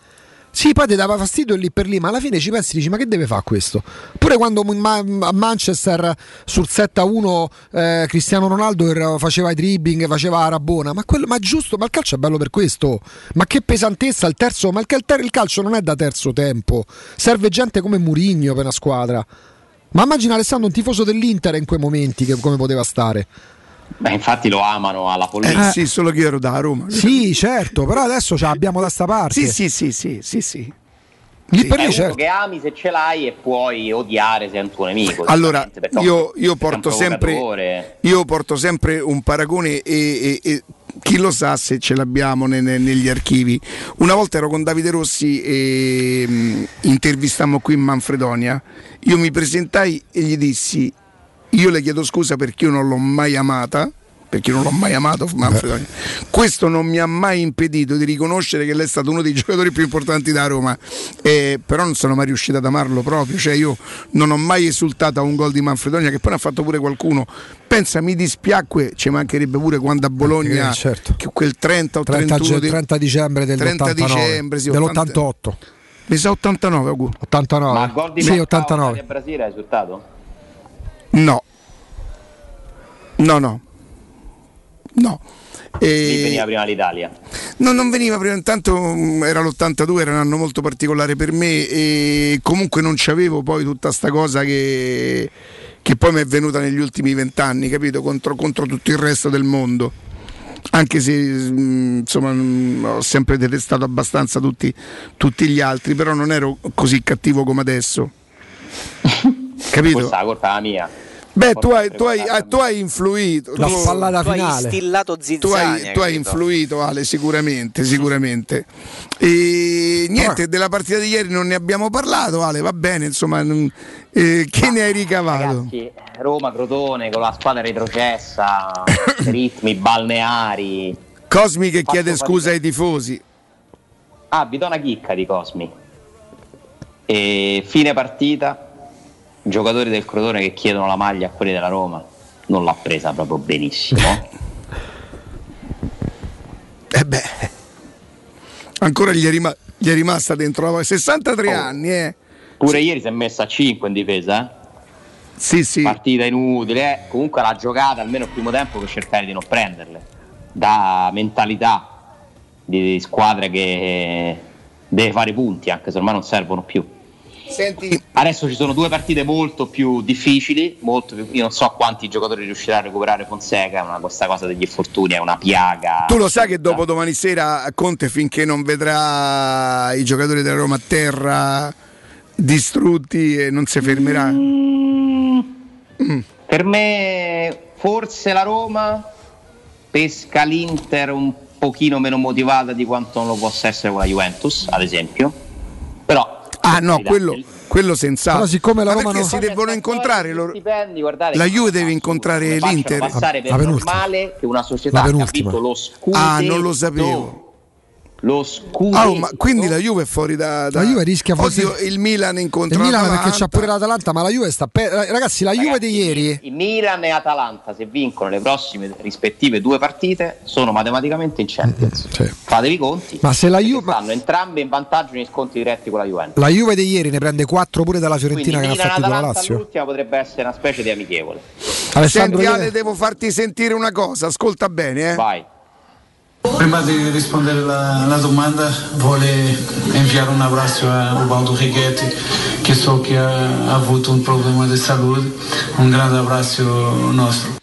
S6: Sì, poi ti dava fastidio lì per lì, ma alla fine ci pensi dici: ma che deve fare questo? Pure quando a Manchester sul 7-1 eh, Cristiano Ronaldo faceva i dribbling, faceva la rabona, ma, quello, ma giusto, ma il calcio è bello per questo. Ma che pesantezza il terzo, ma il, il calcio non è da terzo tempo. Serve gente come Murigno per una squadra. Ma immagina Alessandro un tifoso dell'Inter in quei momenti che, come poteva stare.
S21: Beh, infatti lo amano alla
S1: Eh,
S21: politica.
S1: sì, solo che io ero da Roma.
S6: Sì, certo, però adesso ce l'abbiamo da sta parte.
S1: Sì, sì, sì, sì, sì, sì.
S6: Lì per certo.
S21: che ami se ce l'hai e puoi odiare se è un tuo nemico.
S1: Allora, io, io porto sempre, io porto sempre un paragone e, e- e chi lo sa se ce l'abbiamo ne- ne- negli archivi. Una volta ero con Davide Rossi e mh, intervistammo qui in Manfredonia. Io mi presentai e gli dissi: Io le chiedo scusa perché io non l'ho mai amata. Perché non l'ho mai amato Manfredonia. Questo non mi ha mai impedito di riconoscere che lei è stato uno dei giocatori più importanti da Roma. Eh, però non sono mai riuscito ad amarlo proprio. Cioè, io non ho mai esultato a un gol di Manfredonia, che poi ne ha fatto pure qualcuno. Pensa, mi dispiacque, ci mancherebbe pure quando a Bologna,
S6: Eh, certo.
S1: che quel 30 o
S6: 30,
S1: 31 di-
S6: 30 dicembre del
S1: 30 dicembre, sì,
S6: dell'88.
S1: Mi sa 89, Agu.
S6: 89.
S21: Ma a gol di
S6: sì,
S21: Marcao
S6: 89.
S21: Italia Brasile hai risultato?
S1: No. No, no. No.
S21: Lì
S1: E-
S21: veniva prima l'Italia.
S1: No, non veniva prima, intanto mh, era l'82, era un anno molto particolare per me e comunque non c'avevo poi tutta sta cosa che, che poi mi è venuta negli ultimi vent'anni, capito? Contro, contro tutto il resto del mondo. Anche se mh, insomma mh, ho sempre detestato abbastanza tutti, tutti gli altri, però non ero così cattivo come adesso. Capito?
S21: Questa è la colpa mia.
S1: Beh, tu hai, tu hai- ah, tu hai influito.
S6: La
S1: tu-
S6: spallata
S5: Tu hai
S6: finale.
S5: instillato
S1: tu hai, tu hai influito Ale sicuramente sicuramente e niente della partita di ieri non ne abbiamo parlato Ale va bene insomma non- eh, che ne hai ricavato
S21: Ragazzi, Roma, Crotone con la squadra retrocessa, ritmi balneari.
S1: Cosmi che chiede
S21: fatica.
S1: scusa ai tifosi
S21: Ah, vi do una chicca di Cosmi. E fine partita, giocatori del Crotone che chiedono la maglia a quelli della Roma. Non l'ha presa proprio benissimo.
S1: eh beh ancora gli è, rima- gli è rimasta dentro la 63 anni eh
S21: Pure ieri si è messa a 5 in difesa. eh.
S1: sì sì
S21: Partita inutile. eh. Comunque l'ha giocata almeno il primo tempo per cercare di non prenderle. Da mentalità di squadre che deve fare punti, anche se ormai non servono più.
S1: Senti,
S21: Adesso ci sono due partite molto più difficili, molto più- io non so quanti giocatori riuscirà a recuperare Fonseca, ma questa cosa degli infortuni è una piaga.
S1: tu lo sai che dopo domani sera Conte finché non vedrà i giocatori della Roma a terra distrutti e non si fermerà
S21: Mm. Per me forse la Roma pesca l'Inter un pochino meno motivata di quanto non lo possa essere con la Juventus, ad esempio. Però
S1: Ah no, quello, quello senz'altro.
S6: Però siccome la
S1: Ma
S6: Roma
S1: perché
S6: non-
S1: si devono incontrare loro?
S21: stipendi, guardate,
S1: La Juve deve incontrare l'Inter.
S21: passare per normale che una società ha vinto lo scudetto
S1: Ah, non lo sapevo.
S21: Lo scudetto
S1: Ah, oh, ma quindi la Juve è fuori da, da-
S6: La Juve rischia forse-
S1: Oddio, il Milan incontra
S6: Il Milan perché c'ha pure l'Atalanta, ma la Juve sta pe- ragazzi, la Juve di ieri
S21: I Milan e Atalanta se vincono le prossime rispettive due partite sono matematicamente in Champions fatevi i conti
S6: Ma se la Juve
S21: stanno entrambe in vantaggio negli sconti diretti con la Juventus
S6: la Juve di ieri ne prende 4 pure dalla
S21: quindi
S6: Fiorentina che ne ha
S21: Milan
S6: fatti con la Lazio.
S21: all'ultima potrebbe essere una specie di amichevole
S6: Alessandro
S1: Senti
S6: ieri-
S1: Ale, devo farti sentire una cosa, ascolta bene, eh.
S21: Vai.
S3: Prima di rispondere alla, domanda, voglio inviare un abbraccio a Ubaldo Righetti, che so che ha, ha avuto un problema di salute. Un grande abbraccio nostro.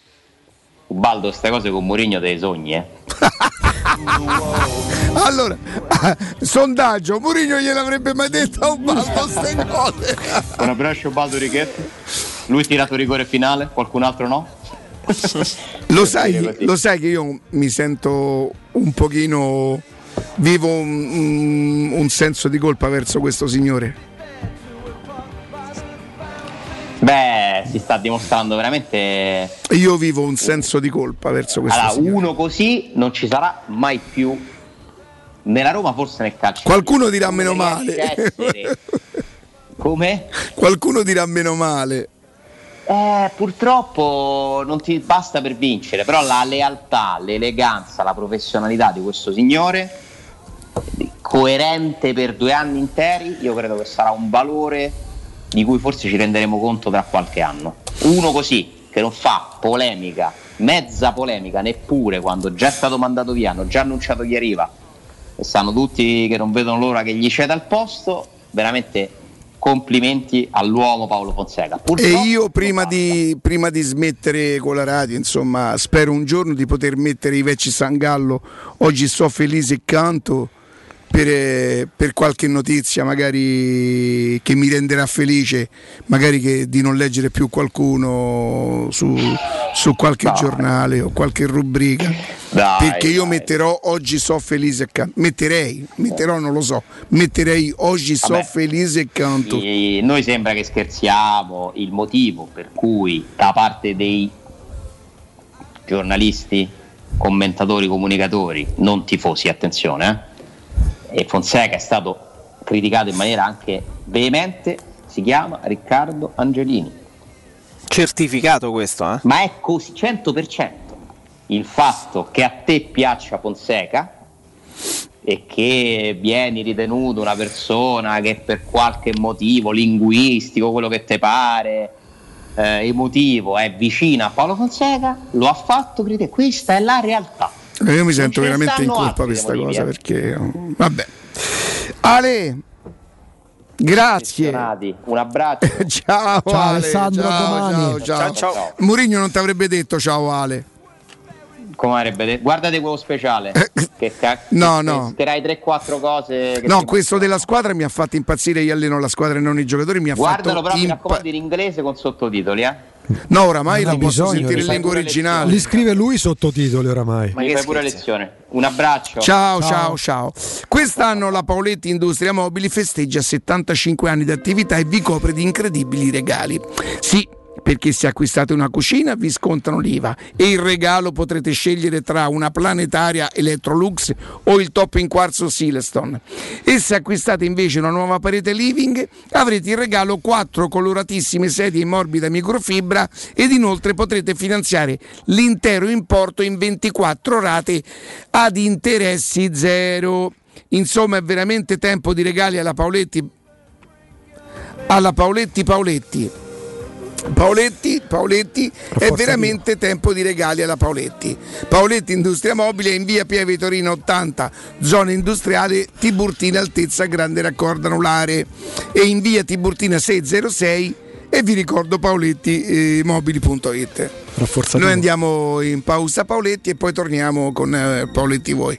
S21: Ubaldo queste cose con Mourinho dei sogni eh
S1: Allora, sondaggio, Mourinho gliel'avrebbe mai detto a un baldo ste cose.
S21: un abbraccio Ubaldo Righetti lui ha tirato rigore finale qualcun altro no?
S1: Lo sai, lo sai che io mi sento un pochino vivo un, un- senso di colpa verso questo signore.
S21: beh si sta dimostrando veramente
S1: Io vivo un senso di colpa verso questo
S21: allora
S1: signore.
S21: uno così non ci sarà mai più nella Roma forse nel calcio
S1: Qualcuno dirà meno male.
S21: come?
S1: Qualcuno dirà meno male.
S21: Eh, purtroppo non ti basta per vincere, però la lealtà, l'eleganza, la professionalità di questo signore, coerente per due anni interi, io credo che sarà un valore di cui forse ci renderemo conto tra qualche anno. Uno così, che non fa polemica, mezza polemica, neppure quando già è stato mandato via, hanno già annunciato chi arriva, e sanno tutti che non vedono l'ora che gli ceda il posto, veramente complimenti all'uomo Paolo Fonseca.
S1: E
S21: Purtroppo
S1: io prima di, prima di smettere con la radio, insomma, spero un giorno di poter mettere i vecchi Sangallo. Oggi sto felice e canto per, eh, per qualche notizia, magari che mi renderà felice, magari che, di non leggere più qualcuno su, su qualche giornale o qualche rubrica.
S21: Dai,
S1: perché io metterò oggi so felice e canto. Metterei, metterò non lo so, metterei oggi so
S21: Vabbè.
S1: felice e canto.
S21: E noi sembra che scherziamo, il motivo per cui da parte dei giornalisti, commentatori, comunicatori, non tifosi, attenzione, eh, e Fonseca è stato criticato in maniera anche veemente, si chiama Riccardo Angelini.
S5: Certificato questo, eh?
S21: Ma è così, 100%. Il fatto che a te piaccia Fonseca e che vieni ritenuto una persona che per qualche motivo linguistico, quello che ti pare, eh, emotivo, è vicina a Paolo Fonseca, lo ha fatto criticare. Questa è la realtà.
S1: Eh, Io mi sento veramente in colpa per questa cosa
S21: eh.
S1: perché vabbè. Ale, grazie.
S21: Un abbraccio.
S1: ciao,
S6: Ciao,
S1: Ale,
S6: Alessandro,
S1: ciao, ciao, ciao.
S21: Ciao, ciao.
S1: Mourinho non ti avrebbe detto ciao Ale.
S21: Come avrebbe detto? Guardate quello speciale. che ca-
S1: No,
S21: che
S1: no.
S21: Pescherai 3-4 cose. Che
S1: No, questo della squadra mi ha fatto impazzire, io alleno la squadra e non i giocatori, mi ha
S21: Guardalo
S1: fatto
S21: però, mi
S1: impa-
S21: raccomando, in inglese con sottotitoli, eh.
S1: No, oramai
S6: Non
S1: non posso
S6: bisogno,
S1: sentire in lingua originale.
S6: Li scrive lui sottotitoli oramai.
S21: Ma mi fai pure lezione. Un abbraccio.
S1: Ciao, ciao, ciao. Quest'anno la Paoletti Industria Mobili festeggia 75 anni di attività e vi copre di incredibili regali. Sì. Perché se acquistate una cucina vi scontano l'IVA e il regalo potrete scegliere tra una planetaria Electrolux o il top in quarzo Silestone. E se acquistate invece una nuova parete living avrete in regalo quattro coloratissime sedie in morbida microfibra ed inoltre potrete finanziare l'intero importo in 24 rate ad interessi zero. Insomma, è veramente tempo di regali alla Paoletti. Alla Paoletti Paoletti. Paoletti, Paoletti, è veramente tempo di regali alla Paoletti. Paoletti Industria Mobile in via Pieve Torino 80, zona industriale Tiburtina altezza grande raccordo anulare e in via Tiburtina 606 e vi ricordo paolettimobili.it.
S6: Rafforzato.
S1: Noi andiamo in pausa Paoletti e poi torniamo con eh, Paoletti voi.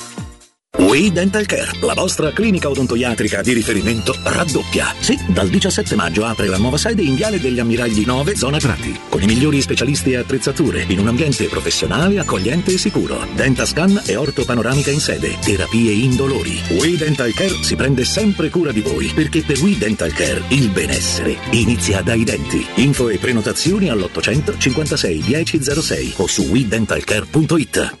S15: We Dental Care, la vostra clinica odontoiatrica di riferimento, raddoppia. Sì, dal 17 maggio apre la nuova sede in Viale degli Ammiragli 9, zona Prati, con i migliori specialisti e attrezzature, in un ambiente professionale, accogliente e sicuro. Dentascan e ortopanoramica in sede, terapie indolori. We Dental Care si prende sempre cura di voi, perché per We Dental Care il benessere inizia dai denti. Info e prenotazioni all'800 56 1006 o su WeDentalCare.it.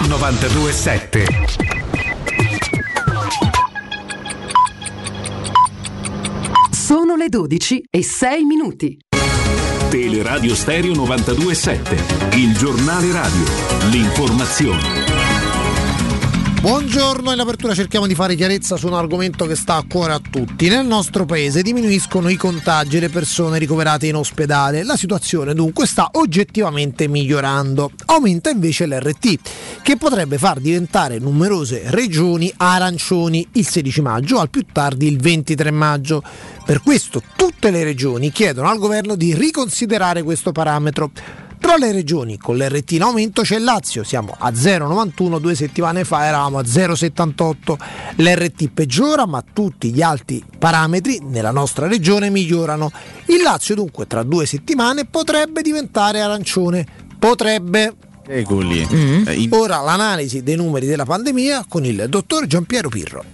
S20: 927.
S16: Sono le 12 e 6 minuti.
S15: Teleradio Stereo 927, il giornale radio, l'informazione.
S17: Buongiorno, in apertura cerchiamo di fare chiarezza su un argomento che sta a cuore a tutti. Nel nostro paese diminuiscono i contagi e le persone ricoverate in ospedale. La situazione dunque sta oggettivamente migliorando. Aumenta invece l'RT, che potrebbe far diventare numerose regioni arancioni il 16 maggio, al più tardi il 23 maggio. Per questo tutte le regioni chiedono al governo di riconsiderare questo parametro. Tra le regioni con l'RT in aumento c'è il Lazio, siamo a 0,91, due settimane fa eravamo a 0,78. L'RT peggiora ma tutti gli altri parametri nella nostra regione migliorano. Il Lazio dunque tra due settimane potrebbe diventare arancione. Potrebbe.
S28: Ecoli.
S17: Eh, Ora l'analisi dei numeri della pandemia con il dottor Giampiero Pirro.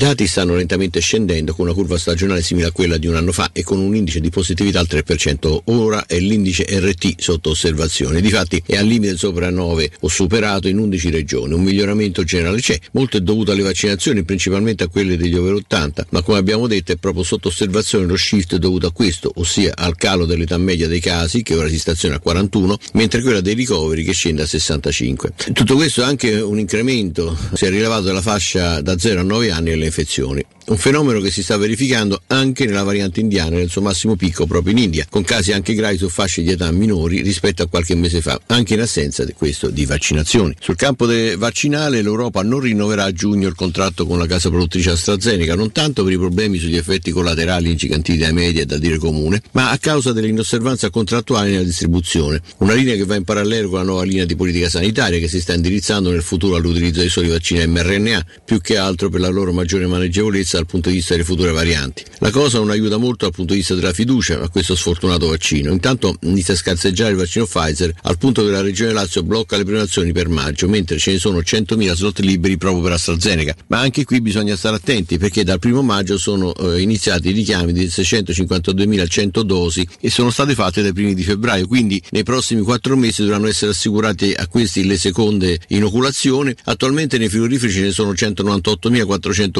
S28: Dati stanno lentamente scendendo con una curva stagionale simile a quella di un anno fa e con un indice di positività al 3%. Ora è l'indice RT sotto osservazione. Difatti è al limite sopra 9 o superato in 11 regioni. Un miglioramento generale c'è. Molto è dovuto alle vaccinazioni, principalmente a quelle degli over 80, ma come abbiamo detto è proprio sotto osservazione lo shift dovuto a questo, ossia al calo dell'età media dei casi, che ora si staziona a 41, mentre quella dei ricoveri che scende a 65. Tutto questo è anche un incremento, si è rilevato della fascia da 0 a 9 anni delle infezioni. Un fenomeno che si sta verificando anche nella variante indiana nel suo massimo picco proprio in India, con casi anche gravi su fasce di età minori rispetto a qualche mese fa, anche in assenza di questo di vaccinazioni. Sul campo vaccinale l'Europa non rinnoverà a giugno il contratto con la casa produttrice AstraZeneca, non tanto per i problemi sugli effetti collaterali ingigantiti dai media da dire comune, ma a causa dell'inosservanza contrattuale nella distribuzione, una linea che va in parallelo con la nuova linea di politica sanitaria che si sta indirizzando nel futuro all'utilizzo dei soli vaccini mRNA, più che altro per la loro maggiore maneggevolezza dal punto di vista delle future varianti. La cosa non aiuta molto dal punto di vista della fiducia a questo sfortunato vaccino. Intanto inizia a scarseggiare il vaccino Pfizer al punto che la regione Lazio blocca le prenotazioni per maggio, mentre ce ne sono 100.000 slot liberi proprio per AstraZeneca. Ma anche qui bisogna stare attenti perché dal primo maggio sono eh, iniziati i richiami di 652.100 dosi e sono state fatte dai primi di febbraio, quindi nei prossimi quattro mesi dovranno essere assicurate a questi le seconde inoculazioni. Attualmente nei frigoriferi ce ne sono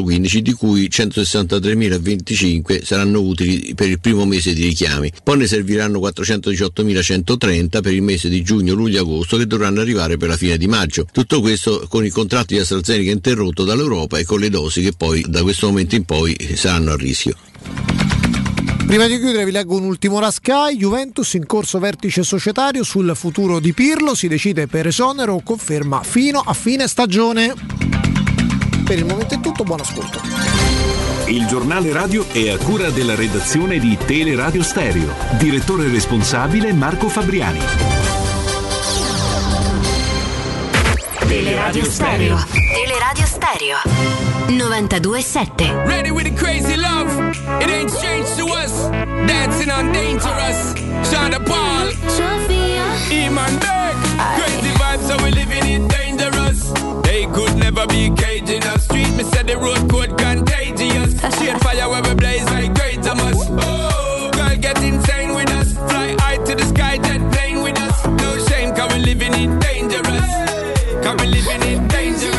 S28: 198.415 di cui 163.025 saranno utili per il primo mese di richiami. Poi ne serviranno 418.130 per il mese di giugno, luglio e agosto che dovranno arrivare per la fine di maggio. Tutto questo con il contratto di AstraZeneca interrotto dall'Europa e con le dosi che poi da questo momento in poi saranno a rischio.
S17: Prima di chiudere vi leggo un ultimo Rascai, Juventus in corso vertice societario sul futuro di Pirlo, si decide per esonero o conferma fino a fine stagione. Per il momento è tutto, buon ascolto.
S20: Il giornale radio è a cura della redazione di Teleradio Stereo. Direttore responsabile Marco Fabriani.
S8: Teleradio Stereo. Teleradio Stereo. 92.7.
S29: Ready with the crazy love. It ain't strange to us. Dancing on dangerous. Shonda Paul.
S8: Sophia.
S29: Iman Beck. Crazy vibes, so we living it dangerous. They could never be caging us. Street, me said the road code contagious. Shade fire where we blaze like great Thomas. Oh, girl, get insane with us. Fly high to the sky, jet plane with us. No shame, cause we living it dangerous. Cause we living it dangerous.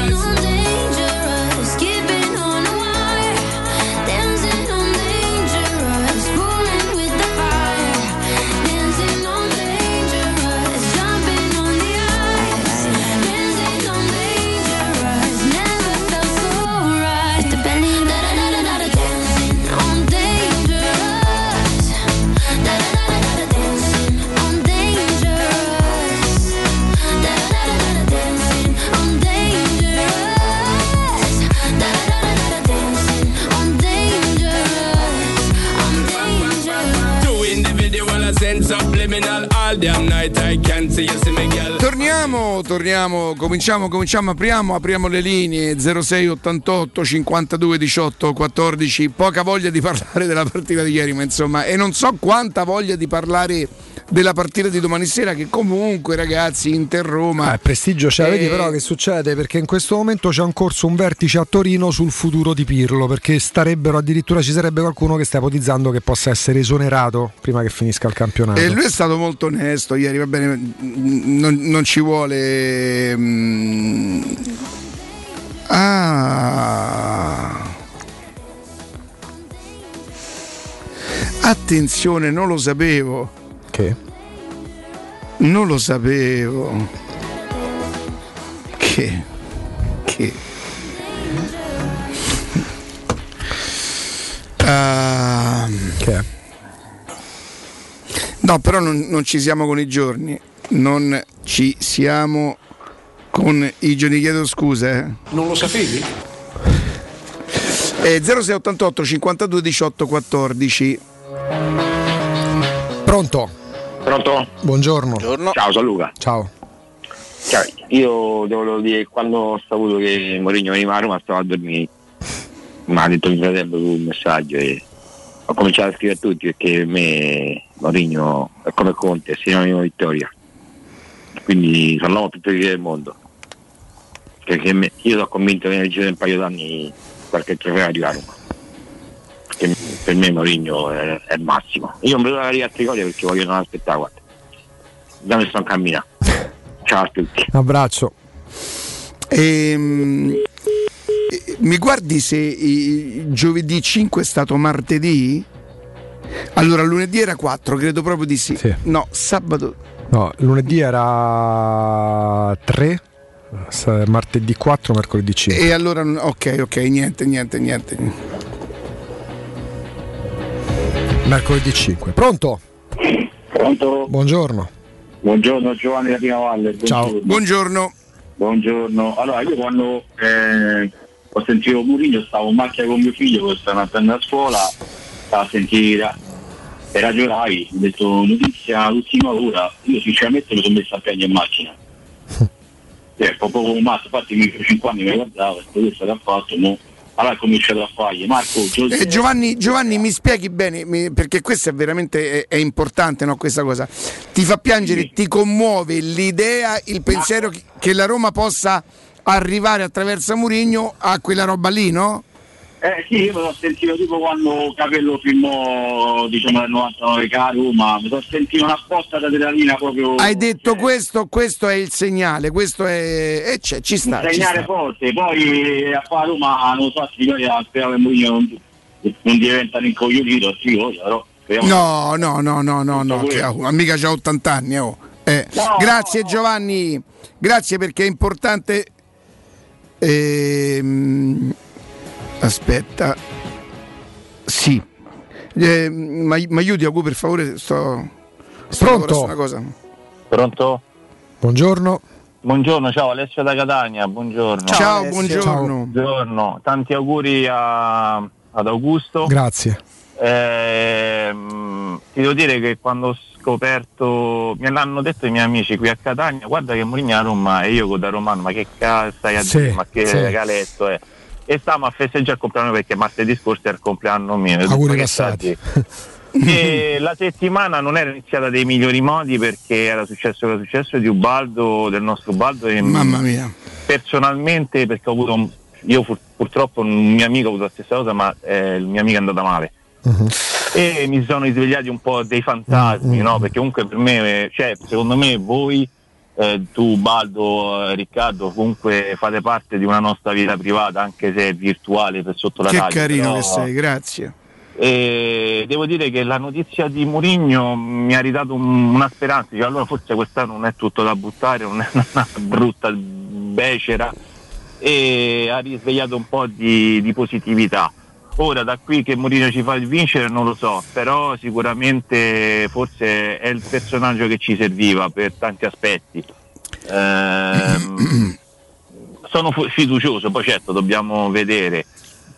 S1: Torniamo, torniamo, cominciamo, cominciamo, apriamo, apriamo le linee 06 88 52 18 14. Poca voglia di parlare della partita di ieri, ma insomma, e non so quanta voglia di parlare della partita di domani sera che comunque ragazzi Inter Roma
S6: Eh, prestigio c'è, vedi
S1: Eh,
S6: però che succede? Perché in questo momento c'è in corso un vertice a Torino sul futuro di Pirlo, perché starebbero addirittura ci sarebbe qualcuno che sta ipotizzando che possa essere esonerato prima che finisca il campionato.
S1: E lui è stato molto onesto ieri, va bene, non, non ci vuole... mm, Ah. Attenzione, non lo sapevo.
S6: Che?
S1: Non lo sapevo. Che? perché. Ah, No, però non, non ci siamo con i giorni, non ci siamo con i giorni, chiedo scusa. Eh.
S30: Non lo sapevi?
S1: Eh, 0688 52 18 14.
S6: Pronto?
S31: Pronto?
S6: Buongiorno.
S31: Ciao, sono Luca.
S6: Ciao.
S31: Ciao, io devo dire che quando ho saputo che Mourinho veniva a Roma stavo a dormire. Mi ha detto mio fratello su un messaggio e ho cominciato a scrivere a tutti perché per me Mourinho è come Conte, è sinonimo vittoria. Quindi sono l'uomo più felice del mondo. Perché me- io sono convinto che nel giro di un paio d'anni qualche trofeo arriva a Roma. Perché per me Mourinho è, è il massimo. Io non vedo la altre cose perché voglio non aspettare, guarda. Da me sto a camminare. Ciao a tutti.
S6: Un abbraccio.
S1: Ehm, eh, mi guardi se i- giovedì 5 è stato martedì? Allora lunedì era 4, credo proprio di sì. No, sabato.
S6: No, lunedì era 3, sa- martedì 4, mercoledì 5.
S1: E allora ok, ok, niente, niente, niente.
S6: Mercoledì 5. Pronto?
S32: Pronto?
S6: Buongiorno.
S32: Buongiorno Giovanni da Prima Valle.
S1: Ciao. Buongiorno.
S32: Buongiorno. Allora io quando eh, ho sentito Murigno stavo in macchina con mio figlio che stava andando a scuola a sentire e ragionai, ho detto notizia l'ultima ora, io sinceramente mi sono messo a piangere in macchina. Cioè, proprio come un matto, infatti mi 5 anni mi guardavo, e questo che ha fatto, mo. Allora cominciato a fargli. Marco, Giuseppe,
S1: Eh, Giovanni, Giovanni, mi spieghi bene, mi- perché questo è veramente è, è importante, no, questa cosa. Ti fa piangere, ti commuove l'idea, il pensiero che, che la Roma possa arrivare attraverso Murigno a quella roba lì, no?
S32: Eh sì, io me l'ho sentito tipo quando Capello firmò diciamo nel 99 che a Roma, mi sono sentito una botta d'adrenalina proprio
S1: Hai detto questo, questo è il segnale, questo è. E c'è, ci sta. ci
S32: segnale
S1: sta.
S32: forte, poi a fare a Roma non so se io speravo che Mourinho non, non diventa rincoglionito, sì, però speriamo
S1: No, no, no, no, no, no, ha- amica c'ha 80 anni. oh. Eh, grazie Giovanni, grazie perché è importante. Ehm, aspetta, sì, Eh, ma, mi aiuti Agu per favore, sto... sto
S6: Pronto?
S1: una cosa.
S33: Pronto?
S6: Buongiorno.
S33: Buongiorno, ciao Alessio da Catania, buongiorno.
S1: Ciao, Ciao, buongiorno.
S33: Buongiorno, tanti auguri a- ad Augusto.
S6: Grazie.
S33: Ehm, ti devo dire che quando ho scoperto, me l'hanno detto i miei amici qui a Catania, guarda che Mourinho a Roma e io da romano, ma che cazzo stai a
S6: Sì,
S33: dire, ma che
S6: sì.
S33: caletto è? E stavamo a festeggiare il compleanno perché martedì scorso era il compleanno mio.
S6: Auguri passati.
S33: e la settimana non era iniziata dei migliori modi perché era successo che era successo di Ubaldo, del nostro Ubaldo e
S1: Mamma mia.
S33: personalmente perché ho avuto un- io pur- purtroppo un mio amico ha avuto la stessa cosa ma eh, il mio amico è andata male e mi sono risvegliati un po' dei fantasmi no? perché comunque per me eh, cioè, secondo me voi eh, tu Baldo, eh, Riccardo comunque fate parte di una nostra vita privata anche se è virtuale per sotto la
S1: Che
S33: radio,
S1: carino
S33: però-
S1: che sei, grazie.
S33: e devo dire che la notizia di Mourinho mi ha ridato un- una speranza, Dice, allora forse quest'anno non è tutto da buttare, non è una brutta becera e ha risvegliato un po' di, di positività. Ora da qui che Mourinho ci fa vincere non lo so, però sicuramente forse è il personaggio che ci serviva per tanti aspetti. Ehm, sono fiducioso, poi certo dobbiamo vedere.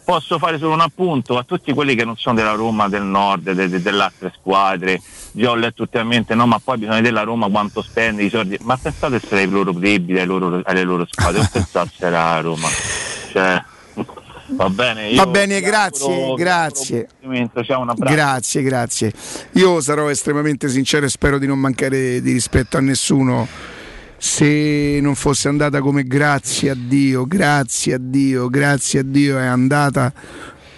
S33: Posso fare solo un appunto a tutti quelli che non sono della Roma del nord, de- de- delle altre squadre. Già ho letto ultimamente, no, ma poi bisogna vedere la Roma quanto spende i soldi. Ma pensate se ai loro debiti, ai loro- alle loro squadre, non pensate se era la Roma. Cioè, va bene.
S1: Va bene, grazie, grazie. Grazie, grazie. Io sarò estremamente sincero e spero di non mancare di rispetto a nessuno. Se non fosse andata come grazie a Dio, grazie a Dio, grazie a Dio è andata,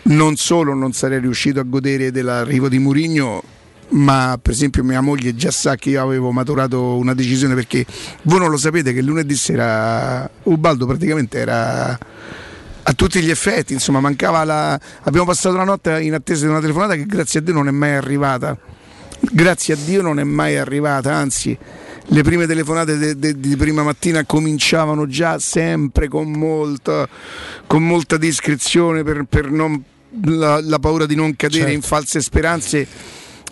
S1: non solo non sarei riuscito a godere dell'arrivo di Murigno, ma per esempio mia moglie già sa che io avevo maturato una decisione perché voi non lo sapete che lunedì sera Ubaldo praticamente era a tutti gli effetti, insomma, mancava la. Abbiamo passato la notte in attesa di una telefonata che grazie a Dio non è mai arrivata. Grazie a Dio non è mai arrivata, anzi, le prime telefonate de- de- di prima mattina cominciavano già sempre con molta, con molta discrezione per, per non, la, la paura di non cadere
S6: Certo.
S1: in false speranze.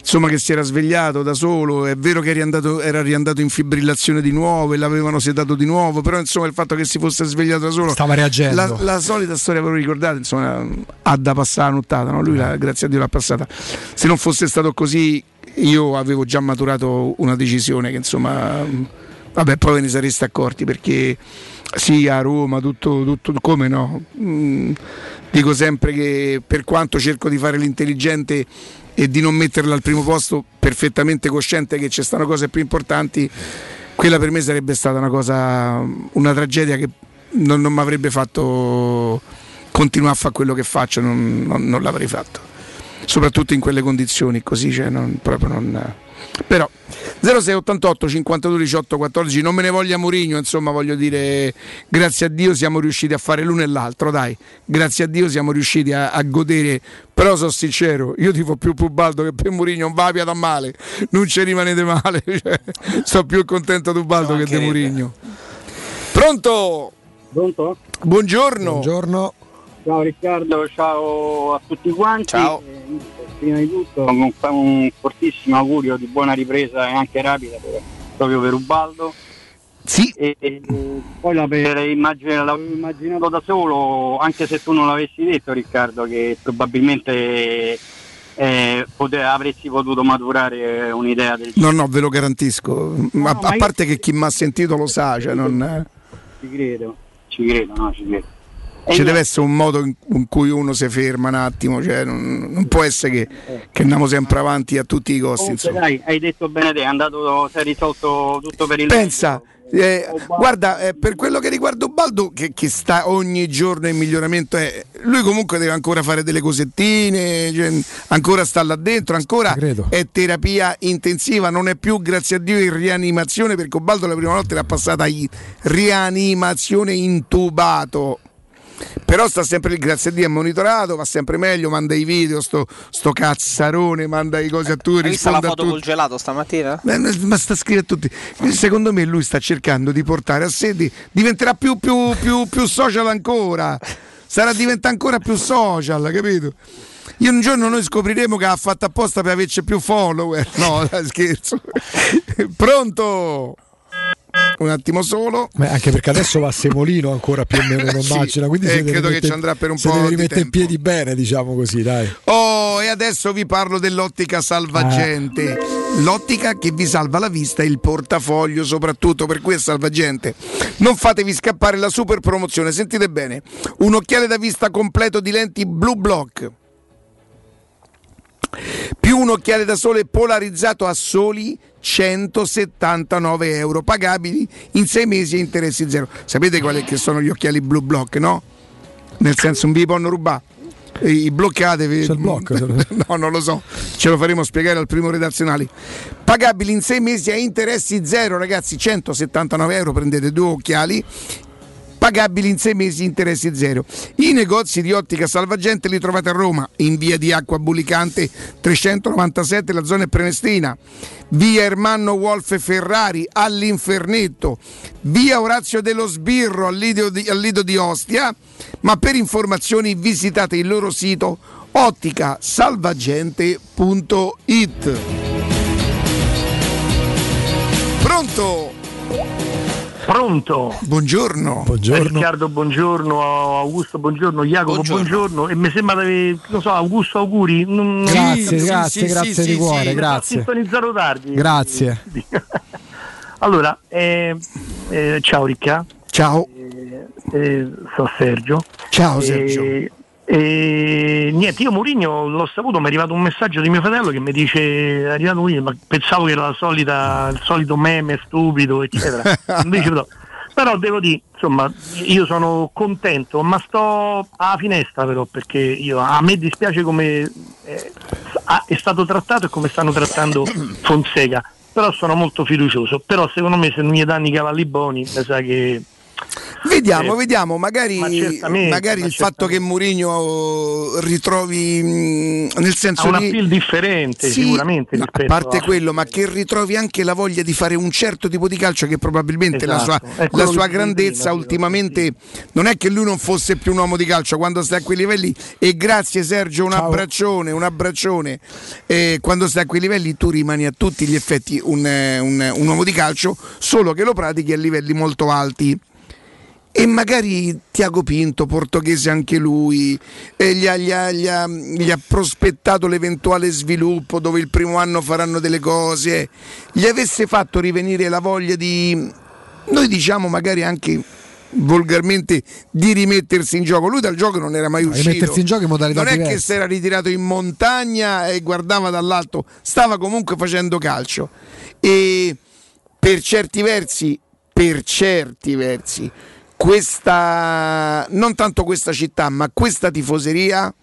S1: Insomma, che si era svegliato da solo, è vero che era riandato, era riandato in fibrillazione di nuovo e l'avevano sedato di nuovo, però insomma il fatto che si fosse svegliato da solo
S6: Stava reagendo.
S1: la, la solita storia, ve lo ricordate, insomma, ha da passare la nottata, no? lui la- grazie a Dio l'ha passata. Se non fosse stato così, io avevo già maturato una decisione che insomma, vabbè, poi ve ne sareste accorti perché sì, a Roma, tutto, tutto come no? Mm, dico sempre che per quanto cerco di fare l'intelligente e di non metterla al primo posto, perfettamente cosciente che ci stanno cose più importanti, quella per me sarebbe stata una cosa, una tragedia che non, non mi avrebbe fatto continuare a fare quello che faccio, non, non- non l'avrei fatto. Soprattutto in quelle condizioni così, cioè proprio non. Però 0688 52 18 14 non me ne voglia Mourinho, insomma voglio dire grazie a Dio siamo riusciti a fare l'uno e l'altro, dai, grazie a Dio siamo riusciti a, a godere, però sono sincero, io tifo più Pubaldo che per Mourinho, non va via da male, non ci rimanete male, cioè, sto più contento di Ubaldo che di Mourinho. Pronto?
S34: Pronto?
S1: Buongiorno.
S6: Buongiorno.
S34: Ciao Riccardo, ciao a tutti quanti.
S1: Ciao.
S34: Eh, prima di tutto un, un fortissimo augurio di buona ripresa e anche rapida per- proprio per Ubaldo.
S1: Sì.
S34: E, e- poi l'avrei immagin- l'avevo immaginato da solo, anche se tu non l'avessi detto Riccardo, che probabilmente eh, pote- avresti potuto maturare un'idea del
S1: No, no, ve lo garantisco. Ma- a,
S34: ma io-
S1: parte che chi mi ha sentito lo sa, cioè non,
S34: Ci credo, ci credo, no, ci credo.
S1: Ci deve essere un modo in, cui uno si ferma un attimo, cioè non, non può essere che, che andiamo sempre avanti a tutti i costi.
S34: Comunque, dai, hai detto bene te, è andato, si è risolto tutto per il
S1: Pensa, eh, guarda, eh, per quello che riguarda Ubaldo, che, che sta ogni giorno in miglioramento, eh, lui comunque deve ancora fare delle cosettine, cioè, ancora sta là dentro, ancora è terapia intensiva, non è più, grazie a Dio, in rianimazione, perché Ubaldo la prima volta l'ha passata in rianimazione intubato. Però sta sempre lì, grazie a Dio, è monitorato, va sempre meglio, manda i video, sto, sto cazzarone, manda i cose a tutti,
S5: Hai visto la foto col gelato stamattina?
S1: Beh, ma sta scrivendo a tutti. Secondo me lui sta cercando di portare a sé, di- diventerà più, più, più, più social ancora. Sarà diventa ancora più social, capito? Io un giorno noi scopriremo che ha fatto apposta per averci più follower. No, scherzo. Pronto? Un attimo solo.
S6: Beh, anche perché adesso va a Semolino ancora più o meno, non
S1: Sì,
S6: immagina. Quindi
S1: eh, credo che
S6: rimettere-
S1: ci andrà per un po'
S6: deve rimettere in piedi bene, diciamo così, dai.
S1: Oh, e adesso vi parlo dell'ottica salvagente. L'ottica che vi salva la vista e il portafoglio, soprattutto per cui è salvagente. Non fatevi scappare la super promozione, sentite bene. Un occhiale da vista completo di lenti Blue Block. Più un occhiale da sole polarizzato a soli 179 euro, pagabili in 6 mesi a interessi zero. Sapete quali che sono gli occhiali Blue Block, no? Nel senso, non vi possono rubare. I bloccatevi.
S6: C'è il blocco,
S1: no, non lo so, ce lo faremo spiegare al primo redazionale. Pagabili in 6 mesi a interessi zero, ragazzi, 179 euro, prendete due occhiali. Pagabili in 6 mesi, interessi zero. I negozi di ottica salvagente li trovate a Roma, in via di Acqua Bulicante 397, la zona è Prenestina, via Ermanno Wolf Ferrari all'Infernetto, via Orazio dello Sbirro al Lido di, al Lido di Ostia, ma per informazioni visitate il loro sito otticasalvagente.it. Pronto?
S35: Pronto?
S1: Buongiorno.
S35: Riccardo, buongiorno. Augusto, buongiorno. Jacopo, buongiorno. E mi sembra di avere, non so, Augusto, auguri. Non-
S6: Grazie,
S35: non-
S6: grazie, grazie di cuore, grazie.
S35: sintonizzato tardi.
S6: Grazie.
S35: Allora, eh, eh, ciao Ricca.
S1: Ciao.
S35: Eh, sono Sergio.
S1: Ciao
S35: Eh,
S1: Sergio.
S35: Niente, io Mourinho l'ho saputo, mi è arrivato un messaggio di mio fratello che mi dice è arrivato Mourinho, ma pensavo che era la solita, il solito meme stupido, eccetera. Invece no. Però devo dire, insomma, io sono contento, ma sto alla finestra però, perché io, a me dispiace come eh, ha- è stato trattato e come stanno trattando Fonseca. Però sono molto fiducioso. Però secondo me se non gli danno i cavalli buoni, mi sa che
S1: Vediamo,
S35: Eh,
S1: vediamo, magari,
S35: ma
S1: magari
S35: ma
S1: il fatto che Mourinho ritrovi mh, nel senso
S35: ha un
S1: di
S35: appeal differente
S1: Sì,
S35: sicuramente
S1: no, a parte
S35: a-
S1: quello, ma che ritrovi anche la voglia di fare un certo tipo di calcio che probabilmente la
S35: Esatto,
S1: sua,
S35: è
S1: la sua grandezza
S35: prima,
S1: ultimamente non è che lui non fosse più un uomo di calcio quando sta a quei livelli e grazie Sergio un abbraccione, un abbraccione Eh, quando stai a quei livelli tu rimani a tutti gli effetti un, eh, un- un uomo di calcio solo che lo pratichi a livelli molto alti e magari Tiago Pinto, portoghese anche lui, eh, gli, ha, gli ha- gli ha- gli ha prospettato l'eventuale sviluppo dove il primo anno faranno delle cose, gli avesse fatto rivenire la voglia di, noi diciamo magari anche volgarmente di rimettersi in gioco. Lui dal gioco non era mai uscito.
S6: rimettersi in gioco in modalità
S1: Non è che
S6: diverse.
S1: si era ritirato in montagna e guardava dall'alto, stava comunque facendo calcio. E per certi versi, per certi versi, questa non tanto questa città, ma questa tifoseria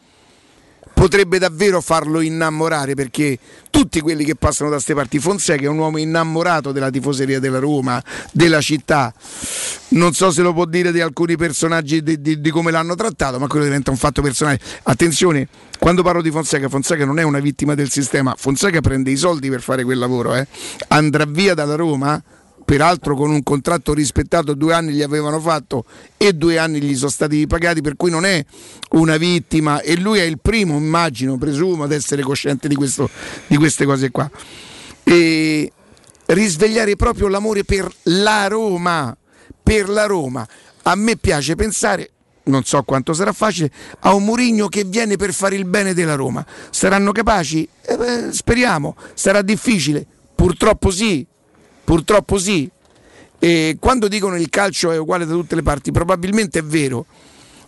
S1: potrebbe davvero farlo innamorare perché tutti quelli che passano da ste parti Fonseca è un uomo innamorato della tifoseria della Roma, della città. Non so se lo può dire di alcuni personaggi di, di- di come l'hanno trattato, ma quello diventa un fatto personale. Attenzione, quando parlo di Fonseca, Fonseca non è una vittima del sistema, Fonseca prende i soldi per fare quel lavoro, eh. andrà via dalla Roma. Peraltro con un contratto rispettato due anni gli avevano fatto e due anni gli sono stati pagati, per cui non è una vittima e lui è il primo, immagino, presumo, ad essere cosciente di, questo, di queste cose qua. E risvegliare proprio l'amore per la Roma, per la Roma. A me piace pensare, non so quanto sarà facile, a un Murigno che viene per fare il bene della Roma. Saranno capaci? Eh beh, speriamo, sarà difficile, purtroppo sì, purtroppo sì. E quando dicono il calcio è uguale da tutte le parti, probabilmente è vero,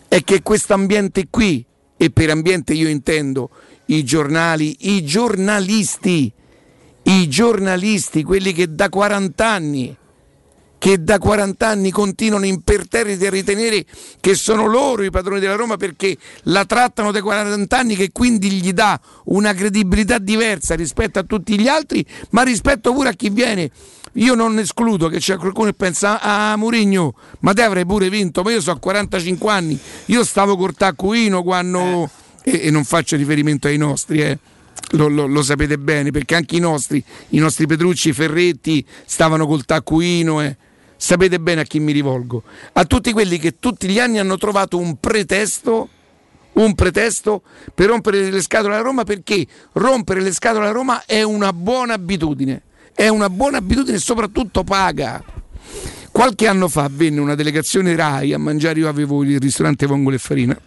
S1: è che questo ambiente qui, e per ambiente io intendo i giornali, i giornalisti, i giornalisti, quelli che da 40 anni, che da 40 anni continuano imperterriti a ritenere che sono loro i padroni della Roma perché la trattano dai 40 anni che quindi gli dà una credibilità diversa rispetto a tutti gli altri, ma rispetto pure a chi viene. Io non escludo che c'è qualcuno che pensa ah Murigno, ma te avrei pure vinto, ma io so 45 anni, io stavo col taccuino quando e, e non faccio riferimento ai nostri, eh. Lo, lo- lo sapete bene, perché anche i nostri, i nostri Petrucci, Ferretti stavano col taccuino. eh. Sapete bene a chi mi rivolgo. A tutti quelli che tutti gli anni hanno trovato un pretesto, un pretesto per rompere le scatole alla Roma, perché rompere le scatole alla Roma è una buona abitudine. È una buona abitudine e soprattutto paga. Qualche anno fa venne una delegazione RAI a mangiare, io avevo il ristorante Vongole e Farina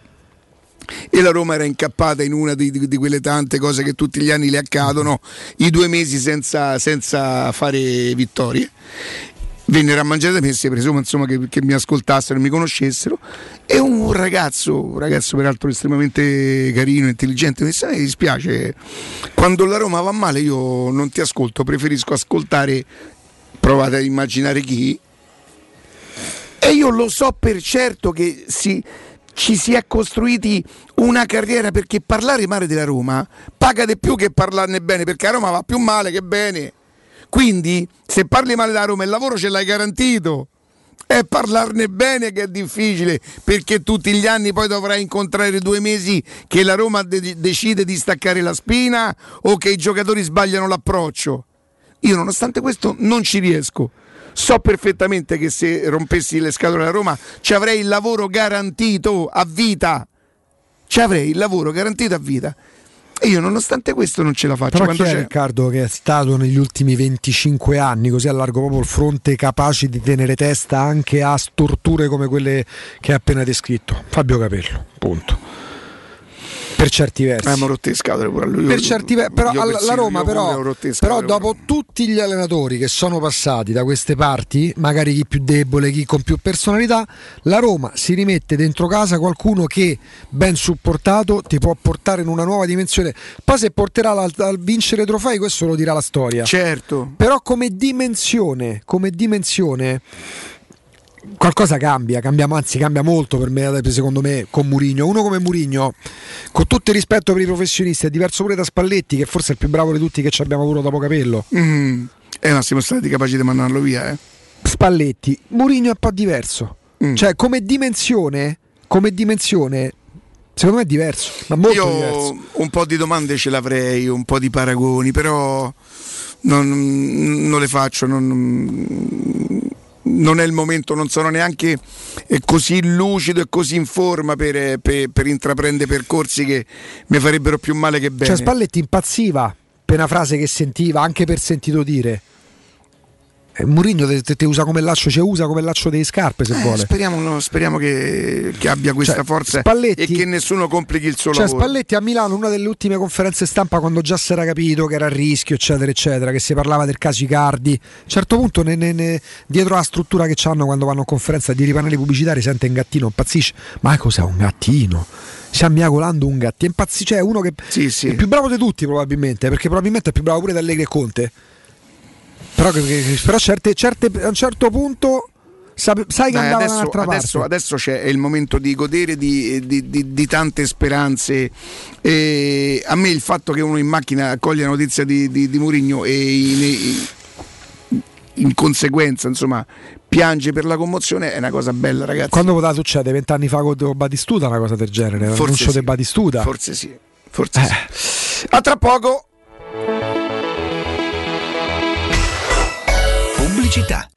S1: e la Roma era incappata in una di, di- di quelle tante cose che tutti gli anni le accadono, i due mesi senza, senza fare vittorie. Vennero a mangiare da me, si presumo insomma, che, che mi ascoltassero e mi conoscessero. E un ragazzo, un ragazzo peraltro estremamente carino, intelligente, mi disse: "A me dispiace, quando la Roma va male io non ti ascolto, preferisco ascoltare, provate a immaginare chi, e io lo so per certo che si- ci si è costruiti una carriera perché parlare male della Roma paga di più che parlarne bene, perché a Roma va più male che bene. Quindi se parli male della Roma il lavoro ce l'hai garantito. È parlarne bene che è difficile perché tutti gli anni poi dovrai incontrare due mesi che la Roma de- decide di staccare la spina o che i giocatori sbagliano l'approccio. Io nonostante questo non ci riesco. So perfettamente che se rompessi le scatole alla Roma ci avrei il lavoro garantito a vita. Ci avrei il lavoro garantito a vita. E io nonostante questo non ce la faccio.
S6: Però
S1: Quando
S6: chi
S1: c'è-
S6: Riccardo che è stato negli ultimi 25 anni così a largo proprio il fronte capace di tenere testa anche a storture come quelle che hai appena descritto? Fabio Capello, punto. Per certi versi.
S1: Eh, ma rotte le scatole pure a lui.
S6: per certi versi, però alla- la Roma
S1: pure
S6: però, però dopo tutti gli allenatori che sono passati da queste parti, magari chi più debole, chi con più personalità, la Roma si rimette dentro casa qualcuno che ben supportato ti può portare in una nuova dimensione. Poi se porterà al, al vincere trofei, questo lo dirà la storia.
S1: Certo.
S6: Però come dimensione, come dimensione qualcosa cambia, cambia, anzi cambia molto per me, secondo me, con Murigno. Uno come Murigno, con tutto il rispetto per i professionisti, è diverso pure da Spalletti, che forse è il più bravo di tutti che ci abbiamo avuto dopo Capello.
S1: Mm. Eh, ma siamo stati capaci di mandarlo via, eh.
S6: Spalletti, Murigno è un po' diverso.
S1: Mm.
S6: Cioè, come dimensione, come dimensione, secondo me è diverso, ma molto
S1: Io
S6: diverso.
S1: un po' di domande ce l'avrei, un po' di paragoni, però non, non le faccio. Non, non è il momento, non sono neanche eh, così lucido e così in forma per, per- per intraprendere percorsi che mi farebbero più male che bene.
S6: Cioè, Spalletti impazziva per una frase che sentiva, anche per sentito dire. Eh, Mourinho te, te- usa come laccio, ci usa come laccio delle scarpe se
S1: Eh,
S6: vuole.
S1: speriamo, no, speriamo che, che abbia questa
S6: Cioè,
S1: forza
S6: Spalletti-
S1: e che nessuno complichi il suo
S6: Cioè,
S1: lavoro.
S6: Spalletti a Milano, una delle ultime conferenze stampa, quando già si era capito che era a rischio, eccetera, eccetera, che si parlava del caso Icardi. A un certo punto, ne- ne- ne- dietro la struttura che hanno quando vanno a conferenza di ripanelli pubblicitari, sente un gattino, impazzisce. Ma cos'è un gattino? Stiamo miacolando un gattino. Impazzisce, cioè, uno che è più bravo di tutti, probabilmente, perché probabilmente è più bravo pure da Allegri e Conte. Però, però certe, certe- a un certo punto sai che
S1: Dai, adesso, adesso- adesso c'è è il momento di godere di, di- di- di tante speranze. E a me il fatto che uno in macchina accoglie la notizia di, di, Mourinho e in, in conseguenza insomma piange per la commozione è una cosa bella ragazzi.
S6: Quando poteva succedere vent'anni fa con Batistuta una cosa del genere?
S1: Forse
S6: L'annuncio
S1: sì.
S6: di Batistuta.
S1: Forse sì, forse sì. A tra poco.
S36: Pubblicità.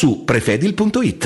S30: su prefedil.it.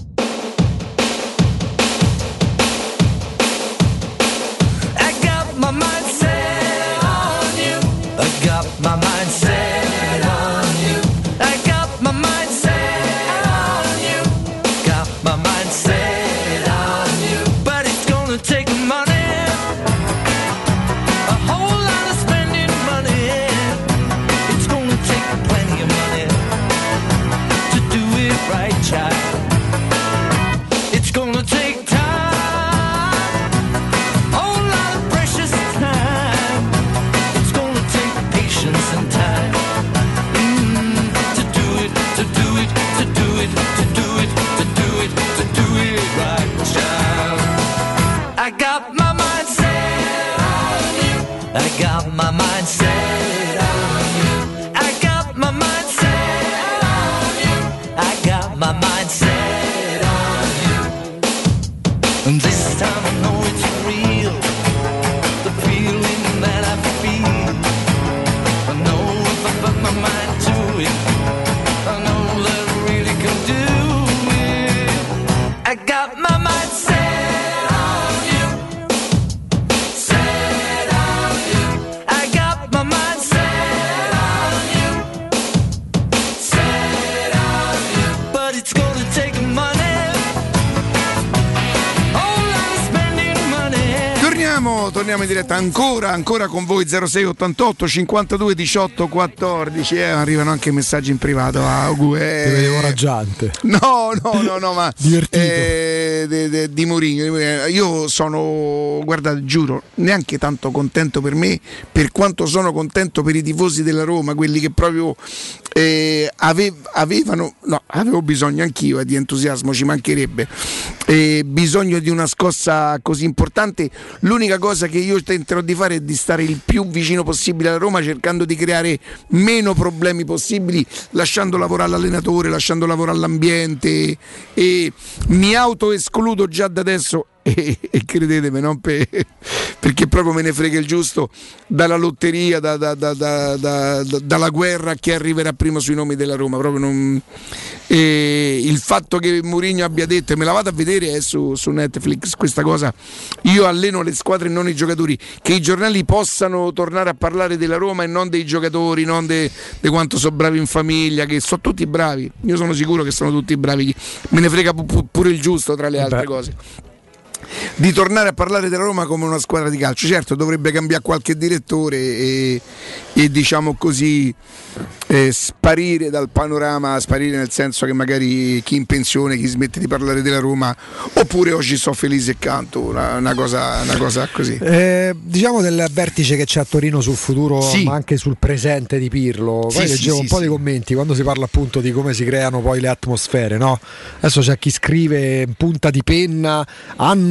S37: my mind mindset.
S1: Torniamo, torniamo in diretta ancora, ancora con voi 06 88 52 18 14. Eh, arrivano anche messaggi in privato. Agu, eh.
S6: Ti vedevo raggiante.
S1: No, no, no, no, ma
S6: Divertito.
S1: eh, de- de- di Mourinho. di Mourinho. Io sono, guardate, giuro, neanche tanto contento per me, per quanto sono contento per i tifosi della Roma, quelli che proprio eh, ave- avevano, no, avevo bisogno anch'io eh, di entusiasmo, ci mancherebbe, eh, bisogno di una scossa così importante. L'unica cosa che io tenterò di fare è di stare il più vicino possibile alla Roma, cercando di creare meno problemi possibili, lasciando lavorare l'allenatore, lasciando lavorare l'ambiente. E mi autoescludo già da adesso e, e credetemi, non per- perché proprio me ne frega il giusto dalla lotteria, da- da- da- da- da- da- dalla guerra che arriverà prima sui nomi della Roma. Proprio non- e il fatto che Mourinho abbia detto, e me la vado a vedere è su, su Netflix questa cosa, io alleno le squadre e non i giocatori, che i giornali possano tornare a parlare della Roma e non dei giocatori, non di quanto sono bravi in famiglia, che sono tutti bravi, io sono sicuro che sono tutti bravi, me ne frega pu- pu- pure il giusto tra le altre
S6: Beh.
S1: cose di tornare a parlare della Roma come una squadra di calcio. Certo, dovrebbe cambiare qualche direttore e, e, diciamo così eh, sparire dal panorama, sparire nel senso che magari chi in pensione, chi smette di parlare della Roma, oppure oggi sto felice e canto, una, una cosa, una cosa così.
S6: Eh, diciamo del vertice che c'è a Torino sul futuro,
S1: Sì.
S6: ma anche sul presente di Pirlo. Poi
S1: Sì,
S6: leggevo
S1: sì,
S6: un po' di commenti quando si parla appunto di come si creano poi le atmosfere. No? Adesso c'è chi scrive in punta di penna: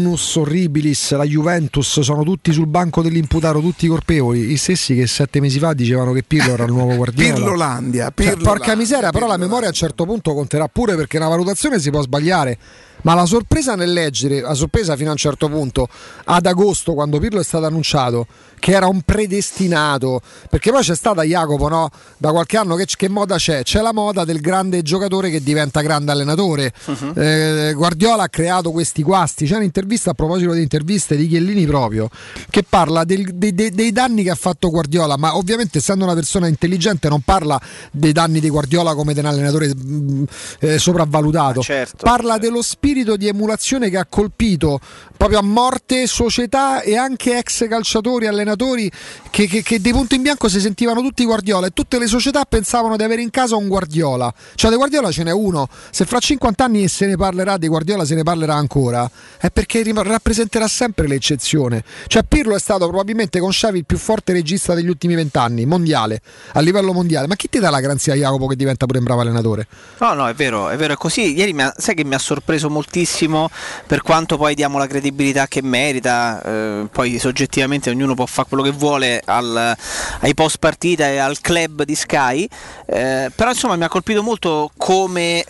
S6: Annus horribilis, la Juventus sono tutti sul banco dell'imputato, tutti colpevoli. Gli stessi che sette mesi fa dicevano che Pirlo era il nuovo Guardiola.
S1: Pirlolandia,
S6: Cioè,
S1: Pirlolandia,
S6: porca miseria, però la memoria a un certo punto conterà pure perché una valutazione si può sbagliare. Ma la sorpresa nel leggere, la sorpresa fino a un certo punto, ad agosto, quando Pirlo è stato annunciato, che era un predestinato, perché poi c'è stata Jacopo, no? Da qualche anno che, che moda c'è? C'è la moda del grande giocatore che diventa grande allenatore. Eh, Guardiola ha creato questi guasti. C'è un'intervista a proposito di interviste di Chiellini proprio, che parla del- dei, dei- dei danni che ha fatto Guardiola, ma ovviamente essendo una persona intelligente non parla dei danni di Guardiola come di un allenatore mh, eh, sopravvalutato,
S5: certo,
S6: parla dello spirito spirito di emulazione che ha colpito proprio a morte società e anche ex calciatori, allenatori che, che, che di punto in bianco si sentivano tutti Guardiola e tutte le società pensavano di avere in casa un Guardiola. Cioè di Guardiola ce n'è uno, se fra 50 anni se ne parlerà di Guardiola se ne parlerà ancora, è perché rappresenterà sempre l'eccezione. Cioè Pirlo è stato probabilmente con Xavi il più forte regista degli ultimi vent'anni, mondiale, a livello mondiale. Ma chi ti dà la garanzia Jacopo che diventa pure un bravo allenatore?
S5: No, no, è vero, è vero, è così. Ieri ha- sai che mi ha sorpreso moltissimo per quanto poi diamo la credibilità che merita, eh, poi soggettivamente ognuno può fare quello che vuole al- ai post partita e al club di Sky, eh, però insomma mi ha colpito molto come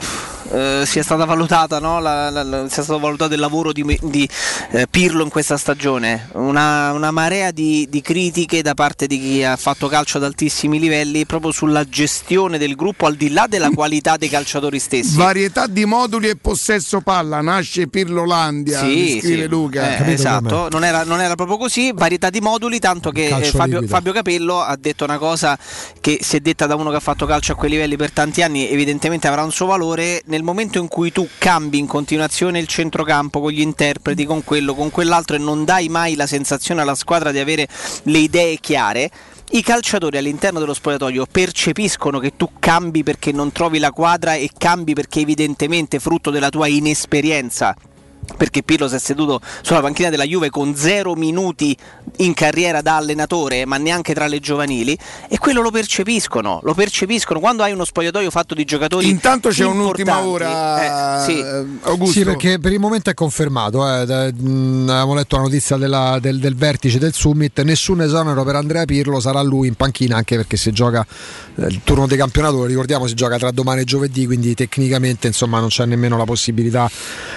S5: eh, sia stata valutata, no? la- la- la- sia stato valutato il lavoro di, di, eh, Pirlo in questa stagione, una, una marea di, di critiche da parte di chi ha fatto calcio ad altissimi livelli proprio sulla gestione del gruppo al di là della qualità dei calciatori stessi.
S1: Varietà di moduli e possesso palla, nasce Pirlolandia, mi scrive Luca.
S5: Eh, esatto, non era, non era proprio così, varietà di moduli, tanto che eh, Fabio. Fabio Capello ha detto una cosa che si è detta da uno che ha fatto calcio a quei livelli per tanti anni, evidentemente avrà un suo valore, nel momento in cui tu cambi in continuazione il centrocampo con gli interpreti, con quello, con quell'altro e non dai mai la sensazione alla squadra di avere le idee chiare, i calciatori all'interno dello spogliatoio percepiscono che tu cambi perché non trovi la quadra e cambi perché evidentemente frutto della tua inesperienza perché Pirlo si è seduto sulla panchina della Juve con zero minuti in carriera da allenatore, ma neanche tra le giovanili, e quello lo percepiscono, lo percepiscono. Quando hai uno spogliatoio fatto di giocatori.
S1: Intanto c'è un'ultima ora,
S5: eh, sì.
S1: eh, Augusto.
S6: Sì, perché per il momento è confermato. eh, avevamo letto la notizia della- del, del vertice del summit. Nessun esonero per Andrea Pirlo, sarà lui in panchina anche perché se gioca eh, il turno di campionato, lo ricordiamo, si gioca tra domani e giovedì, quindi tecnicamente insomma non c'è nemmeno la possibilità.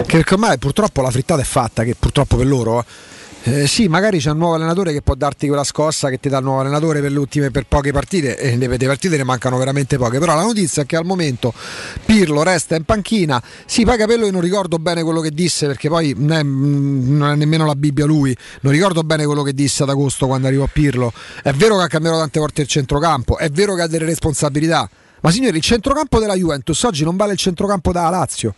S6: Che ormai purtroppo la frittata è fatta, che purtroppo per loro. eh. Sì, magari c'è un nuovo allenatore che può darti quella scossa che ti dà il nuovo allenatore per ultime per poche partite e le, le partite ne mancano veramente poche. Però la notizia è che al momento Pirlo resta in panchina. Sì, poi Capello io non ricordo bene quello che disse perché poi è, mm, non è nemmeno la Bibbia lui. Non ricordo bene quello che disse ad agosto quando arrivò Pirlo. È vero che ha cambiato tante volte il centrocampo, è vero che ha delle responsabilità. Ma signori, il centrocampo della Juventus oggi non vale il centrocampo da Lazio.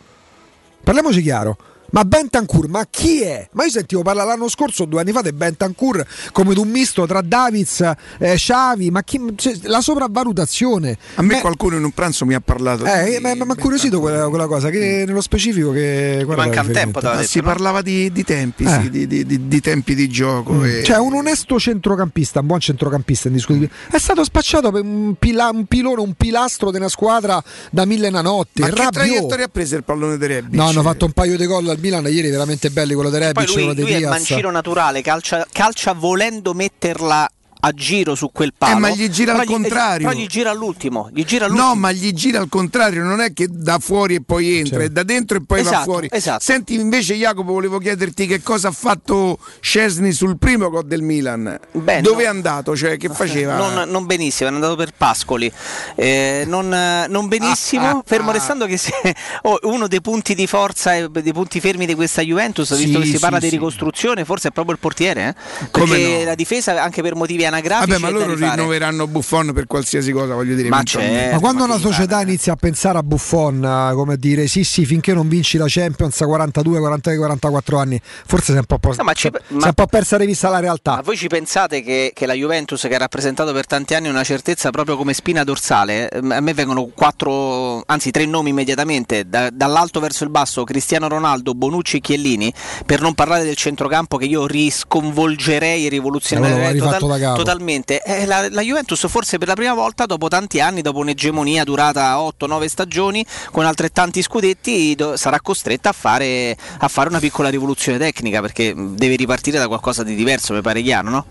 S6: Parliamoci chiaro. Ma Bentancur, ma chi è? Ma io sentivo parlare l'anno scorso, due anni fa, di Bentancur come di un misto tra Davids e Xavi, ma chi, cioè, la sopravvalutazione.
S1: A me qualcuno in un pranzo mi ha parlato.
S6: Eh, ma mi ha curiosito quella, quella cosa, che nello specifico che... qual era il riferimento?
S1: Ma si parlava di, di tempi,
S6: Eh.
S1: sì, di, di- di- di tempi di gioco. e-
S6: Cioè, un onesto centrocampista, un buon centrocampista indiscutibile, è stato spacciato per un, pila- un pilone, un pilastro di una squadra da mille nanotti.
S1: Ma che
S6: Rabiot.
S1: traiettoria ha preso il pallone di Rebic?
S6: No, hanno fatto un paio di gol al Milan ieri veramente belli, quello di
S5: Poi
S6: Rebic,
S5: lui,
S6: quello di
S5: lui è
S6: Diaz.
S5: mancino naturale, calcia, calcia volendo metterla a giro su quel palo.
S1: Eh, ma gli gira
S5: però
S1: al contrario.
S5: Però gli gira all'ultimo. Gli gira all'ultimo.
S1: No, ma gli gira al contrario, non è che da fuori e poi entra, è da dentro e poi va
S5: Esatto,
S1: fuori.
S5: esatto.
S1: Senti, invece, Jacopo, volevo chiederti che cosa ha fatto Scesni sul primo gol del Milan.
S5: Beh,
S1: Dove
S5: no.
S1: è andato? Cioè, che faceva?
S5: Non, non benissimo, è andato per Pascoli. Eh, non, non benissimo,
S1: Ah, ah,
S5: fermo
S1: ah.
S5: restando che se, oh, uno dei punti di forza e dei punti fermi di questa Juventus,
S1: Sì,
S5: visto che si
S1: sì,
S5: parla di
S1: sì.
S5: ricostruzione, forse è proprio il portiere. eh?
S1: Come
S5: Perché
S1: no?
S5: la difesa, anche per motivi anagrafici,
S1: Vabbè, ma loro rinnoveranno Buffon per qualsiasi cosa, voglio dire.
S5: Ma certo.
S6: Ma quando una società inizia a pensare a Buffon, eh, come a dire sì, sì, finché non vinci la Champions a 42, 43, 44 anni, forse si è un po',
S5: No, ma ci-
S6: si è
S5: ma-
S6: un po' persa di vista la realtà.
S5: Ma voi ci pensate che, che la Juventus, che ha rappresentato per tanti anni una certezza proprio come spina dorsale, ehm, a me vengono quattro, anzi tre nomi immediatamente, da- dall'alto verso il basso, Cristiano Ronaldo, Bonucci e Chiellini, per non parlare del centrocampo che io risconvolgerei e rivoluzionerei
S6: Eh,
S5: total-
S6: da capo.
S5: Totalmente. Eh, la, la Juventus forse per la prima volta, dopo tanti anni, dopo un'egemonia durata 8-9 stagioni, con altrettanti scudetti, do- sarà costretta a fare, a fare una piccola rivoluzione tecnica, perché deve ripartire da qualcosa di diverso, mi pare chiaro, no?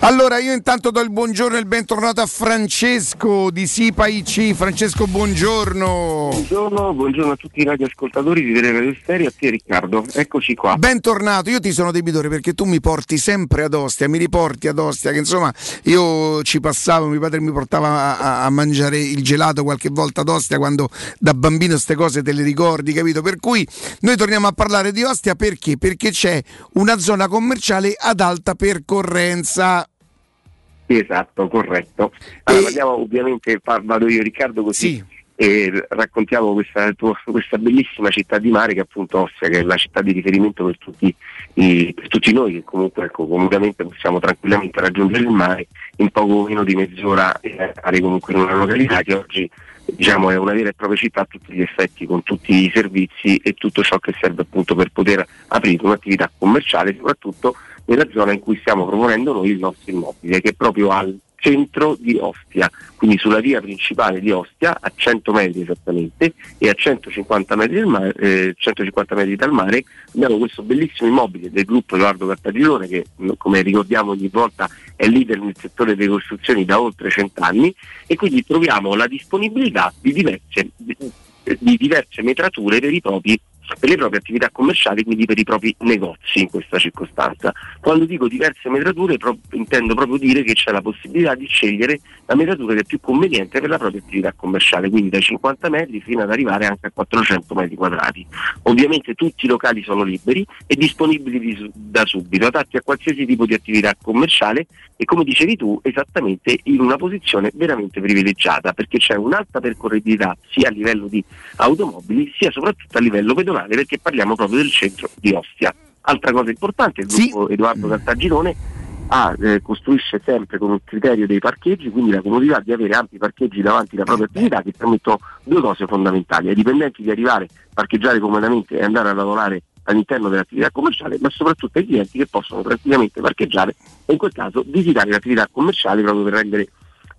S1: Allora, io intanto do il buongiorno e il bentornato a Francesco di Sipa IC. Francesco, buongiorno.
S31: Buongiorno, buongiorno a tutti i radioascoltatori di Radio Stereo e a te Riccardo, eccoci qua.
S1: Bentornato, io ti sono debitore perché tu mi porti sempre ad Ostia, mi riporti ad Ostia, che insomma io ci passavo, mio padre mi portava a, a- mangiare il gelato qualche volta ad Ostia quando da bambino queste cose te le ricordi, capito? Per cui noi torniamo a parlare di Ostia perché? Perché c'è una zona commerciale ad alta percorrenza.
S31: Esatto, corretto. Allora, parliamo ovviamente, vado io Riccardo così
S38: e raccontiamo questa, questa, bellissima città di mare che è appunto Ostia, che è la città di riferimento per tutti, i, per tutti noi che comunque ecco, comodamente possiamo tranquillamente raggiungere il mare in poco meno di mezz'ora e andare comunque in una località che oggi diciamo, è una vera e propria città a tutti gli effetti con tutti i servizi e tutto ciò che serve appunto per poter aprire un'attività commerciale soprattutto nella zona in cui stiamo proponendo noi il nostro immobile che è proprio al centro di Ostia, quindi sulla via principale di Ostia, a 100 metri esattamente e a 150 metri, mare, eh, 150 metri dal mare, abbiamo questo bellissimo immobile del gruppo Edoardo Cartagirone che come ricordiamo ogni volta è leader nel settore delle costruzioni da oltre cent'anni e quindi troviamo la disponibilità di diverse, di diverse metrature per i propri per le proprie attività commerciali, quindi per i propri negozi in questa circostanza. Quando dico diverse metrature pro- intendo proprio dire che c'è la possibilità di scegliere la metratura che è più conveniente per la propria attività commerciale, quindi dai 50 metri fino ad arrivare anche a 400 metri quadrati. Ovviamente tutti i locali sono liberi e disponibili di, da subito, adatti a qualsiasi tipo di attività commerciale e come dicevi tu esattamente in una posizione veramente privilegiata perché c'è un'alta percorribilità sia a livello di automobili sia soprattutto a livello pedonale nazionale perché parliamo proprio del centro di Ostia. Altra cosa importante, il gruppo sì. Edoardo Cartagirone ha, eh, costruisce sempre con un criterio dei parcheggi, quindi la comodità di avere ampi parcheggi davanti alla propria attività che permettono due cose fondamentali, ai dipendenti di arrivare, parcheggiare comodamente e andare a lavorare all'interno dell'attività commerciale, ma soprattutto ai clienti che possono tranquillamente parcheggiare e in quel caso visitare l'attività commerciale proprio per rendere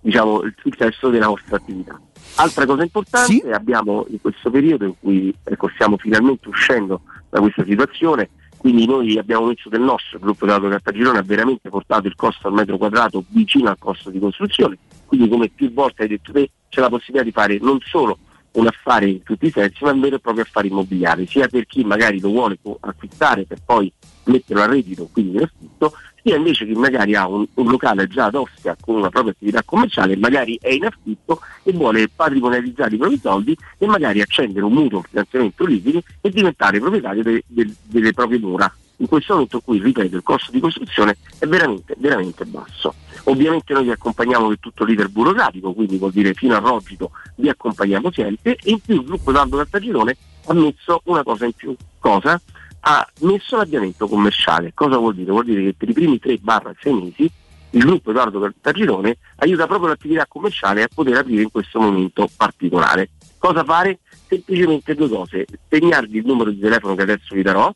S38: diciamo, il successo della nostra attività. Altra cosa importante, sì? abbiamo in questo periodo in cui ecco, stiamo finalmente uscendo da questa situazione, quindi noi abbiamo messo del nostro, il gruppo dell'Auto Cartagirone ha veramente portato il costo al metro quadrato vicino al costo di costruzione, quindi come più volte hai detto te c'è la possibilità di fare non solo un affare in tutti i sensi, ma un vero e proprio affare immobiliare, sia per chi magari lo vuole acquistare per poi metterlo a reddito, quindi in affitto, sia invece chi magari ha un, un, locale già ad Ostia con una propria attività commerciale, magari è in affitto e vuole patrimonializzare i propri soldi e magari accendere un mutuo finanziamento liquido e diventare proprietario de, de, delle proprie mura. In questo momento in ripeto, il costo di costruzione è veramente, veramente basso. Ovviamente noi vi accompagniamo per tutto l'iter burocratico, quindi vuol dire fino a Rogito vi accompagniamo sempre e in più il gruppo Daldo Cartagirone ha messo una cosa in più. Cosa? Ha messo l'avviamento commerciale. Cosa vuol dire? Vuol dire che per i primi 3-6 mesi il gruppo Edoardo Cartagirone aiuta proprio l'attività commerciale a poter aprire in questo momento particolare. Cosa fare? Semplicemente due cose, segnarvi il numero di telefono che adesso vi darò,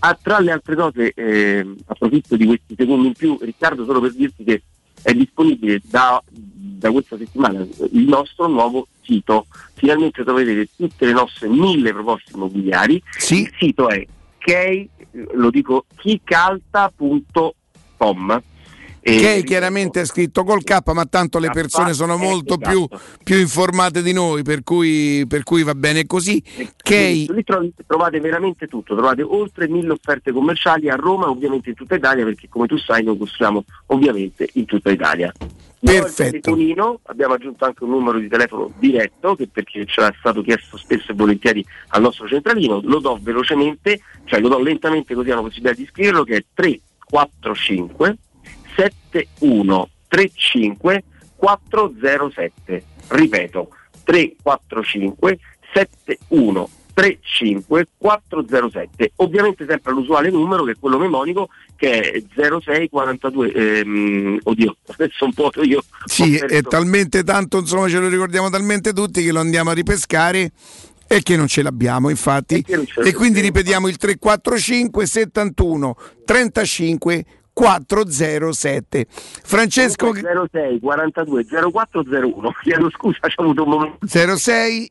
S38: ah, tra le altre cose eh, approfitto di questi secondi in più, Riccardo, solo per dirti che è disponibile da, da questa settimana il nostro nuovo sito. Finalmente troverete tutte le nostre mille proposte immobiliari.
S1: Sì.
S38: Il sito è ok, lo dico chicalta.com.
S1: Che chiaramente è scritto col K, ma tanto le persone sono molto più,
S38: esatto.
S1: più, informate di noi, per cui, per cui va bene così.
S38: Lì trovate veramente tutto, trovate oltre mille offerte commerciali a Roma, ovviamente in tutta Italia, perché come tu sai noi costruiamo ovviamente in tutta Italia.
S1: Perfetto.
S38: abbiamo aggiunto anche un numero di telefono diretto che perché ci è stato chiesto spesso e volentieri al nostro centralino, lo do velocemente, cioè lo do lentamente così hanno possibilità di scriverlo che è 345 7135 407. Ripeto, 345 7135 407. Ovviamente sempre l'usuale numero che è quello memonico che è 0642 ehm, oddio, adesso un po' io
S1: Sì, è talmente tanto, insomma, ce lo ricordiamo talmente tutti che lo andiamo a ripescare e che non ce l'abbiamo infatti e, e quindi ripetiamo il 345 71 35 407 Francesco
S38: 06 42 0401 chiedo scusa c'è avuto un momento.
S1: 06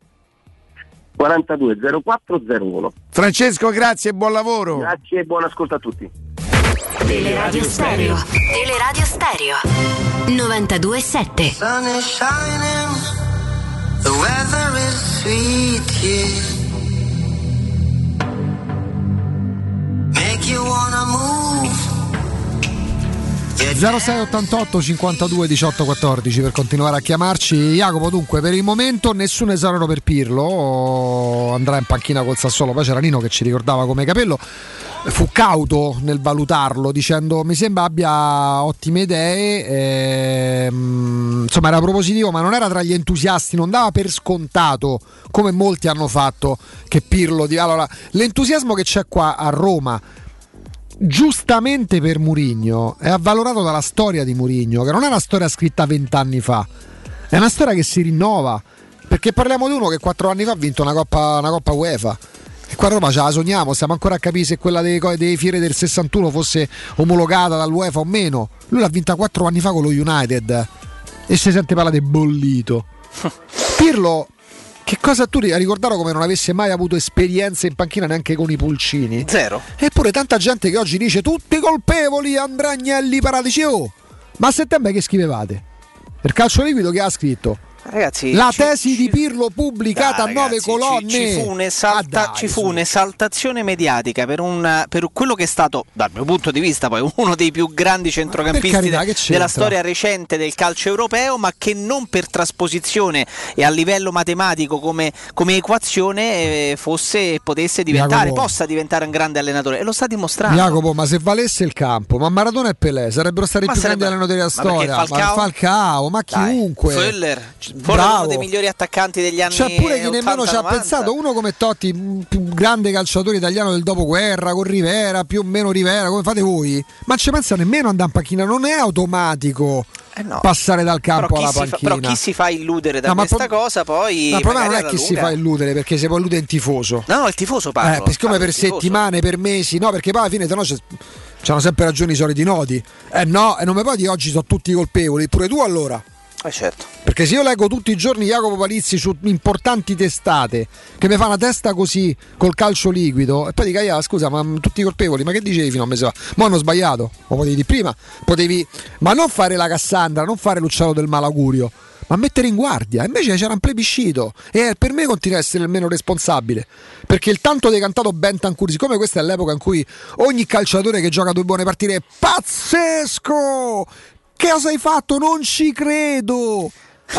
S38: 42 0401
S1: Francesco grazie e buon lavoro.
S38: Grazie e buon ascolto a tutti.
S39: Teleradio Stereo. Teleradio Stereo. 927
S40: Sun is shining. The weather is sweet here. Make you wanna move
S6: 0688 52 18 14 per continuare a chiamarci. Jacopo, dunque, per il momento nessun esonero per Pirlo. Andrà in panchina col Sassuolo. Poi c'era Nino che ci ricordava come capello. Fu cauto nel valutarlo, dicendo mi sembra abbia ottime idee. ehm, insomma, era propositivo, ma non era tra gli entusiasti, non dava per scontato come molti hanno fatto che Pirlo di allora l'entusiasmo che c'è qua a Roma giustamente per Murigno è avvalorato dalla storia di Murigno, che non è una storia scritta vent'anni fa, è una storia che si rinnova. Perché parliamo di uno che quattro anni fa ha vinto una Coppa, una Coppa UEFA. E qua a Roma ce la sogniamo, stiamo ancora a capire se quella dei, dei fiere del 61 fosse omologata dall'UEFA o meno. Lui l'ha vinta quattro anni fa con lo United e si sente parlare bollito. Pirlo, che cosa tu hai ricordato come non avesse mai avuto esperienze in panchina neanche con i pulcini?
S5: Zero.
S6: Eppure tanta gente che oggi dice tutti colpevoli, Andragnelli, Paratici, oh! Ma a settembre che scrivevate? Per calcio liquido che ha scritto?
S5: Ragazzi,
S6: La
S5: ci-
S6: tesi di Pirlo pubblicata
S5: Dai,
S6: a nove
S5: ragazzi, ci-
S6: colonne.
S5: Ci, fu, un'esalta-
S6: Ah, dai,
S5: ci fu un'esaltazione mediatica per, un- per quello che è stato, dal mio punto di vista, poi uno dei più grandi centrocampisti
S6: carità,
S5: della storia recente del calcio europeo, ma che non per trasposizione e a livello matematico come, come equazione eh, fosse e potesse diventare,
S6: Jacopo.
S5: possa diventare un grande allenatore. E lo sta dimostrando.
S6: Jacopo, ma se valesse il campo, ma Maradona e Pelé sarebbero stati i
S5: Ma
S6: più
S5: sarebbe-
S6: grandi allenatori della
S5: ma
S6: storia.
S5: Falcao?
S6: Ma Falcao, ma
S5: Dai,
S6: chiunque.
S5: Föller, forse
S6: Bravo.
S5: uno dei migliori attaccanti degli anni
S6: C'è pure chi nemmeno ci ha
S5: 80-90.
S6: pensato, uno come Totti, più grande calciatore italiano del dopoguerra, con Rivera, più o meno Rivera, come fate voi? Ma ci pensa nemmeno andare in panchina, non è automatico
S5: Eh no.
S6: passare dal campo alla
S5: si fa,
S6: panchina.
S5: però chi si fa illudere da
S6: No,
S5: questa
S6: pro-
S5: cosa poi
S6: Ma il problema non è chi si fa illudere, perché se poi illude il tifoso.
S5: No, no, il tifoso parla.
S6: Eh, siccome per settimane, per mesi, no, perché poi alla fine se no c'hanno sempre ragione i soliti noti. Eh no, e non mi puoi dire oggi sono tutti colpevoli, pure tu allora.
S5: Eh certo.
S6: Perché se io leggo tutti i giorni Jacopo Palizzi su importanti testate che mi fa una testa così col calcio liquido e poi dico, "Ah, scusa, ma tutti colpevoli, ma che dicevi fino a un mese fa? Ma hanno sbagliato, lo potevi dire prima, potevi, ma non fare la Cassandra, non fare l'uccello del malaugurio, ma mettere in guardia. Invece c'era un plebiscito e per me continua a essere il meno responsabile. Perché il tanto decantato Bentancur, siccome questa è l'epoca in cui ogni calciatore che gioca due buone partite è pazzesco! Che cosa hai fatto? Non ci credo!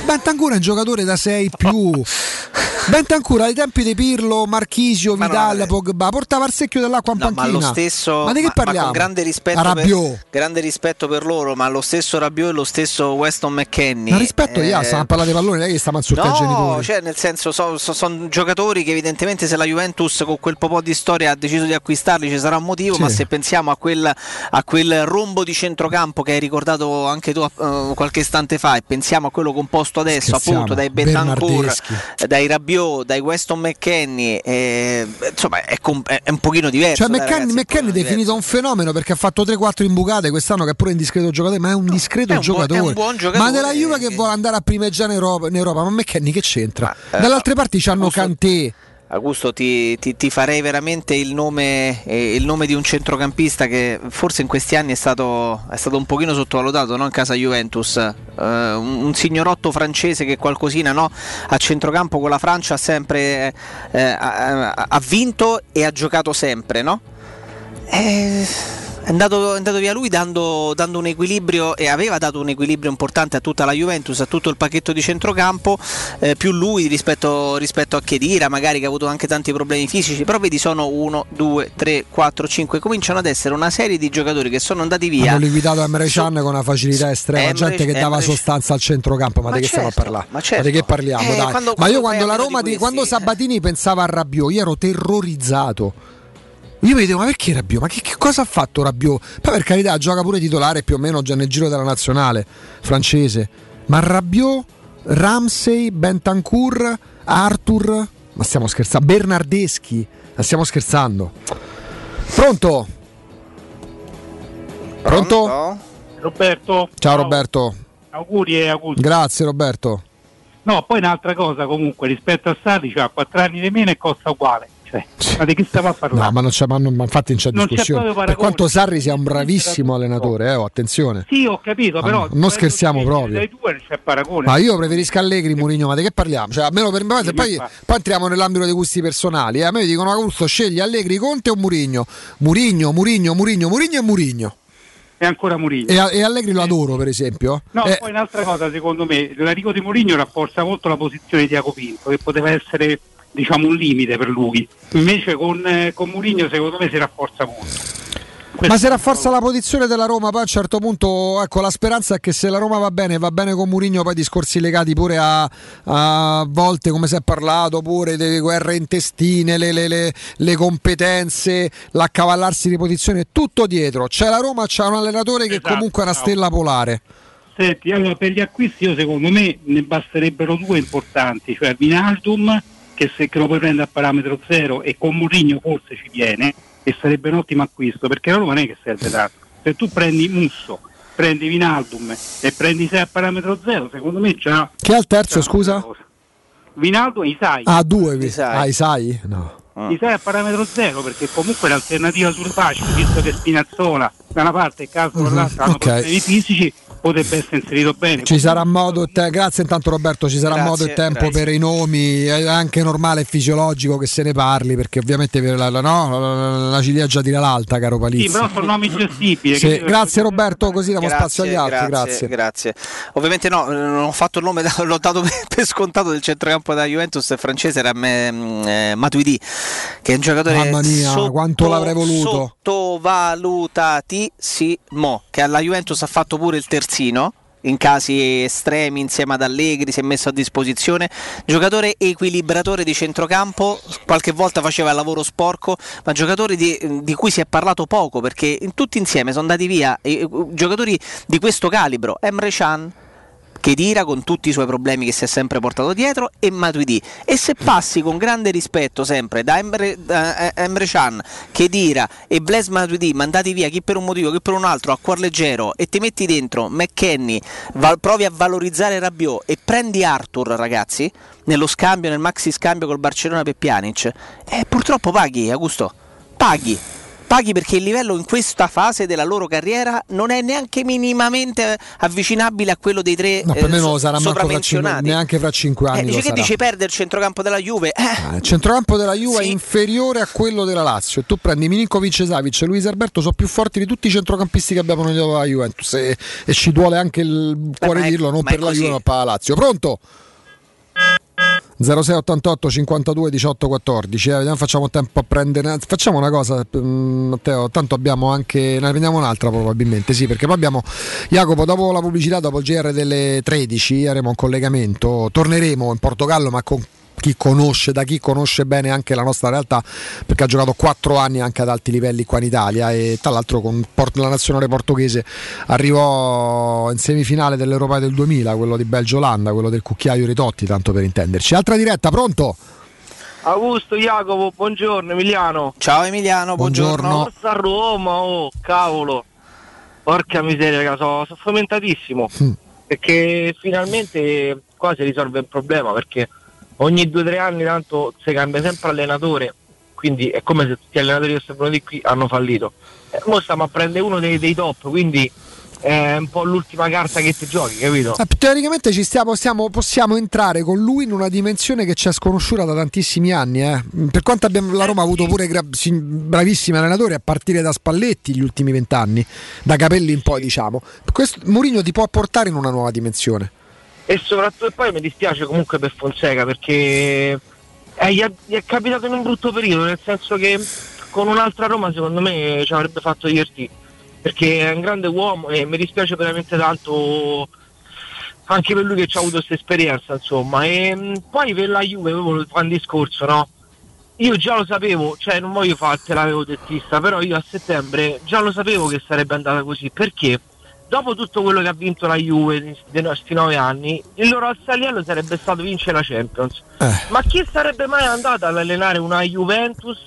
S6: Bentancur è un giocatore da 6 più. Bentancur ai tempi di Pirlo, Marchisio,
S5: Ma no,
S6: Vidal,
S5: eh.
S6: Pogba portava al secchio dell'acqua in
S5: No, ma
S6: panchina.
S5: lo stesso
S6: Ma di che
S5: ma- ma
S6: parliamo?
S5: con grande rispetto,
S6: A
S5: per, grande rispetto per loro, ma lo stesso Rabiot e lo stesso Weston McKennie.
S6: Ma rispetto,
S5: eh,
S6: io stiamo a parlare di pallone, lei che sta manzurta
S5: No,
S6: genitori.
S5: cioè nel senso sono giocatori che evidentemente se la Juventus con quel po' di storia ha deciso di acquistarli ci sarà un motivo,
S6: Sì.
S5: ma se pensiamo a quel, a quel rombo di centrocampo che hai ricordato anche tu eh, qualche istante fa e pensiamo a quello composto adesso
S6: Scherziamo,
S5: appunto dai eh, dai Rabiot, dai Weston McKennie, eh, insomma è, com- è- è un pochino diverso.
S6: Cioè, McKennie,
S5: è pochino
S6: definito un fenomeno perché ha fatto 3-4 imbucate quest'anno, che è pure un discreto giocatore, ma è un discreto
S5: è un buon-
S6: giocatore.
S5: è un buon giocatore.
S6: Ma della Juve che vuole andare a primeggiare in Europa, in Europa, ma McKennie che c'entra?
S5: eh,
S6: Dalle altre parti c'hanno Cantè.
S5: Augusto ti, ti- ti farei veramente il nome, eh, il nome di un centrocampista che forse in questi anni è stato, è stato un pochino sottovalutato no? in casa Juventus, Eh, un, un signorotto francese che qualcosina no? a centrocampo con la Francia ha sempre eh, ha, ha- vinto e ha giocato sempre, no? Eh, È andato, è andato via lui dando, dando un equilibrio e aveva dato un equilibrio importante a tutta la Juventus, a tutto il pacchetto di centrocampo, eh, più lui rispetto, rispetto a Chedira, magari che ha avuto anche tanti problemi fisici, però vedi sono 1, 2, 3, 4, 5, cominciano ad essere una serie di giocatori che sono andati via.
S6: Hanno liquidato Emre Can con una facilità estrema,
S5: Emre-
S6: gente che dava
S5: Emre-
S6: sostanza al centrocampo, ma,
S5: Ma
S6: di che stiamo a
S5: certo,
S6: parlare?
S5: ma certo.
S6: di che parliamo?
S5: Eh,
S6: dai.
S5: quando-
S6: ma io
S5: quando
S6: la Roma,
S5: di
S6: quando Sabatini pensava a Rabiot, io ero terrorizzato. Io mi dicevo, ma perché Rabiot? Ma che, che cosa ha fatto Rabiot? Poi per carità gioca pure titolare più o meno già nel giro della nazionale francese. Ma Rabiot, Ramsey, Bentancur, Arthur, ma stiamo scherzando, Bernardeschi, ma stiamo scherzando. Pronto? Pronto?
S35: Roberto,
S6: Ciao Roberto.
S35: auguri e auguri.
S6: Grazie Roberto.
S35: No, poi un'altra cosa comunque rispetto a Sarri, cioè, ha 4 anni di meno e costa uguale. Cioè, ma di che stiamo a parlare?
S6: No, ma, non c'è, ma, non- ma infatti non c'è
S35: Non c'è
S6: discussione.
S35: proprio
S6: per quanto Sarri sia un bravissimo allenatore, eh, oh, attenzione.
S35: Sì, ho capito, però
S6: non scherziamo proprio.
S35: dai due non c'è paragone.
S6: Ma io preferisco Allegri, Mourinho, ma di che parliamo? Cioè, almeno per me,
S35: Sì,
S6: poi, poi entriamo nell'ambito dei gusti personali. eh. A me dicono Augusto, scegli Allegri, Conte o Mourinho? Mourinho, Mourinho, Mourinho, Mourinho e Mourinho.
S34: è ancora Mourinho.
S6: E, e Allegri lo adoro, per esempio.
S34: No,
S6: Eh,
S34: poi un'altra cosa, secondo me, l'Enrico di Mourinho rafforza molto la posizione di Diaco Pinto, che poteva essere diciamo un limite per lui. Invece con, eh, con Mourinho secondo me si rafforza molto.
S6: Ma se rafforza la posizione della Roma, poi a un certo punto, ecco, la speranza è che se la Roma va bene, va bene con Mourinho, poi discorsi legati pure a, a volte, come si è parlato, pure delle guerre intestine, le, le- le- le competenze, l'accavallarsi di posizione, tutto dietro. C'è la Roma, c'è un allenatore che
S34: Esatto,
S6: comunque è una stella polare.
S34: Senti, allora per gli acquisti io secondo me ne basterebbero due importanti, cioè Vinaldum che se che lo puoi prendere a parametro zero e con Mourinho forse ci viene e sarebbe un ottimo acquisto perché la Roma non è che serve tanto. Se tu prendi Musso, prendi Vinaldum e prendi 6 a parametro zero, secondo me già
S6: Chi è il terzo, scusa?
S34: Vinaldum e Isai.
S6: Ah, due. Ah, Isai? No.
S34: Isai a parametro zero perché comunque l'alternativa sul facile, visto che Spinazzola da una parte e Caso dall'altra hanno
S6: ok.
S34: problemi fisici, potrebbe essere inserito bene.
S6: Ci sarà modo e te- grazie intanto Roberto, ci sarà
S34: Grazie,
S6: modo e tempo
S34: grazie.
S6: per i nomi, è anche normale e fisiologico che se ne parli perché ovviamente la, la- no, la, ciliegia tira l'alta caro
S34: Sì,
S6: Palizzi.
S34: però sono nomi gestibili.
S6: Sì,
S34: che-
S6: grazie Roberto, così diamo spazio agli altri,
S5: grazie,
S6: grazie.
S5: grazie. Ovviamente no, non ho fatto il nome, l'ho dato per, scontato del centrocampo della Juventus francese, era me- mm, eh, Matuidi, che è un giocatore
S6: Mamma mia,
S5: sotto-
S6: quanto l'avrei voluto.
S5: sottovalutatissimo, che alla Juventus ha fatto pure il terzino. In casi estremi insieme ad Allegri si è messo a disposizione. Giocatore equilibratore di centrocampo qualche volta faceva il lavoro sporco ma giocatori di, di cui si è parlato poco perché tutti insieme sono andati via eh, giocatori di questo calibro Emre Can Chedira con tutti i suoi problemi che si è sempre portato dietro e Matuidi. E se passi con grande rispetto sempre da Emre, da, eh, Emre Can, Chedira e Blaise Matuidi mandati via chi per un motivo chi per un altro a cuor leggero e ti metti dentro McKenny val- provi a valorizzare Rabiot e prendi Arthur ragazzi nello scambio nel maxi scambio col Barcellona per Pjanic e purtroppo paghi Augusto paghi Paghi perché il livello in questa fase della loro carriera non è neanche minimamente avvicinabile a quello dei tre
S6: No, per
S5: eh,
S6: me non lo sarà manco fra cinque, neanche fra 5 anni.
S5: Eh,
S6: lo
S5: dici che
S6: sarà.
S5: dici perde il centrocampo della Juve? Eh,
S6: Ah, Il centrocampo della Juve è inferiore a quello della Lazio. Tu prendi Milinkovic, Savic e Luis Alberto, sono più forti di tutti i centrocampisti che abbiamo noi della Juventus. E, e ci duole anche il cuore
S5: è-
S6: dirlo, non per la
S5: così.
S6: Juve ma per la Lazio. Pronto? 0688 52 18 14 eh, vediamo facciamo tempo a prendere facciamo una cosa mm, Matteo tanto abbiamo anche ne prendiamo un'altra probabilmente sì perché poi abbiamo Jacopo dopo la pubblicità dopo il GR delle 13 avremo un collegamento. Torneremo in Portogallo ma con chi conosce, da chi conosce bene anche la nostra realtà, perché ha giocato 4 anni anche ad alti livelli qua in Italia e tra l'altro con Port- la nazionale portoghese arrivò in semifinale dell'Europa del 2000, quello di Belgio-Olanda, quello del cucchiaio Ritotti, tanto per intenderci. Altra diretta, pronto?
S41: Augusto, Jacopo, buongiorno Emiliano.
S5: Ciao Emiliano,
S6: buongiorno.
S41: Forza Roma, oh, cavolo. Porca miseria, sono, sono fomentatissimo.
S6: Mm.
S41: Perché finalmente qua si risolve il problema, perché ogni due o tre anni tanto si cambia sempre allenatore, quindi è come se tutti gli allenatori che sono venuti qui hanno fallito. E mo stiamo a prendere uno dei, dei top, quindi è un po' l'ultima carta che ti giochi, capito?
S6: Eh, teoricamente ci stiamo, stiamo- possiamo entrare con lui in una dimensione che ci è sconosciuta da tantissimi anni. eh. Per quanto abbiamo, la Roma ha avuto pure gra- bravissimi allenatori a partire da Spalletti gli ultimi vent'anni, da capelli in poi diciamo. Questo Mourinho ti può portare in una nuova dimensione.
S41: E soprattutto poi mi dispiace comunque per Fonseca perché eh, gli, è, gli è capitato in un brutto periodo nel senso che con un'altra Roma secondo me ci avrebbe fatto divertire perché è un grande uomo e mi dispiace veramente tanto anche per lui che ci ha avuto questa esperienza insomma. E mh, poi per la Juve volevo fare un discorso no? io già lo sapevo cioè non voglio farti l'avevo dettista però io a settembre già lo sapevo che sarebbe andata così. Perché dopo tutto quello che ha vinto la Juve dei nostri nove anni, il loro alzaliello sarebbe stato vincere la Champions. Ma chi sarebbe mai andato ad allenare una Juventus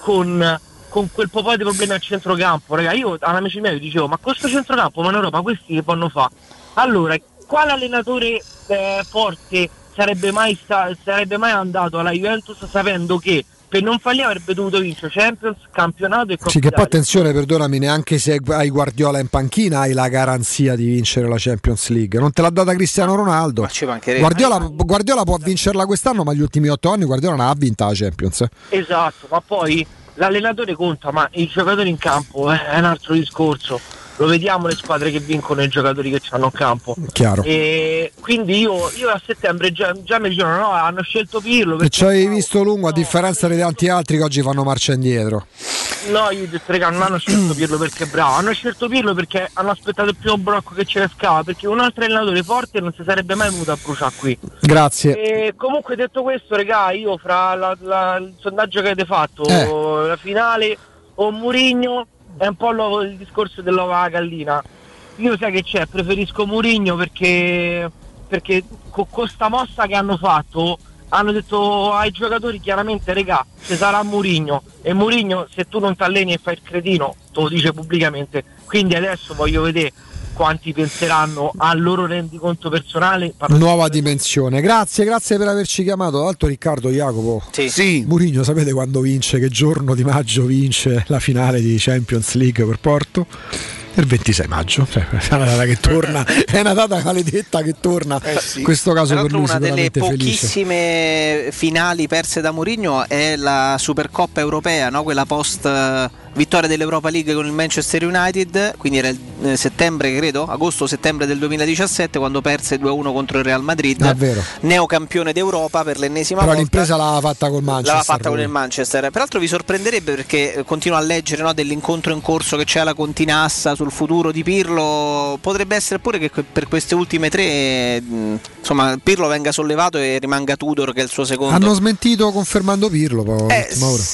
S41: con, con quel po' di problemi al centrocampo? Raga, io ad amici miei dicevo, ma con questo centrocampo, ma in Europa questi che fanno fa? Allora, quale allenatore eh, forte sarebbe mai, sta- sarebbe mai andato alla Juventus sapendo che per non fallire avrebbe dovuto vincere Champions, campionato e Coppa
S6: Sì, che poi attenzione, perdonami, neanche se hai Guardiola in panchina hai la garanzia di vincere la Champions League. Non te l'ha data Cristiano Ronaldo.
S5: ci mancherebbe.
S6: Guardiola, Guardiola può vincerla quest'anno, ma gli ultimi otto anni Guardiola non ha vinta la Champions.
S41: Esatto, ma poi l'allenatore conta, ma il giocatore in campo eh, è un altro discorso. Lo vediamo le squadre che vincono e i giocatori che hanno in campo.
S6: Chiaro.
S41: E quindi io, io a settembre già, già mi dicevano no, hanno scelto Pirlo.
S6: E
S41: perché-
S6: ci avevi visto lungo a differenza di tanti altri che oggi fanno marcia indietro.
S41: No, io ho detto raga non hanno scelto Pirlo perché è bravo, hanno scelto Pirlo perché hanno aspettato il primo blocco che ce ne scava, perché un altro allenatore forte non si sarebbe mai venuto a bruciare qui.
S6: Grazie.
S41: E comunque detto questo, regà, io fra la- la- il sondaggio che avete fatto,
S6: Eh.
S41: la finale o Murigno, è un po' l'uovo- il discorso dell'uovo alla gallina. Io sai che c'è, preferisco Murigno perché, perché con questa mossa che hanno fatto hanno detto ai giocatori chiaramente regà ci sarà Murigno e Murigno se tu non ti alleni e fai il cretino te lo dice pubblicamente quindi adesso voglio vedere quanti penseranno al loro rendiconto personale
S6: Nuova dimensione. Grazie, grazie per averci chiamato. Tra l'altro Riccardo Jacopo.
S5: Sì.
S6: Murigno, sapete quando vince? Che giorno di maggio vince la finale di Champions League per Porto? Il 26 maggio, Cioè, è una data che torna, è una data maledetta che torna. In questo caso per lui
S5: una delle
S6: sicuramente felice.
S5: pochissime finali perse da Mourinho è la Supercoppa europea, no? quella post eh, vittoria dell'Europa League con il Manchester United, quindi era il eh, settembre credo, agosto-settembre del 2017 quando perse 2-1 contro il Real Madrid,
S6: È vero.
S5: neocampione d'Europa per l'ennesima
S6: Però
S5: volta.
S6: l'impresa l'ha fatta col Manchester.
S5: L'aveva fatta con il Manchester. Peraltro vi sorprenderebbe perché eh, continuo a leggere no, dell'incontro in corso che c'è alla Continassa sul futuro di Pirlo. Potrebbe essere pure che per queste ultime tre insomma, Pirlo venga sollevato e rimanga Tudor che è il suo secondo.
S6: Hanno smentito confermando Pirlo.
S5: Eh,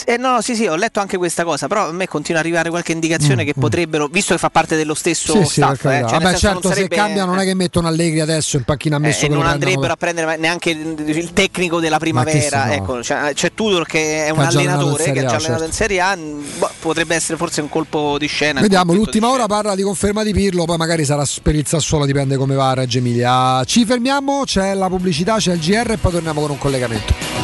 S5: eh, no, sì, sì, ho letto anche questa cosa, però a me continua ad arrivare qualche indicazione
S6: Mm,
S5: che potrebbero, visto che fa parte dello stesso
S6: Sì, sì,
S5: staff, eh,
S6: carità.
S5: cioè,
S6: Vabbè, certo,
S5: sarebbe,
S6: se cambia non è che mettono Allegri adesso in panchina
S5: eh, e
S6: che lo
S5: non andrebbero a prendere neanche il tecnico della primavera.
S6: no.
S5: ecco, cioè, c'è Tudor che è un allenatore che ha già
S6: A,
S5: allenato
S6: certo.
S5: in Serie A. boh, potrebbe essere forse un colpo di scena.
S6: Vediamo, l'ultima ora parla di conferma di Pirlo, poi magari sarà per il Sassuolo, dipende come va a Reggio Emilia. Ci fermiamo, c'è la pubblicità, c'è il GR e poi torniamo con un collegamento.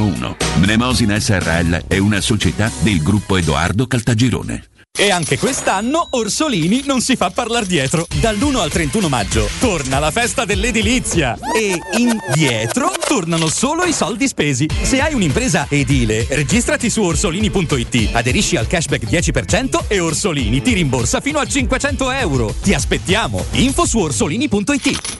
S12: 0401. Mnemosina SRL è una società del gruppo Edoardo Caltagirone.
S10: E anche quest'anno Orsolini non si fa parlare dietro. Dall'1 al 31 maggio torna la festa dell'edilizia e indietro tornano solo i soldi spesi. Se hai un'impresa edile, registrati su orsolini.it, aderisci al cashback 10% e Orsolini ti rimborsa fino a 500 euro. Ti aspettiamo. Info su orsolini.it.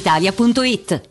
S16: brispalitalia.it.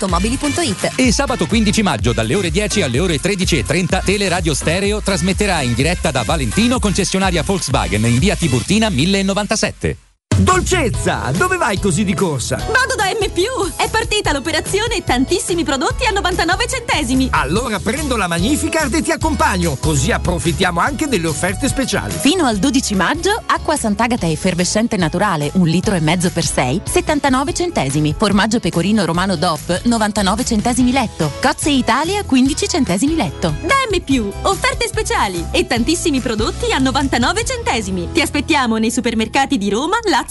S9: ValentinoAutomobili.it
S10: E sabato 15 maggio dalle ore 10 alle ore 13.30 Teleradio Stereo trasmetterà in diretta da Valentino concessionaria Volkswagen in via Tiburtina 1097.
S42: Dolcezza, dove vai così di corsa?
S16: Vado da M
S8: È partita l'operazione tantissimi prodotti a 99 centesimi.
S30: Allora prendo la Magnificard e ti accompagno, così approfittiamo anche delle offerte speciali.
S8: Fino al 12 maggio, acqua Sant'Agata effervescente naturale, un litro e mezzo per 6, 79 centesimi. Formaggio pecorino romano DOP, 99 centesimi letto. Cozze Italia, 15 centesimi letto. Dammi più! Offerte speciali e tantissimi prodotti a 99 centesimi. Ti aspettiamo nei supermercati di Roma, Lazio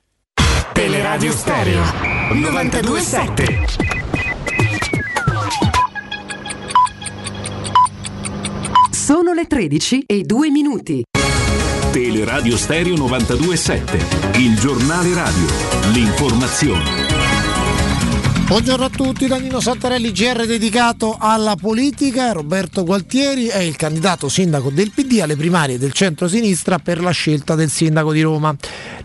S43: Teleradio Stereo 927.
S16: Sono le 13 e 2 minuti.
S44: Teleradio Stereo 927, il giornale radio, l'informazione.
S17: Buongiorno a tutti, da Nino Santarelli, GR dedicato alla politica. Roberto Gualtieri è il candidato sindaco del PD alle primarie del centro-sinistra per la scelta del sindaco di Roma.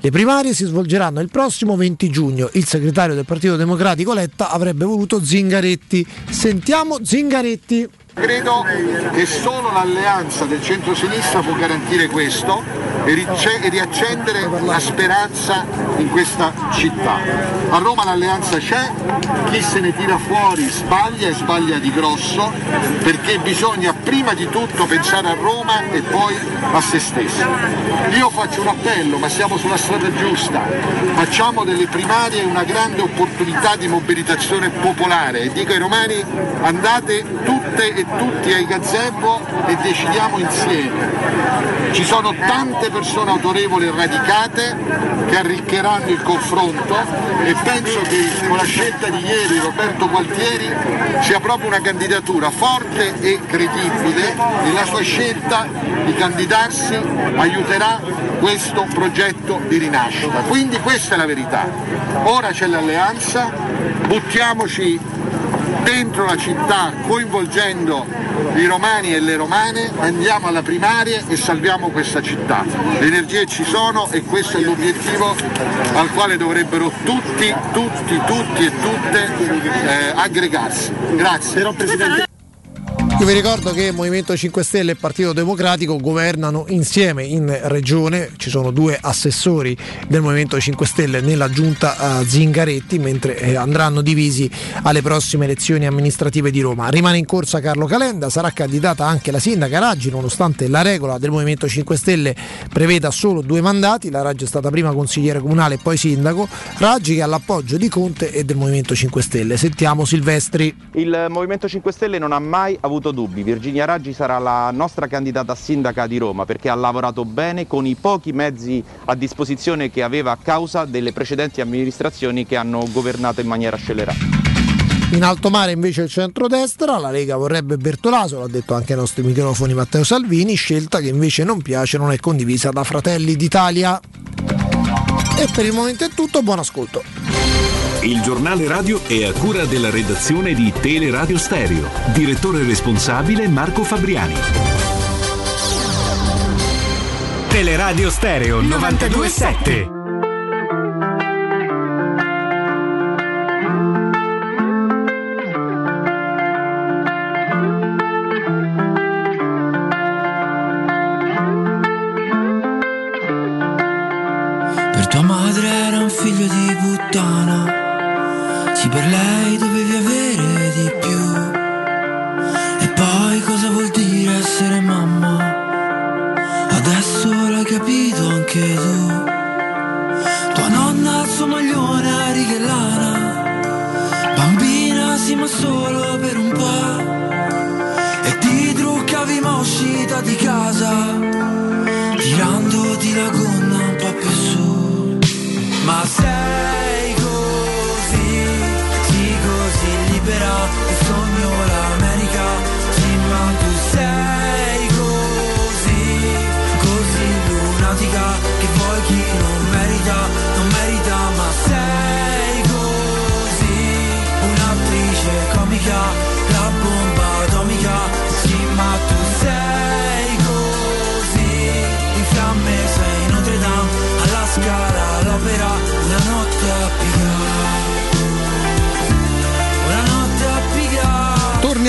S17: Le primarie si svolgeranno il prossimo 20 giugno. Il segretario del Partito Democratico Letta avrebbe voluto Zingaretti. Sentiamo Zingaretti.
S45: Credo che solo l'alleanza del centro-sinistra può garantire questo e riaccendere la speranza in questa città. A Roma l'alleanza c'è, chi se ne tira fuori sbaglia e sbaglia di grosso perché bisogna prima di tutto pensare a Roma e poi a se stessi. Io faccio un appello, ma siamo sulla strada giusta, facciamo delle primarie una grande opportunità di mobilitazione popolare e dico ai romani andate tutte e tutti ai gazebo e decidiamo insieme. Ci sono tante persone autorevoli e radicate che arriccheranno il confronto e penso che con la scelta di ieri Roberto Gualtieri sia proprio una candidatura forte e credibile e la sua scelta di candidarsi aiuterà questo progetto di rinascita. Quindi questa è la verità. Ora c'è l'alleanza, buttiamoci dentro la città coinvolgendo i romani e le romane, andiamo alla primaria e salviamo questa città. Le energie ci sono e questo è l'obiettivo al quale dovrebbero tutti, tutti, tutti e tutte eh, aggregarsi. Grazie.
S17: Io vi ricordo che Movimento 5 Stelle e Partito Democratico governano insieme in regione, ci sono due assessori del Movimento 5 Stelle nella giunta eh, Zingaretti, mentre eh, andranno divisi alle prossime elezioni amministrative di Roma. Rimane in corsa Carlo Calenda, sarà candidata anche la sindaca Raggi, nonostante la regola del Movimento 5 Stelle preveda solo due mandati, la Raggi è stata prima consigliere comunale e poi sindaco, Raggi che ha l'appoggio di Conte e del Movimento 5 Stelle. Sentiamo Silvestri.
S46: Il Movimento 5 Stelle non ha mai avuto dubbi. Virginia Raggi sarà la nostra candidata a sindaca di Roma perché ha lavorato bene con i pochi mezzi a disposizione che aveva a causa delle precedenti amministrazioni che hanno governato in maniera scellerata.
S17: In alto mare invece il centrodestra, la Lega vorrebbe Bertolaso, l'ha detto anche ai nostri microfoni Matteo Salvini, scelta che invece non piace, non è condivisa da Fratelli d'Italia. E per il momento è tutto, buon ascolto.
S44: Il giornale radio è a cura della redazione di Teleradio Stereo. Direttore responsabile Marco Fabriani.
S43: Teleradio Stereo 927.
S47: Per tua madre era un figlio di puttana. Sì, per lei dovevi avere di più. E poi cosa vuol dire essere mamma? Adesso l'hai capito anche tu. Tua nonna al suo maglione a righe lana. Bambina sì, ma solo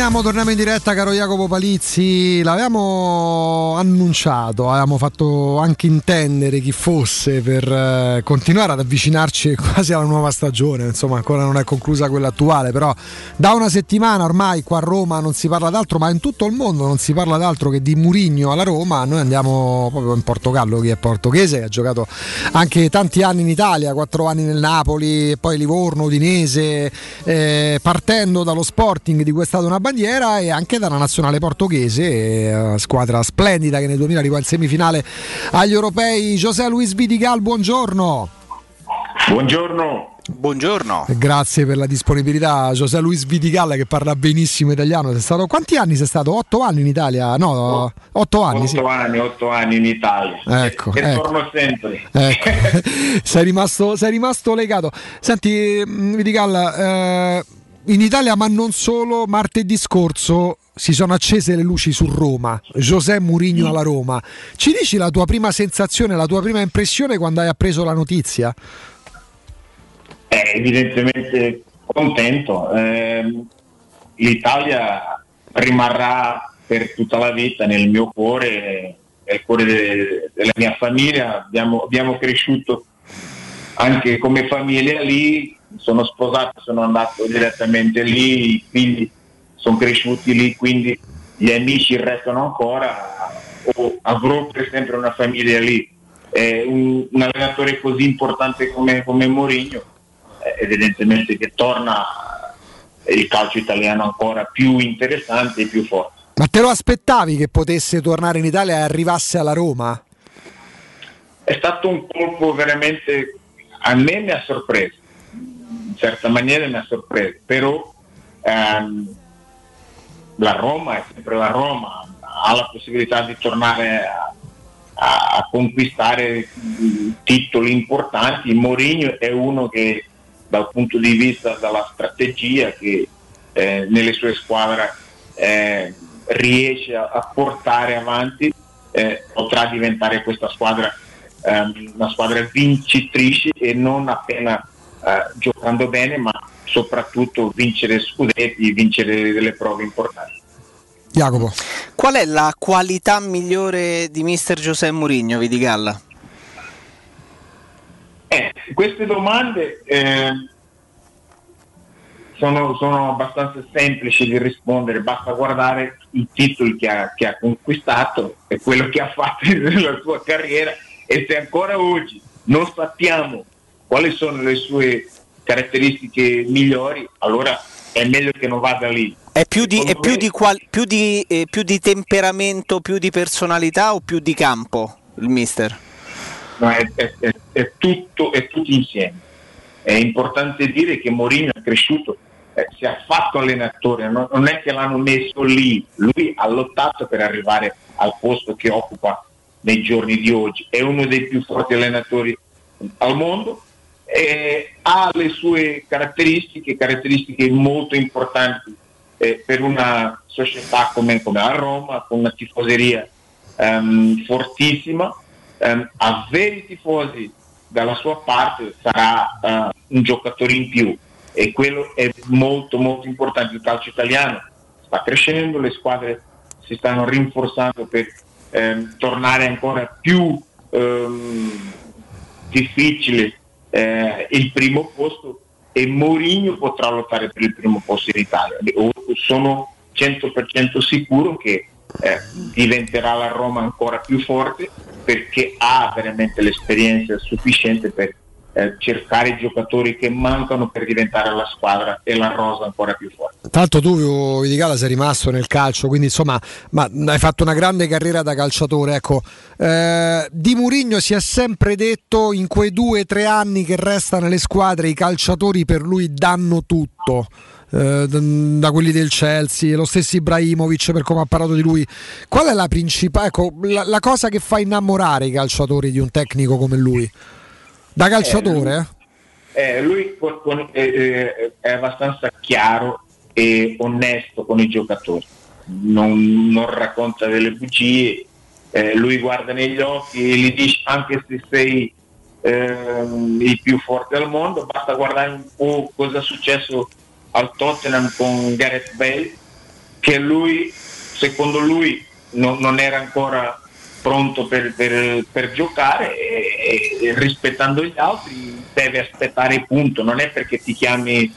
S6: Torniamo, torniamo in diretta, caro Jacopo Palizzi. L'avevamo annunciato, avevamo fatto anche intendere chi fosse per eh, continuare ad avvicinarci quasi alla nuova stagione. Insomma, ancora non è conclusa quella attuale, però da una settimana ormai qua a Roma non si parla d'altro, ma in tutto il mondo non si parla d'altro che di Murigno alla Roma. Noi andiamo proprio in Portogallo, che è portoghese, ha giocato anche tanti anni in Italia, quattro anni nel Napoli, poi Livorno, Udinese, eh, partendo dallo Sporting di cui è stata una bandiera e anche dalla nazionale portoghese, eh, squadra splendida che nel 2000 arrivò in semifinale agli europei. José Luis Vidigal, buongiorno.
S48: Buongiorno.
S5: Buongiorno.
S6: Grazie per la disponibilità, José Luis Vidigal che parla benissimo italiano. Sei stato, quanti anni sei stato? Otto anni in Italia? No, otto anni.
S48: Otto
S6: sì.
S48: anni, otto anni in Italia.
S6: Ecco,
S48: e
S6: ecco.
S48: torno sempre.
S6: Ecco. sei, rimasto, sei rimasto legato. Senti, mh, Vidigal, eh, in Italia, ma non solo, martedì scorso si sono accese le luci su Roma, José Mourinho alla Roma. Ci dici la tua prima sensazione, la tua prima impressione quando hai appreso la notizia?
S48: Eh, evidentemente contento. Ehm, L'Italia rimarrà per tutta la vita nel mio cuore, nel cuore de- della mia famiglia. Abbiamo, abbiamo cresciuto anche come famiglia lì, sono sposato, sono andato direttamente lì, i figli sono cresciuti lì, quindi gli amici restano ancora, o avrò per sempre una famiglia lì. Eh, un, un allenatore così importante come, come Mourinho, eh, evidentemente che torna il calcio italiano ancora più interessante e più forte.
S6: Ma te lo aspettavi che potesse tornare in Italia e arrivasse alla Roma?
S48: È stato un colpo veramente, a me mi ha sorpreso, in certa maniera mi ha sorpreso, però ehm, la Roma è sempre la Roma, ha la possibilità di tornare a, a- a conquistare titoli importanti. Mourinho è uno che dal punto di vista della strategia che eh, nelle sue squadre eh, riesce a, a portare avanti, eh, potrà diventare questa squadra ehm, una squadra vincitrice e non appena eh, giocando bene, ma soprattutto vincere scudetti, vincere delle prove importanti.
S6: Jacopo.
S5: Qual è la qualità migliore di mister Giuseppe Mourinho, Vidigalla?
S48: Eh, queste domande eh, sono, sono abbastanza semplici di rispondere, basta guardare i titoli che ha, che ha conquistato e quello che ha fatto nella sua carriera e se ancora oggi non sappiamo quali sono le sue caratteristiche migliori, allora è meglio che non vada lì.
S5: È più di, è più
S48: me-
S5: di, qual- più di, eh, più di temperamento, più di personalità o più di campo il mister?
S48: No, è, è- è- è tutto, è tutto insieme. È importante dire che Mourinho è cresciuto, eh, si è fatto allenatore, non, non è che l'hanno messo lì, lui ha lottato per arrivare al posto che occupa nei giorni di oggi, è uno dei più forti allenatori al mondo, eh, ha le sue caratteristiche, caratteristiche molto importanti eh, per una società come, come la Roma, con una tifoseria ehm, fortissima, ehm, avere i tifosi dalla sua parte sarà eh, un giocatore in più e quello è molto molto importante. Il calcio italiano sta crescendo, le squadre si stanno rinforzando per ehm, tornare ancora più ehm, difficile eh, il primo posto e Mourinho potrà lottare per il primo posto in Italia. Sono 100% sicuro che eh, diventerà la Roma ancora più forte perché ha veramente l'esperienza sufficiente per eh, cercare giocatori che mancano per diventare la squadra e la rosa ancora più forte.
S6: Tanto tu, Vidigala, sei rimasto nel calcio, quindi insomma, ma hai fatto una grande carriera da calciatore. Ecco, eh, di Murigno si è sempre detto in quei due o tre anni che resta nelle squadre i calciatori per lui danno tutto. eh, da quelli del Chelsea, lo stesso Ibrahimovic per come ha parlato di lui. Qual è la principale, ecco, la, la cosa che fa innamorare i calciatori di un tecnico come lui? Da calciatore?
S48: Eh, eh, lui con, con, eh, è abbastanza chiaro e onesto con i giocatori, non, non racconta delle bugie, eh, lui guarda negli occhi e gli dice anche se sei ehm, il più forte al mondo, basta guardare un po' cosa è successo al Tottenham con Gareth Bale, che lui, secondo lui, no, non era ancora pronto per, per, per giocare e, e, rispettando gli altri deve aspettare punto, non è perché ti chiami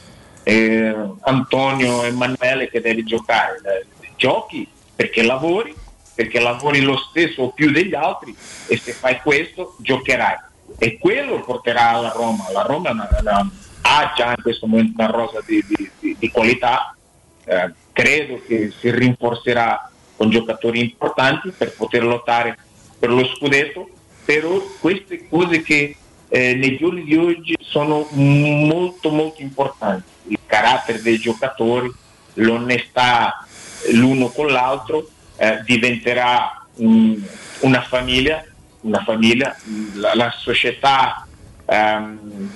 S48: eh, Antonio Emanuele che devi giocare, giochi perché lavori, perché lavori lo stesso o più degli altri e se fai questo giocherai. E quello porterà alla Roma, la Roma una, una, ha già in questo momento una rosa di, di, di, di qualità, eh, credo che si rinforzerà con giocatori importanti per poter lottare per lo scudetto, però queste cose che eh, nei giorni di oggi sono molto molto importanti, il carattere dei giocatori, l'onestà l'uno con l'altro, eh, diventerà um, una famiglia, una famiglia la, la società um,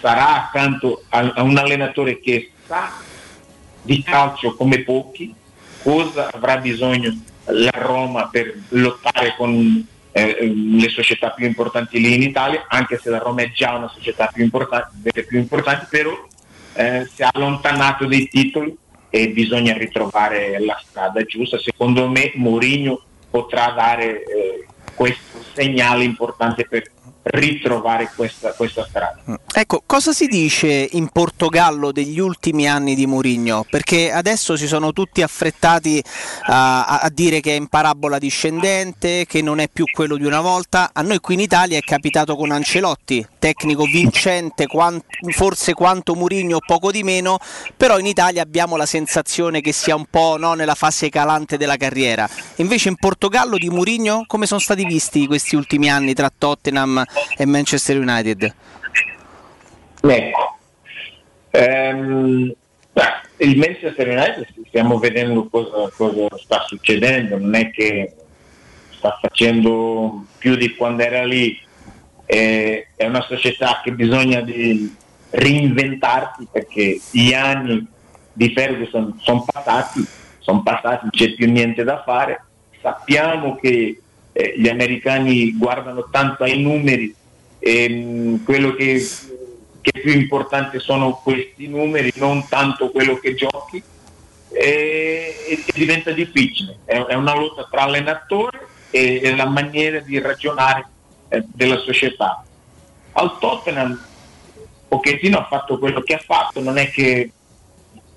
S48: sarà accanto a, a un allenatore che sa di calcio come pochi, cosa avrà bisogno la Roma per lottare con eh, le società più importanti lì in Italia, anche se la Roma è già una società più importante, più importanti, però eh, si è allontanato dei titoli e bisogna ritrovare la strada giusta. Secondo me Mourinho potrà dare eh, questo segnale importante per ritrovare questa, questa strada.
S5: Ecco, cosa si dice in Portogallo degli ultimi anni di Mourinho? Perché adesso si sono tutti affrettati a, a, dire che è in parabola discendente, che non è più quello di una volta. A noi qui in Italia è capitato con Ancelotti, tecnico vincente, quant, forse quanto Mourinho, poco di meno, però in Italia abbiamo la sensazione che sia un po' no, nella fase calante della carriera. Invece in Portogallo di Mourinho come sono stati visti questi ultimi anni tra Tottenham e Manchester United?
S48: Ecco, ehm, il Manchester United stiamo vedendo cosa, cosa, sta succedendo, non è che sta facendo più di quando era lì, eh, è una società che bisogna di reinventarsi perché gli anni di Ferguson sono passati, sono passati, non c'è più niente da fare, sappiamo che eh, gli americani guardano tanto ai numeri e mh, quello che, che, è più importante sono questi numeri, non tanto quello che giochi e, e diventa difficile, è, è, una lotta tra allenatore e, e la maniera di ragionare eh, della società. Al Tottenham Pochettino ha fatto quello che ha fatto, non è che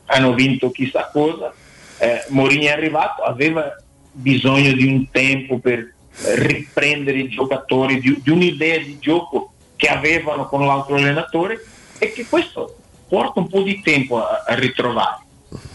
S48: hanno vinto chissà cosa, eh, Mourinho è arrivato, aveva bisogno di un tempo per riprendere i giocatori di, di un'idea di gioco che avevano con l'altro allenatore e che questo porta un po' di tempo a, a ritrovare.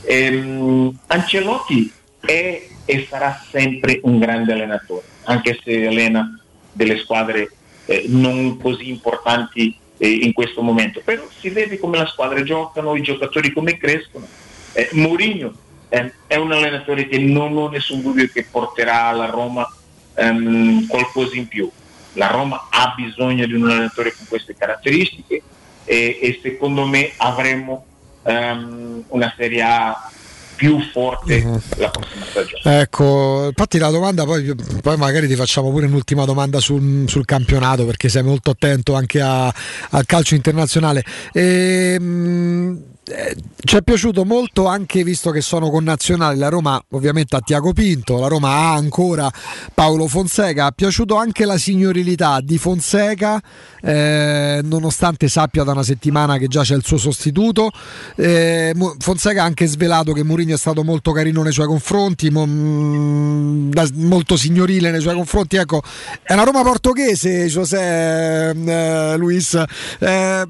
S48: Ehm, Ancelotti è e sarà sempre un grande allenatore, anche se allena delle squadre eh, non così importanti eh, in questo momento, però si vede come le squadre giocano, i giocatori come crescono. Eh, Mourinho eh, è un allenatore che non ho nessun dubbio che porterà la Roma um, qualcosa in più. La Roma ha bisogno di un allenatore con queste caratteristiche e, e secondo me avremo um, una Serie A più forte uh-huh. la prossima stagione.
S6: Ecco, infatti la domanda poi, poi, magari ti facciamo pure un'ultima domanda sul, sul campionato perché sei molto attento anche a, al calcio internazionale. E, ehm, eh, ci è piaciuto molto anche visto che sono connazionali la Roma ovviamente a Tiago Pinto la Roma ha ancora Paolo Fonseca ha piaciuto anche la signorilità di Fonseca eh, nonostante sappia da una settimana che già c'è il suo sostituto eh, Fonseca ha anche svelato che Mourinho è stato molto carino nei suoi confronti mo, mm, molto signorile nei suoi confronti ecco è una Roma portoghese José eh, Luis eh,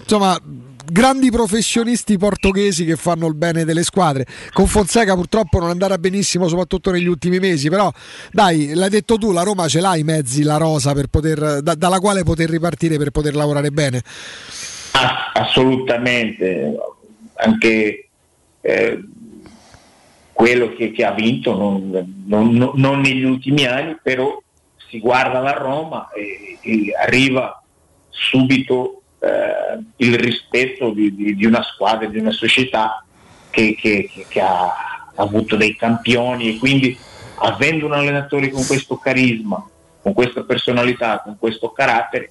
S6: insomma grandi professionisti portoghesi che fanno il bene delle squadre. Con Fonseca purtroppo non è andata benissimo, soprattutto negli ultimi mesi, però dai, l'hai detto tu, la Roma ce l'ha i mezzi, la rosa, poter, da, dalla quale poter ripartire per poter lavorare bene.
S48: assolutamente, anche eh, quello che, che ha vinto, non- non- non negli ultimi anni, però si guarda la Roma e, e arriva subito eh, il rispetto di, di- di una squadra, di una società che, che- che- che ha avuto dei campioni e quindi avendo un allenatore con questo carisma, con questa personalità, con questo carattere,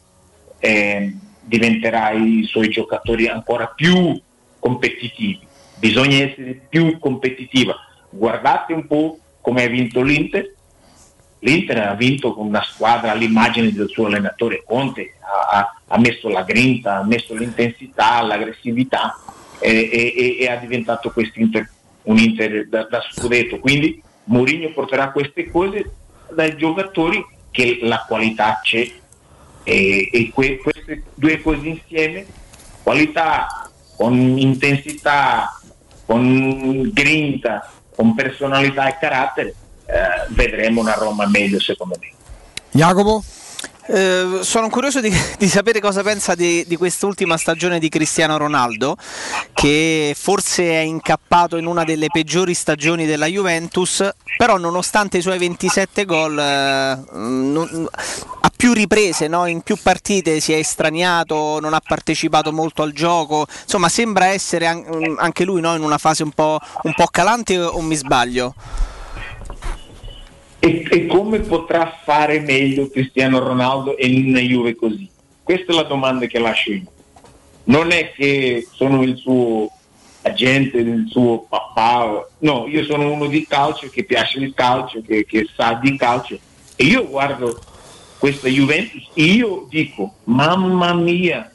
S48: eh, diventerà i suoi giocatori ancora più competitivi. Bisogna essere più competitiva. Guardate un po' come ha vinto l'Inter. L'Inter ha vinto con una squadra all'immagine del suo allenatore Conte, ha, ha- messo la grinta, ha messo l'intensità, l'aggressività e, e- e- ha diventato un Inter da, da scudetto. Quindi Mourinho porterà queste cose dai giocatori che la qualità c'è e, e que- queste due cose insieme, qualità con intensità, con grinta, con personalità e carattere, eh, vedremo una Roma meglio secondo me.
S6: Jacopo?
S5: Eh, sono curioso di, di sapere cosa pensa di, di quest'ultima stagione di Cristiano Ronaldo, che forse è incappato in una delle peggiori stagioni della Juventus, però nonostante i suoi 27 gol, eh, non- a più riprese, no? in più partite si è estraniato, non ha partecipato molto al gioco, insomma sembra essere an- anche lui no? in una fase un po', un po' calante o mi sbaglio?
S48: E, e come potrà fare meglio Cristiano Ronaldo in una Juve così? Questa è la domanda che lascio io. Non è che sono il suo agente, il suo papà, no, io sono uno di calcio che piace il calcio, che, che sa di calcio e io guardo questa Juventus e io dico, mamma mia,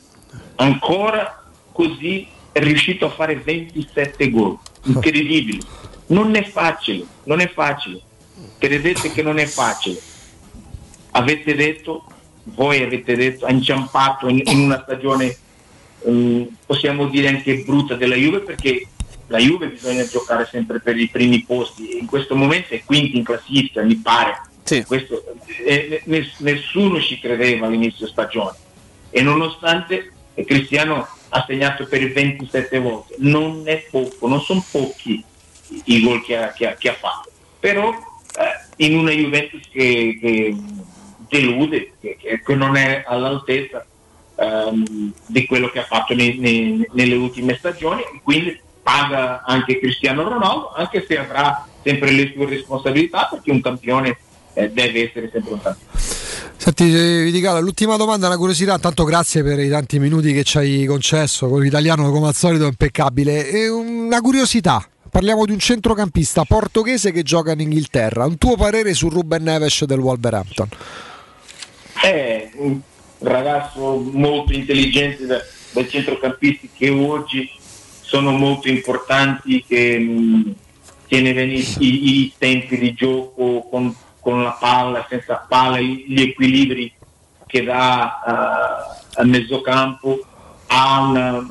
S48: ancora così è riuscito a fare 27 gol, incredibile. Non è facile, non è facile. Credete che non è facile. Avete detto, voi avete detto, ha inciampato in, in una stagione, ehm, possiamo dire anche brutta della Juve, perché la Juve bisogna giocare sempre per i primi posti. E in questo momento è quinti in classifica, mi pare. Questo, eh, ness- nessuno ci credeva all'inizio stagione. E nonostante eh, Cristiano ha segnato per 27 volte, non è poco, non sono pochi i- gol che ha, che ha- che ha fatto, però eh, in una Juventus che, che delude, che, che- non è all'altezza ehm, di quello che ha fatto nei- nei- nelle ultime stagioni, quindi paga anche Cristiano Ronaldo, anche se avrà sempre le sue responsabilità, perché un campione eh, deve essere sempre un campione.
S6: Senti, eh, Viticala, l'ultima domanda, una curiosità, tanto grazie per i tanti minuti che ci hai concesso, con l'italiano come al solito impeccabile. E una curiosità, parliamo di un centrocampista portoghese che gioca in Inghilterra, un tuo parere su Ruben Neves del Wolverhampton?
S48: È un ragazzo molto intelligente da- dai centrocampisti che oggi sono molto importanti, che tiene bene i, i- tempi di gioco con, con la palla, senza palla, gli equilibri che dà eh, al mezzocampo, ha una-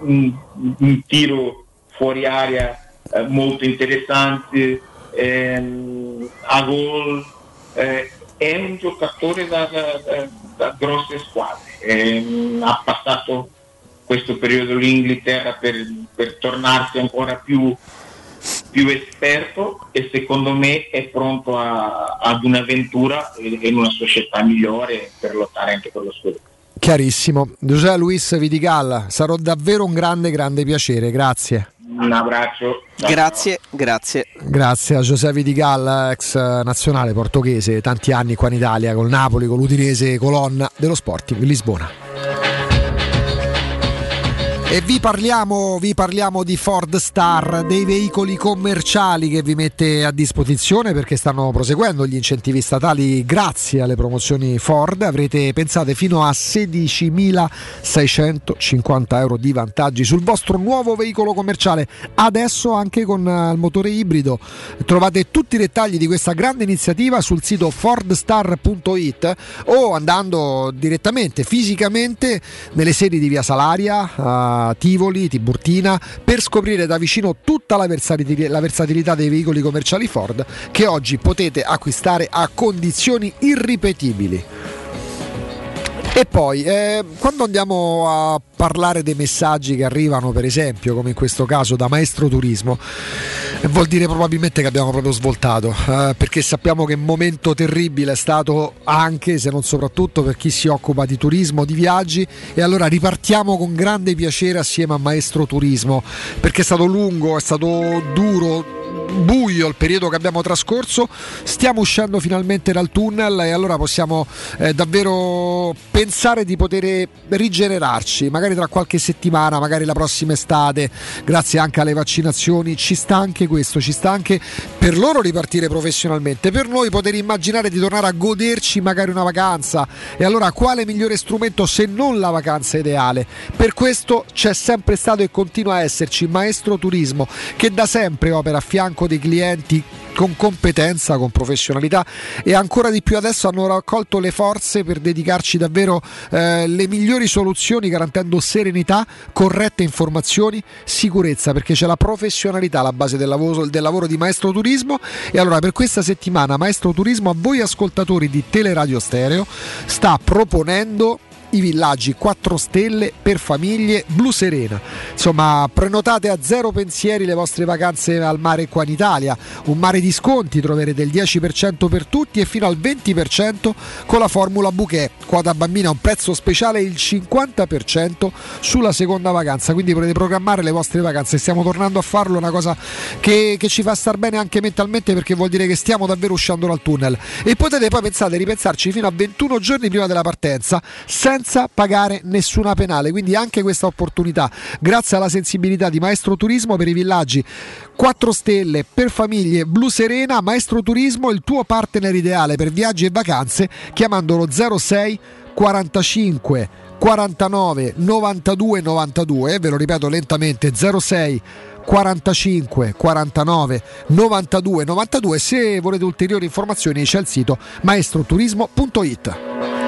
S48: un, un tiro fuori area eh, molto interessante, ehm, a gol, eh, è un giocatore da, da- da- grosse squadre, Ehm, ha passato questo periodo in Inghilterra per, per tornarsi ancora più, più esperto e secondo me è pronto a- ad un'avventura in una società migliore per lottare anche per lo scudetto.
S6: Chiarissimo. Giuseppe Luis Vidigal, sarò davvero un grande, grande piacere, grazie.
S48: Un abbraccio.
S5: Grazie, grazie.
S6: Grazie a Giuseppe Vidigal, ex nazionale portoghese, tanti anni qua in Italia, col Napoli, con l'Udinese, colonna dello Sporting Lisbona. E vi parliamo, vi parliamo di Ford Star, dei veicoli commerciali che vi mette a disposizione perché stanno proseguendo gli incentivi statali grazie alle promozioni Ford. Avrete pensate fino a 16.650 euro di vantaggi sul vostro nuovo veicolo commerciale, adesso anche con eh, il motore ibrido. Trovate tutti i dettagli di questa grande iniziativa sul sito fordstar.it o andando direttamente fisicamente nelle sedi di Via Salaria, Tivoli, Tiburtina per scoprire da vicino tutta la versatilità, la versatilità dei veicoli commerciali Ford che oggi potete acquistare a condizioni irripetibili. E poi, eh, quando andiamo a parlare dei messaggi che arrivano, per esempio, come in questo caso da Maestro Turismo, eh, vuol dire probabilmente che abbiamo proprio svoltato, eh, perché sappiamo che un momento terribile è stato anche, se non soprattutto, per chi si occupa di turismo, di viaggi, e allora ripartiamo con grande piacere assieme a Maestro Turismo, perché è stato lungo, è stato duro, buio il periodo che abbiamo trascorso, stiamo uscendo finalmente dal tunnel e allora possiamo eh, davvero pensare di poter rigenerarci, magari tra qualche settimana, magari la prossima estate, grazie anche alle vaccinazioni, ci sta anche questo, ci sta anche per loro ripartire professionalmente, per noi poter immaginare di tornare a goderci magari una vacanza. E allora quale migliore strumento se non la vacanza ideale? Per questo c'è sempre stato e continua a esserci Maestro Turismo che da sempre opera a fianco dei clienti con competenza, con professionalità e ancora di più adesso hanno raccolto le forze per dedicarci davvero eh, le migliori soluzioni garantendo serenità, corrette informazioni, sicurezza perché c'è la professionalità alla base del lavoro, del lavoro di Maestro Turismo. E allora per questa settimana Maestro Turismo a voi ascoltatori di Teleradio Stereo sta proponendo i villaggi 4 stelle per famiglie blu serena. Insomma, prenotate a zero pensieri le vostre vacanze al mare qua in Italia. Un mare di sconti troverete il 10% per tutti e fino al 20% con la formula bouquet. Quota bambina un prezzo speciale il 50% sulla seconda vacanza. Quindi potete programmare le vostre vacanze. Stiamo tornando a farlo, una cosa che, che ci fa star bene anche mentalmente perché vuol dire che stiamo davvero uscendo dal tunnel. E potete poi pensate ripensarci fino a 21 giorni prima della partenza senza pagare nessuna penale. Quindi anche questa opportunità, grazie alla sensibilità di Maestro Turismo per i villaggi 4 stelle per famiglie blu serena, Maestro Turismo, il tuo partner ideale per viaggi e vacanze, chiamandolo 06 45 49 92 92, ve lo ripeto lentamente 06 45 49 92 92 se volete ulteriori informazioni c'è il sito maestroturismo.it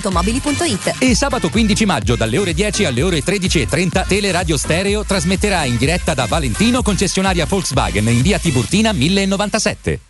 S8: ValentinoAutomobili.it
S10: E sabato 15 maggio dalle ore 10 alle ore 13.30 Teleradio Stereo trasmetterà in diretta da Valentino concessionaria Volkswagen in via Tiburtina 1097.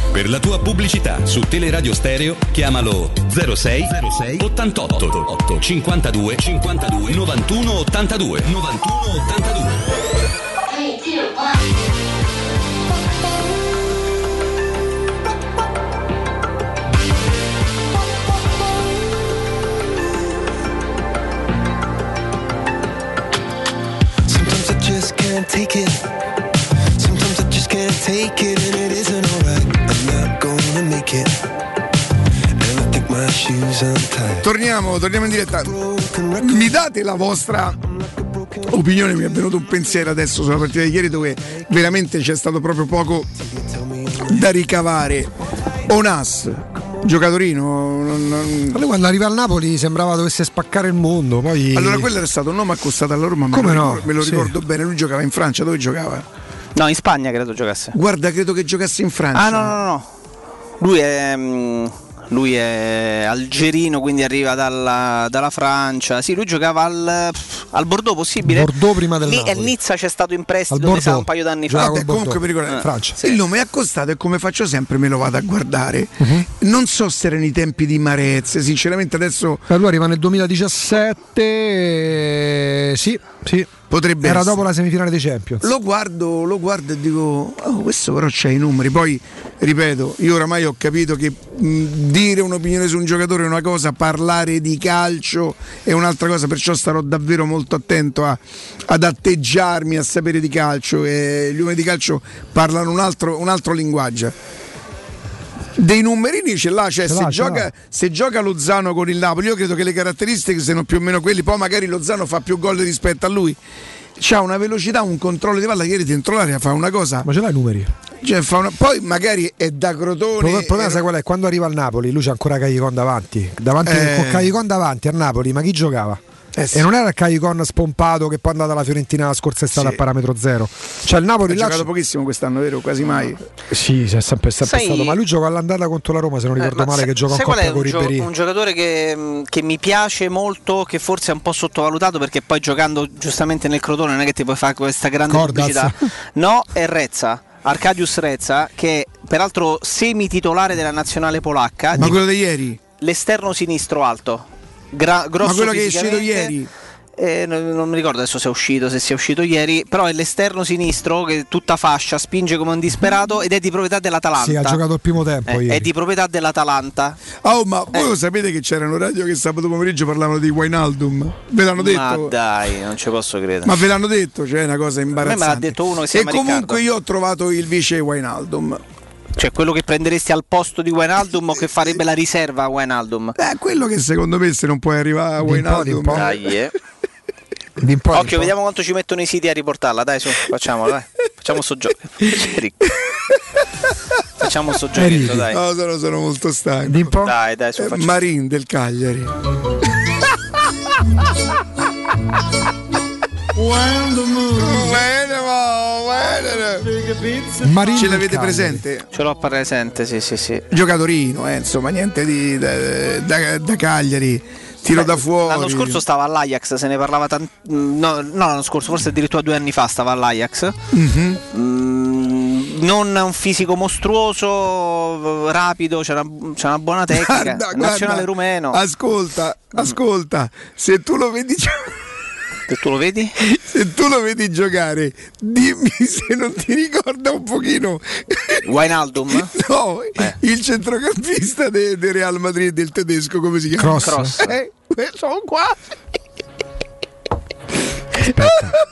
S49: Per la tua pubblicità su Teleradio Stereo chiamalo 06 06 88 8 52 52 91 82 91 82.
S50: Sometimes I just can't take it. Sometimes I just can't take it, and it isn't alright.
S1: Torniamo, torniamo in diretta. Mi date la vostra opinione? Mi è venuto un pensiero adesso sulla partita di ieri dove veramente c'è stato proprio poco da ricavare. Onas, giocatorino. non- non-
S6: lui quando arriva al Napoli sembrava dovesse spaccare il mondo. Poi...
S1: Allora quello era stato un nome accostato alla Roma, ma
S6: Come
S1: me lo
S6: no?
S1: me lo
S6: Sì.
S1: ricordo bene. Lui giocava in Francia, dove giocava?
S5: No, in Spagna credo giocasse.
S1: Guarda, credo che giocasse in Francia.
S5: Ah, no, no, no, no. Lui è. mm, Lui è algerino, quindi arriva dalla, dalla Francia. Sì, lui giocava al, al Bordeaux, possibile?
S6: Bordeaux prima del
S5: Lì a
S6: Napoli.
S5: Nizza c'è stato in prestito, sa, un paio d'anni fa.
S1: Vabbè, comunque mi ricordo
S5: Eh,
S1: Francia. Il nome è accostato e come faccio sempre me lo vado a guardare. Non so se erano i tempi di Marezze, sinceramente adesso
S6: Eh, Lui arriva nel 2017. eh, Sì, sì.
S1: Potrebbe
S6: Era
S1: essere.
S6: dopo la semifinale dei Champions.
S1: lo guardo, lo guardo e dico, oh, questo però c'ha i numeri. Poi, ripeto, io oramai ho capito che mh, dire un'opinione su un giocatore è una cosa, parlare di calcio è un'altra cosa, perciò starò davvero molto attento a- ad atteggiarmi a sapere di calcio e gli uomini di calcio parlano un altro, un altro linguaggio. Dei numerini ce l'ha, cioè
S6: Ce
S1: se,
S6: l'ha,
S1: gioca,
S6: l'ha.
S1: se gioca Lozano con il Napoli, io credo che le caratteristiche siano più o meno quelli, poi magari Lozano fa più gol rispetto a lui. C'ha una velocità, un controllo di palla, ieri dentro l'area fa una cosa.
S6: Ma ce l'hai i numeri?
S1: Cioè, una- poi magari è da Crotone.
S6: il problema sai qual è? Quando arriva al Napoli, lui c'ha ancora Caicon davanti. davanti
S1: Eh.
S6: Con Caicon davanti al Napoli, ma chi giocava?
S1: Eh sì.
S6: E non era il Caicon spompato che poi è andato alla Fiorentina la scorsa estate
S1: Sì.
S6: a parametro zero. Cioè il Napoli
S1: ha
S6: là.
S1: giocato pochissimo quest'anno, vero? Quasi mai.
S6: Sì, c'è sempre, sempre
S5: Sai-
S6: stato. Ma lui gioca all'andata contro la Roma, se non ricordo
S5: Eh, ma
S6: male,
S5: sai-
S6: che gioca
S5: è
S6: Coppa con
S5: un, gio-
S6: Ribéry.
S5: un giocatore che, mh, che mi piace molto, che forse è un po' sottovalutato perché poi giocando giustamente nel Crotone non è che ti puoi fare questa grande
S6: Cordaz.
S5: pubblicità. No, è Rezza. Arcadius Rezza, che è peraltro semi-titolare della nazionale polacca,
S1: Ma
S5: di-
S1: quello di ieri?
S5: l'esterno sinistro alto, Gra- grosso
S1: Ma quello che è uscito ieri?
S5: Eh, non, non mi ricordo adesso se è uscito, se sia uscito ieri, però è l'esterno sinistro che tutta fascia, spinge come un disperato ed è di proprietà dell'Atalanta.
S6: Sì, ha giocato il primo tempo.
S5: Eh,
S6: ieri.
S5: è di proprietà dell'Atalanta.
S1: Oh, ma voi lo sapete che c'erano radio che sabato pomeriggio parlavano di Wijnaldum? Ve l'hanno detto?
S5: Ma dai, non ci posso credere.
S1: Ma ve l'hanno detto, cioè è una cosa
S5: A me
S1: imbarazzante.
S5: me l'ha detto uno che si
S1: E comunque
S5: Riccardo.
S1: io ho trovato il vice Wijnaldum.
S5: Cioè quello che prenderesti al posto di Wijnaldum o che farebbe la riserva a Wijnaldum?
S1: Eh, quello che secondo me se non puoi arrivare a Wijnaldum.
S6: po'.
S5: Dai, eh.
S6: Di un po', di un
S5: Occhio, vediamo quanto ci mettono i siti a riportarla. Dai, su, facciamolo, dai. Facciamo sto gioco. Facciamo sto giochetto,
S6: ridi.
S5: dai.
S1: No, sono, sono molto stanco.
S6: Di un po'.
S5: Dai, dai, su,
S1: Eh,
S5: facciamo.
S1: Marin del Cagliari. When the moon.
S6: Marin
S1: Ce l'avete
S6: Cagliari.
S1: presente?
S5: Ce l'ho presente, sì, sì, sì.
S1: Giocatorino, eh, insomma, niente di, da, da- da Cagliari. Tiro da fuori.
S5: L'anno scorso stava all'Ajax, se ne parlava tanto. No, no, l'anno scorso, forse addirittura due anni fa stava all'Ajax.
S1: Mhm.
S5: Mm, non un fisico mostruoso, rapido, c'era, c'era una buona tecnica.
S1: Guarda,
S5: Nazionale
S1: guarda,
S5: rumeno.
S1: Ascolta, ascolta, se tu lo vedi
S5: Se tu lo vedi?
S1: se tu lo vedi giocare, dimmi se non ti ricorda un pochino
S5: Wijnaldum?
S1: no, il centrocampista del Real Madrid del tedesco, come si chiama?
S6: Cross. Cross.
S1: Eh, sono qua.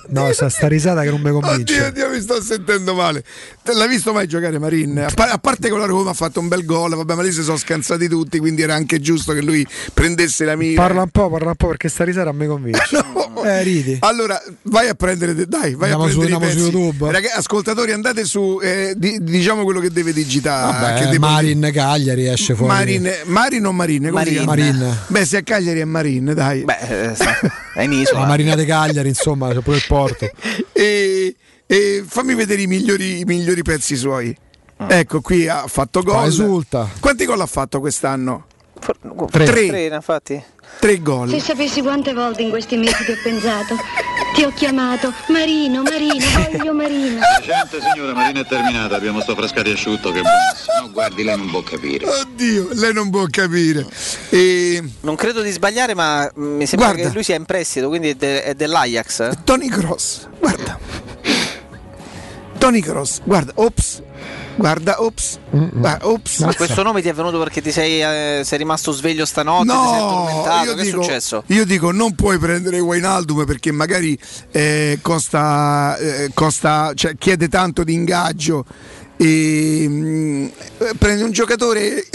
S6: No, sta, sta risata che non mi convince.
S1: Oddio, oddio, mi sto sentendo male. Te l'hai visto mai giocare Marin? A, par- a parte con la Roma ha fatto un bel gol, vabbè, ma lì si sono scansati tutti, quindi era anche giusto che lui prendesse la mira.
S6: Parla un po', parla un po' perché sta risata a me convince. Eh, ridi.
S1: Allora, vai a prendere, dai, vai
S6: Andiamo
S1: a
S6: su-
S1: prendere i
S6: andiamo su. YouTube.
S1: Ragazzi, ascoltatori, andate su, eh, di- diciamo quello che deve digitare.
S6: Vabbè,
S1: che deve-
S6: Marin Cagliari esce fuori.
S1: Marin, Marin o Marin? Come si
S6: Marin.
S1: chiama?
S6: Marin.
S1: Beh, se a Cagliari è Marin, dai.
S5: Beh, è in isola.
S6: La Marina de Cagliari, insomma, c'è pure il porto.
S1: e, e fammi vedere i migliori, i migliori pezzi suoi. Ecco, qui ha fatto gol.
S6: esulta.
S1: Quanti gol ha fatto quest'anno?
S6: Tre.
S1: Tre,
S5: infatti.
S1: Tre gol.
S51: Se sapessi quante volte in questi mesi ti ho pensato, ti ho chiamato Marino, Marino, voglio Marino.
S52: Gente signora, Marina è terminata, abbiamo sto frascati asciutto che buonissimo. No, guardi, lei non può capire.
S1: Oddio, lei non può capire. E...
S5: Non credo di sbagliare, ma mm, mi sembra
S1: Guarda.
S5: che lui sia in prestito, quindi è, de- è dell'Ajax.
S1: Tony Cross, guarda. Tony Cross, guarda, ops. Guarda, ops. Guarda, ops.
S5: Ma questo nome ti è venuto perché ti sei, eh, sei rimasto sveglio stanotte? ti sei
S1: No, io
S5: Che
S1: dico,
S5: è successo?
S1: io dico non puoi prendere Wijnaldum perché magari eh, costa, eh, costa cioè, chiede tanto di ingaggio e mm, eh, prendi un giocatore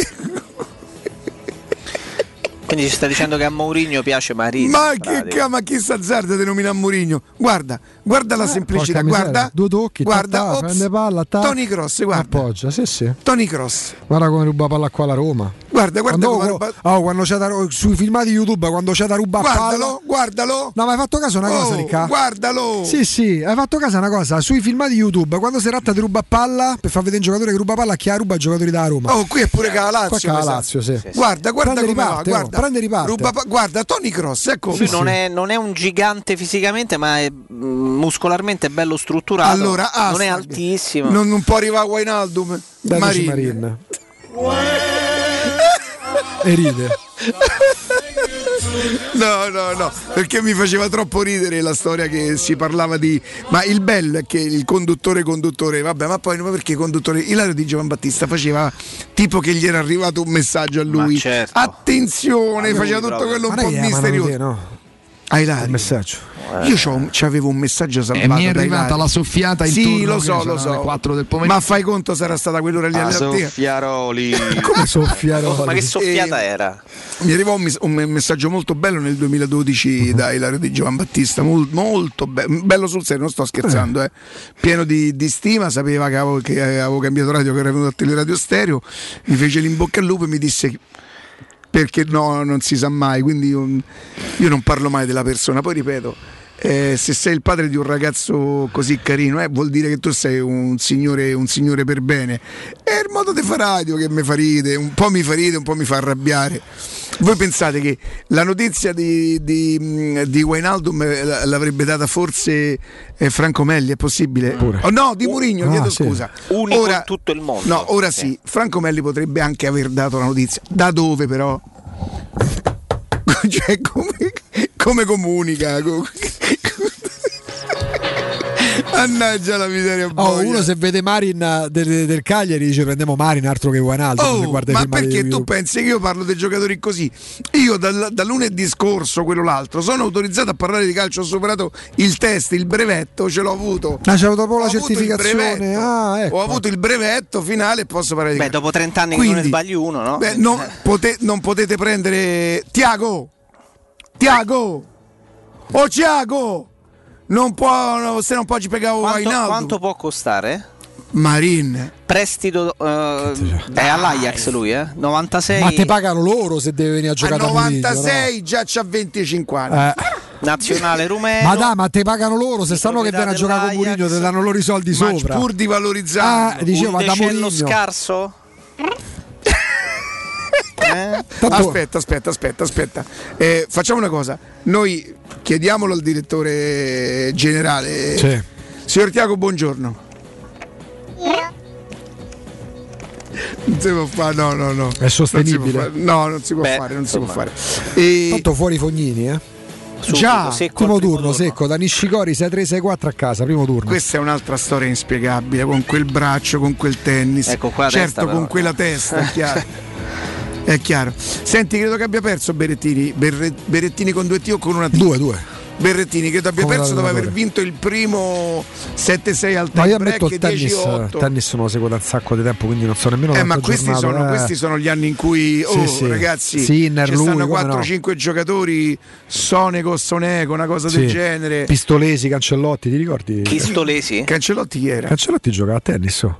S5: Quindi ci sta dicendo che a Mourinho piace Marino.
S1: ma che,
S5: pratica.
S1: ca- ma chi s'azzarda di nominare Mourinho guarda guarda la semplicità
S6: Eh, miseria,
S1: guarda
S6: due tocchi,
S1: guarda
S6: ta, ta,
S1: ops,
S6: prende palla, ta,
S1: Tony Cross guarda
S6: appoggia, sì, sì.
S1: Tony Cross
S6: Guarda come ruba palla qua la Roma.
S1: Guarda guarda
S6: Quando, oh,
S1: ruba-
S6: oh, quando c'è da, sui filmati YouTube, quando c'è da ruba
S1: guardalo
S6: palla.
S1: guardalo
S6: No, ma hai fatto caso a una cosa,
S1: Oh,
S6: Ricca?
S1: guardalo
S6: Sì, sì, hai fatto caso a una cosa. Sui filmati YouTube, quando si tratta di ruba palla, per far vedere un giocatore che ruba palla, chi ha ruba i giocatori da Roma.
S1: Oh, qui è pure Calalazio.
S6: Qua Calalazio, sì.
S1: Guarda, guarda
S6: Prende
S1: come va,
S6: riparte,
S1: guarda.
S6: oh, prende riparte.
S1: Ruba pa- guarda, Tony Cross, ecco.
S5: Lui non, È, non è un gigante fisicamente, ma è mm, muscolarmente bello strutturato.
S1: Allora,
S5: non è altissimo.
S1: Non, non può arrivare a.
S6: Dateci
S1: Marin.
S6: Marin. E ride.
S1: No, no, no, perché mi faceva troppo ridere la storia che si parlava di... Ma il bello è che il conduttore conduttore, vabbè, ma poi ma perché conduttore? Ilario di Giovan Battista faceva tipo che gli era arrivato un messaggio a lui.
S5: Ma certo.
S1: Attenzione,
S5: Ma
S1: faceva tutto quello un
S6: Ma
S1: po' misterioso. A Ilario.
S6: Il messaggio.
S1: Io c'ho un- c'avevo un messaggio salvato.
S53: E mi è arrivata la soffiata
S1: Sì,
S53: intorno,
S1: lo
S53: che
S1: so, lo so.
S53: 4 del pomeriggio.
S1: Ma fai conto sarà stata quell'ora lì alla?
S45: Soffiaroli.
S6: Come soffiaroli?
S5: Ma che soffiata
S1: E-
S5: era?
S1: Mi arrivò un, mes- un messaggio molto bello nel 2012 da Ilario di Giovan Battista, mol- molto be- bello sul serio, non sto scherzando, eh. pieno di, di stima, sapeva che avevo, che avevo cambiato radio, che era venuto a Teleradio Stereo, mi fece l'inbocca al lupo e mi disse perché no, non si sa mai, quindi io, io non parlo mai della persona, poi ripeto. eh, se sei il padre di un ragazzo così carino, eh, vuol dire che tu sei un signore, un signore per bene. È il modo di fare radio che mi fa ridere, un po' mi fa ridere, un po' mi fa arrabbiare. Voi pensate che la notizia di, di, di Wijnaldum eh, l'avrebbe data forse eh, Franco Melli, è possibile? Oh, no, di Murigno,
S6: Ah,
S1: chiedo
S6: sì.
S1: scusa.
S5: Unico
S1: Ora-
S5: in tutto il mondo.
S1: No, ora sì, Franco Melli potrebbe anche aver dato la notizia. Da dove però? cioè, come, come comunica? Com- Mannaggia la miseria
S6: Oh,
S1: boia.
S6: uno se vede Marin eh, del, del Cagliari dice prendiamo Marin altro che se
S1: Oh, ma perché tu
S6: YouTube.
S1: pensi che io parlo dei giocatori così? Io dal, da lunedì scorso, quello l'altro, sono autorizzato a parlare di calcio, ho superato il test, il brevetto, ce l'ho avuto.
S6: Ah, c'è dopo la
S1: Ho avuto il
S6: certificazione.
S1: brevetto.
S6: Ah, ecco.
S1: Ho avuto il brevetto finale e posso parlare di
S5: Beh,
S1: calcio.
S5: dopo 30 anni che non ne
S1: Quindi-
S5: sbagli uno, no?
S1: Beh, no, pote- non potete prendere Tiago. Tiago. Oh Tiago. Non può, no, se non può ci pagare
S5: quanto,
S1: Wijnaldum.
S5: quanto può costare?
S1: Marin.
S5: Prestito eh, è all'Ajax lui, eh? 96.
S6: Ma te pagano loro se deve venire a
S1: A
S6: giocare Mourinho,
S1: 96 già c'ha 25 anni.
S6: no? Eh,
S5: Nazionale rumeno.
S6: Ma dai, ma te pagano loro, se sanno che viene a giocare con Mourinho, te danno loro i soldi
S1: Ma
S6: sopra.
S1: pur di valorizzare.
S6: Ah, dicevo,
S5: un
S6: da
S5: decello scarso? Eh?
S1: Aspetta, aspetta, aspetta, aspetta. Eh, facciamo una cosa. Noi chiediamolo al direttore generale.
S6: Sì.
S1: Signor Tiago, buongiorno. Non si può fare, no, no, no.
S6: È sostenibile?
S1: Non. No, non si può
S5: Beh,
S1: fare, non si può
S5: insomma.
S1: fare. E-
S6: Tanto fuori Fognini, eh.
S5: Subito,
S1: Già,
S5: secco
S6: Primo
S5: primo
S6: turno, secco, da Nishikori 6-3-6-4 a casa, primo turno.
S1: Questa è un'altra storia inspiegabile, con quel braccio, con quel tennis.
S5: Ecco, qua
S1: certo,
S5: testa, però.
S1: con quella testa, è chiaro. È chiaro. Senti, credo che abbia perso Berrettini. Berre- Berrettini con due T o con una T?
S6: 2-2.
S1: Berrettini credo abbia
S6: Come
S1: perso dopo aver vinto il primo 7-6 al
S6: Ma
S1: time
S6: io
S1: break
S6: ammetto il tennis,
S1: 10-8.
S6: tennis non lo seguo da un sacco di tempo, quindi non so nemmeno
S1: Eh, ma questi sono,
S6: è.
S1: questi sono gli anni in cui, oh,
S6: Sì, sì.
S1: ragazzi,
S6: Sinner,
S1: ci
S6: lui,
S1: stanno
S6: come
S1: 4-5 giocatori, Sonego, Sonego, una cosa
S6: Sì.
S1: del genere.
S6: Pistolesi, Cancellotti, ti ricordi?
S5: Pistolesi?
S1: Cancellotti chi era?
S6: Cancellotti giocava a tennis. oh.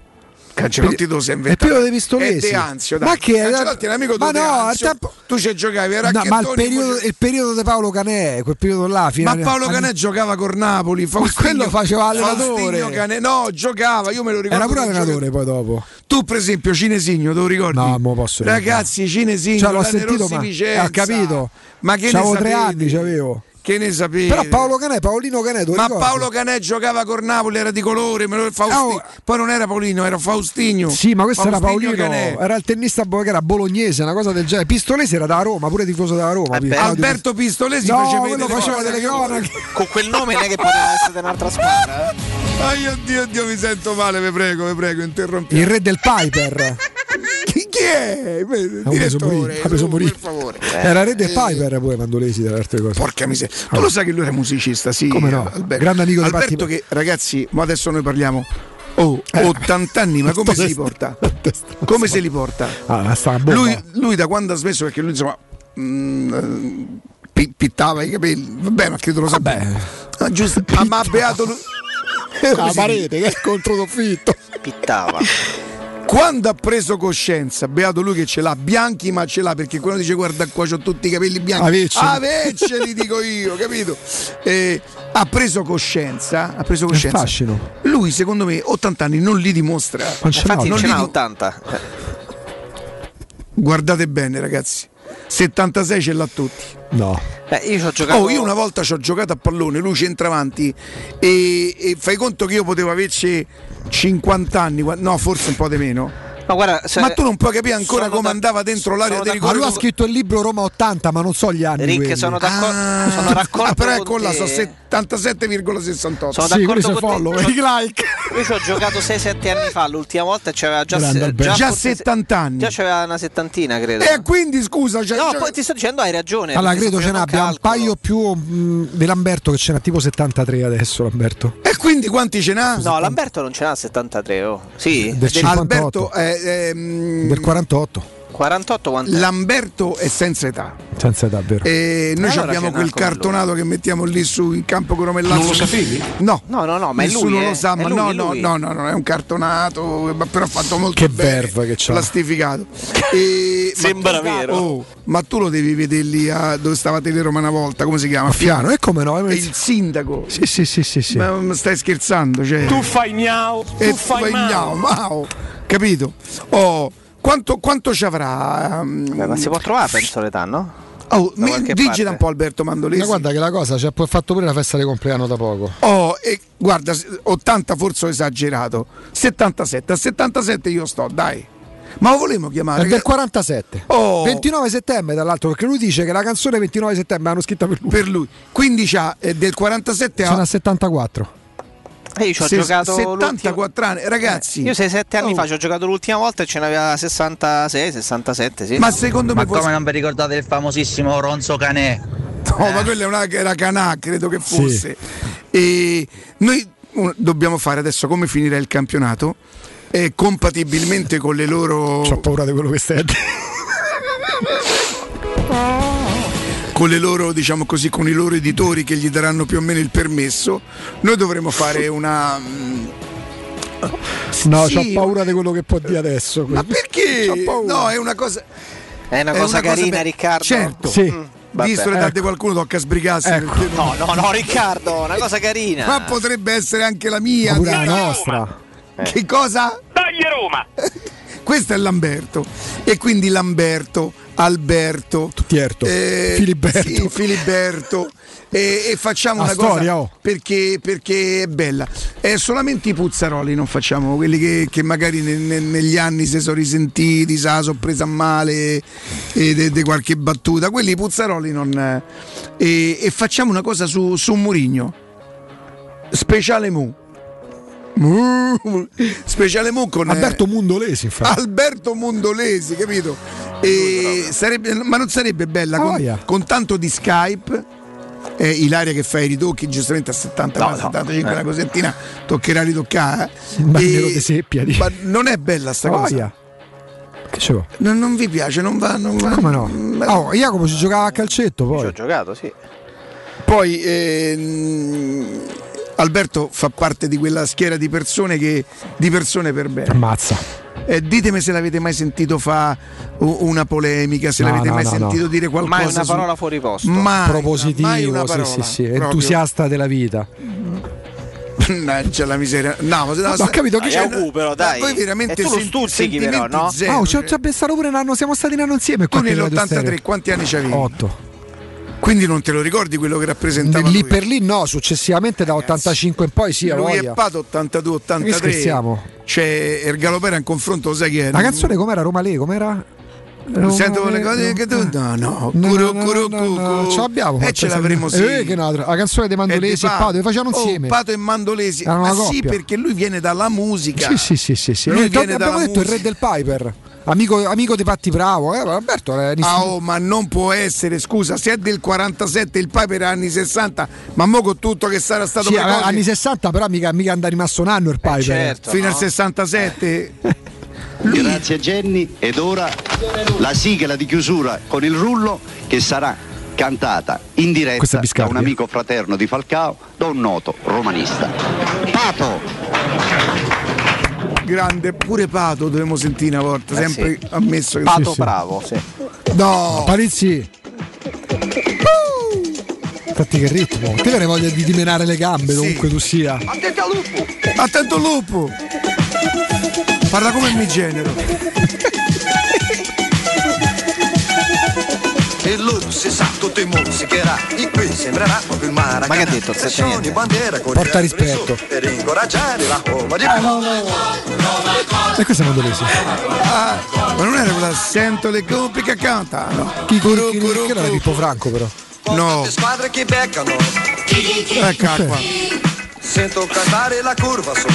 S1: Cancellotti tu sei
S6: È
S1: inventato.
S6: pieno dei pistolesi.
S1: È De Anzio, dai.
S6: Ma che
S1: Cancellotti è un amico
S6: Ma no,
S1: Anzio.
S6: tempo-
S1: Tu ci giocavi, era
S6: No, ma il periodo, il periodo di Paolo Canè, quel periodo là. fino
S1: Ma Paolo
S6: anni-
S1: Canè giocava con Napoli, Faustino,
S6: quello faceva allenatore.
S1: Canè- no, giocava, io me lo ricordo.
S6: Era pure allenatore poi dopo.
S1: Tu per esempio Cinesigno, te lo ricordi?
S6: No, mo posso
S1: Ragazzi, Cinesigno,
S6: Cioè, l'ho sentito,
S1: Rossi
S6: ma
S1: Vicenza.
S6: ho capito.
S1: Ma che
S6: C'avevo
S1: ne
S6: tre anni, c'avevo.
S1: Che ne sapete?
S6: Però Paolo Canè, Paolino Canè,
S1: Ma
S6: ricordi?
S1: Paolo Canè giocava con Napoli, era di colore, me lo- Fausti- poi non era Paolino, era Faustino.
S6: Oh. Sì, ma questo era
S1: Faustino
S6: Paolino,
S1: Canè.
S6: era il tennista che era bolognese, una cosa del genere. Pistolesi era da Roma, pure tifoso da Roma. Claudio-
S1: Alberto Pistolesi
S6: no,
S1: faceva
S6: faceva delle cronache.
S5: Con quel nome non è che poteva essere un'altra squadra. eh?
S1: Ai oddio, Dio, mi sento male, vi prego, vi prego, interrompi.
S6: Il re del Piper.
S1: È?
S6: Ha preso
S1: Direttore,
S6: ha preso
S1: favore.
S6: Era il re del
S1: Eh,
S6: Piper pure Mandolesi tra le altre cose.
S1: Porca miseria. Tu lo sai che lui era musicista, sì.
S6: Come no?
S1: Alberto.
S6: Grande amico di
S1: Alberto
S6: Patti-
S1: che, ragazzi, ma adesso noi parliamo. Oh,
S6: Eh.
S1: 80 anni, ma come se li porta? Come se li porta?
S6: Ah.
S1: Lui, lui da quando ha smesso, perché lui insomma mm, eh, pi- pittava i capelli, vabbè, ma credo lo sappia. Ah, giusto, ah, ma beato lui.
S6: la parete che è contro soffitto.
S5: Pittava.
S1: Quando ha preso coscienza, beato lui che ce l'ha, bianchi ma ce l'ha, perché quello dice guarda qua ho tutti i capelli bianchi.
S6: Avecceli.
S1: Avecceli dico io, capito? Eh, ha preso coscienza, ha preso coscienza.
S6: fascino.
S1: Lui secondo me 80 anni non li dimostra.
S6: Non
S5: Infatti
S1: non
S5: ce n'ha
S1: di-
S5: 80. Eh,
S1: Guardate bene ragazzi, 76 ce l'ha tutti.
S6: No.
S5: Eh, io giocato.
S1: Oh, io una volta ci ho giocato a pallone, lui centravanti e, e fai conto che io potevo averci 50 anni, no forse un po' di meno.
S5: Ma guarda, se-
S1: Ma tu non puoi capire ancora
S5: sono
S1: come
S5: da-
S1: andava dentro l'area di
S6: Ma
S1: rigore.
S6: lui ha scritto il libro Roma 80, ma non so gli anni.
S5: Rick,
S6: quelli.
S5: sono d'accordo.
S1: Ah,
S5: sono raccordo
S1: ah, però
S5: con
S1: ecco là,
S5: te.
S1: sono 77,68.
S5: Sono
S6: Sì,
S5: d'accordo con te.
S6: follow,
S5: Io
S6: i like.
S5: Io ci ho giocato 6-7 anni fa, l'ultima volta c'aveva già,
S6: Grande
S5: se-.
S1: Già
S5: forse-
S1: 70 anni.
S5: Già c'aveva una settantina, credo.
S1: E quindi scusa, cioè,
S5: no,
S1: cioè-
S5: poi ti sto dicendo, hai ragione.
S6: Allora, credo ce n'abbia un paio più mh, di Lamberto che ce n'ha tipo 73 adesso Lamberto.
S1: e quindi quanti ce n'ha?
S5: No, Lamberto non ce n'ha 73, oh. Sì,
S6: Del
S5: del
S6: 58.
S1: Alberto è, ehm,
S6: Del 48.
S5: 48 quanto?
S1: Lamberto è senza età.
S6: Senza davvero.
S1: E noi
S5: Allora
S1: abbiamo quel cartonato che mettiamo lì su in campo con Romellazzo.
S20: Non lo sapevi?
S1: No.
S5: No, no, no, ma è
S1: Nessuno
S5: lui,
S1: lo
S5: eh.
S1: sa,
S5: È
S1: ma
S5: lui,
S1: no, no, no, no, no, è un cartonato, ma però fatto molto
S6: Che
S1: bene.
S6: verve che c'ha.
S1: Plastificato. E-
S5: Sembra vero.
S1: oh, ma tu lo devi vedere lì a dove stava Teleroma una volta, come si chiama?
S6: A Fiano, e come no?
S1: È il sindaco.
S6: Sì, sì, sì, sì, sì.
S1: Ma, ma stai scherzando? Cioè,
S20: Tu fai miau,
S1: e
S20: tu fai
S1: miau,
S20: miau.
S1: mau. Capito? Oh, quanto, quanto ci avrà? um,
S5: Beh, ma si può trovare penso l'età, no?
S1: Oh, mi- digita
S5: parte.
S1: un po' Alberto Mandolesi.
S6: Ma guarda che la cosa ci ha fatto pure la festa di compleanno da poco.
S1: Oh, e guarda, 80 forse ho esagerato. 77, a 77 io sto, dai. Ma lo volevo chiamare?
S6: È del 47.
S1: Oh.
S6: 29 settembre, tra l'altro, perché lui dice che la canzone 29 settembre l'hanno scritta per lui.
S1: Per lui. Quindi c'ha eh, del 47
S6: Sono
S1: a
S6: a 74.
S5: E io ci ho
S1: se-
S5: giocato
S1: 74 anni. Ragazzi,
S5: l'ultimo- Io 6-7 anni
S1: Oh.
S5: fa ci ho giocato l'ultima volta e ce n'aveva 66, 67, sì.
S1: ma secondo me
S54: Ma
S1: può-
S54: come non vi ricordate il famosissimo Ronzo Canè?
S1: No, ma quella è una era Canà, credo che fosse. E noi dobbiamo fare adesso come finirà il campionato. eh, compatibilmente con le loro
S6: Ho paura di quello che stai a dire.
S1: con le loro, diciamo così, con i loro editori che gli daranno più o meno il permesso, noi dovremo fare una. mm,
S6: No,
S1: sì,
S6: ho paura di quello che può dire adesso.
S1: Ma perché? No, è una cosa.
S5: È una
S1: è
S5: cosa
S1: una cosa
S5: carina,
S1: be-
S5: Riccardo.
S1: Certo.
S6: Sì.
S5: Vabbè,
S1: visto l'età
S5: ecco.
S1: di qualcuno tocca sbrigarsi.
S5: Ecco.
S1: perché
S5: No, no, no, Riccardo, una cosa carina.
S1: Ma potrebbe essere anche la mia.
S6: Ma pure la nostra.
S1: Che cosa?
S55: Dai Roma!
S1: Questo è Lamberto. E quindi Lamberto, Alberto,
S6: Tutierto,
S1: eh,
S6: Filiberto.
S1: sì, Filiberto. E, e facciamo
S6: La
S1: una
S6: storia,
S1: cosa
S6: oh.
S1: perché, perché è bella. Eh, solamente i puzzaroli non facciamo, quelli che, che magari ne- ne- negli anni si sono risentiti, se la sono presa male di qualche battuta. Quelli i puzzaroli non. eh, E, e facciamo una cosa su, su Murigno. Speciale Mu. Speciale Mu con eh,
S6: Alberto Mundolesi, infatti.
S1: Alberto Mondolesi, capito? E sarebbe, ma non sarebbe bella con, con tanto di Skype. Eh, Ilaria che fa i ritocchi, giustamente a 70,
S5: No,
S1: ma
S5: no.
S1: 75
S5: Eh.
S1: una cosettina toccherà.
S6: Il bagnero
S1: E-
S6: di seppia. Di...
S1: Ma non è bella sta cosa.
S6: Che ce l'ho?
S1: Non, non vi piace, non va. Non va.
S6: Come no? Oh, Jacopo ci giocava a calcetto
S5: Ci
S6: poi.
S5: ho giocato, sì.
S1: Poi ehm, Alberto fa parte di quella schiera di persone che di persone per bene.
S6: Ammazza.
S1: Eh, ditemi se l'avete mai sentito fa u- una polemica, se
S6: No,
S1: l'avete
S6: no,
S1: mai
S6: no,
S1: sentito
S6: no.
S1: dire qualcosa.
S5: Mai una
S1: su-
S5: parola fuori posto.
S1: Mai, mai
S6: Propositivo,
S1: una
S6: sì,
S1: parola,
S6: sì, sì.
S1: proprio.
S6: Entusiasta della vita.
S1: Mannaggia la miseria. No, ma no,
S6: ho capito che c'è.
S5: Augù, però, dai.
S1: Voi veramente
S5: E tu lo
S1: sen-
S5: stuzzichi, però, no?
S1: zero,
S6: Oh, ci c'è pensato pure un anno, siamo stati un anno insieme
S1: Tu
S6: qua qui a Radio
S1: nell'83
S6: Stereo.
S1: quanti anni c'avevi?
S6: 8.
S1: Quindi non te lo ricordi quello che rappresentava
S6: Lì
S1: lui?
S6: per lì no, successivamente da 85 in poi sì,
S1: lui è
S6: voglia.
S1: Pato 82-83.
S6: Che scherziamo?
S1: C'è Ergalopera in confronto, lo sai chi è?
S6: La canzone com'era Roma Lei? Com'era?
S1: Sento le cose che tu. No, no,
S6: no, no,
S1: cucu.
S6: ce l'abbiamo
S1: E ce
S6: sempre.
S1: l'avremo sì.
S6: Eh, che la canzone dei Mandolesi e Pato, le facevano
S1: Oh,
S6: insieme.
S1: Pato e Mandolesi. Ma
S6: una
S1: sì, perché lui viene dalla musica.
S6: Sì, sì, sì, sì, sì.
S1: Lui
S6: Eh,
S1: viene
S6: abbiamo
S1: dalla
S6: detto il re
S1: musica.
S6: del Piper. Amico, amico di Patti Bravo, eh, Alberto è
S1: Ah, oh, ma non può essere, scusa, se è del 47 il Piper è anni 60, ma mo con tutto che sarà stato
S6: Sì,
S1: precoce,
S6: anni 60, però mica, mica andare rimasto un anno il Piper.
S5: certo.
S1: fino
S5: no?
S1: al 67.
S56: Grazie Jenny ed ora la sigla di chiusura con il rullo che sarà cantata in diretta da un
S6: eh.
S56: amico fraterno di Falcao, da un noto romanista. Pato!
S1: Grande, pure Pato dobbiamo sentire una volta,
S5: Eh,
S1: sempre
S5: sì.
S1: ammesso che
S5: Pato
S6: sì.
S5: bravo, sì.
S1: No,
S6: Palizzi. Infatti che ritmo. Ti viene voglia di dimenare le gambe
S1: Sì.
S6: dovunque tu sia.
S56: Attenti al lupo!
S1: attento al lupo. Parla come mi genero.
S57: Il lupo si sa, si chiederà E qui sembrerà proprio il mare
S5: Ma che ha detto Setteniente?
S57: bandiera con
S6: Porta rispetto.
S57: Per incoraggiare la Roma di
S6: E questo è Mandolesi.
S1: Ah, ma non era quella sento le coppie che cantano.
S6: Chi, chi,
S1: Curu,
S6: chi,
S1: curu,
S6: che era. Pippo Franco però.
S1: No,
S57: squadre che beccano
S1: ecco qua.
S57: Sento cantare la curva su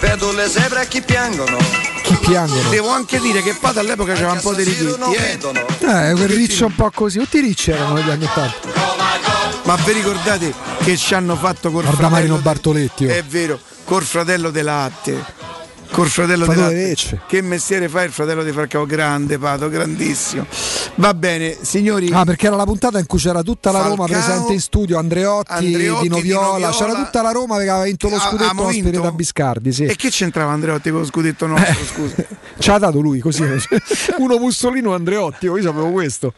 S57: Vedo le zebre che piangono
S6: Chi piangono?
S1: Devo anche dire che Pato all'epoca c'era un po' di
S57: non
S1: richitti, eh.
S57: vedono
S6: Eh, quel riccio un po' così. Tutti i ricci erano negli anni 80.
S1: Ma vi ricordate che ci hanno fatto col
S6: Guarda Marino
S1: fratello?
S6: Bartoletti. oh.
S1: È vero, col fratello de latte. Col fratello latte.
S6: de Lecce.
S1: Che mestiere fa il fratello di Falcao? Grande, Pato, grandissimo. Va bene, signori.
S6: Ah, perché era la puntata in cui c'era tutta la Roma
S1: Falcao,
S6: presente in studio, Andreotti,
S1: Andreotti,
S6: Dino Viola,
S1: Dino Viola.
S6: c'era tutta la Roma che aveva vinto lo
S1: Ah,
S6: scudetto ospite da Biscardi, sì.
S1: E che c'entrava Andreotti con lo scudetto nostro, scusa?
S6: Ce l'ha dato lui così. Uno Mussolino Andreotti, io sapevo questo.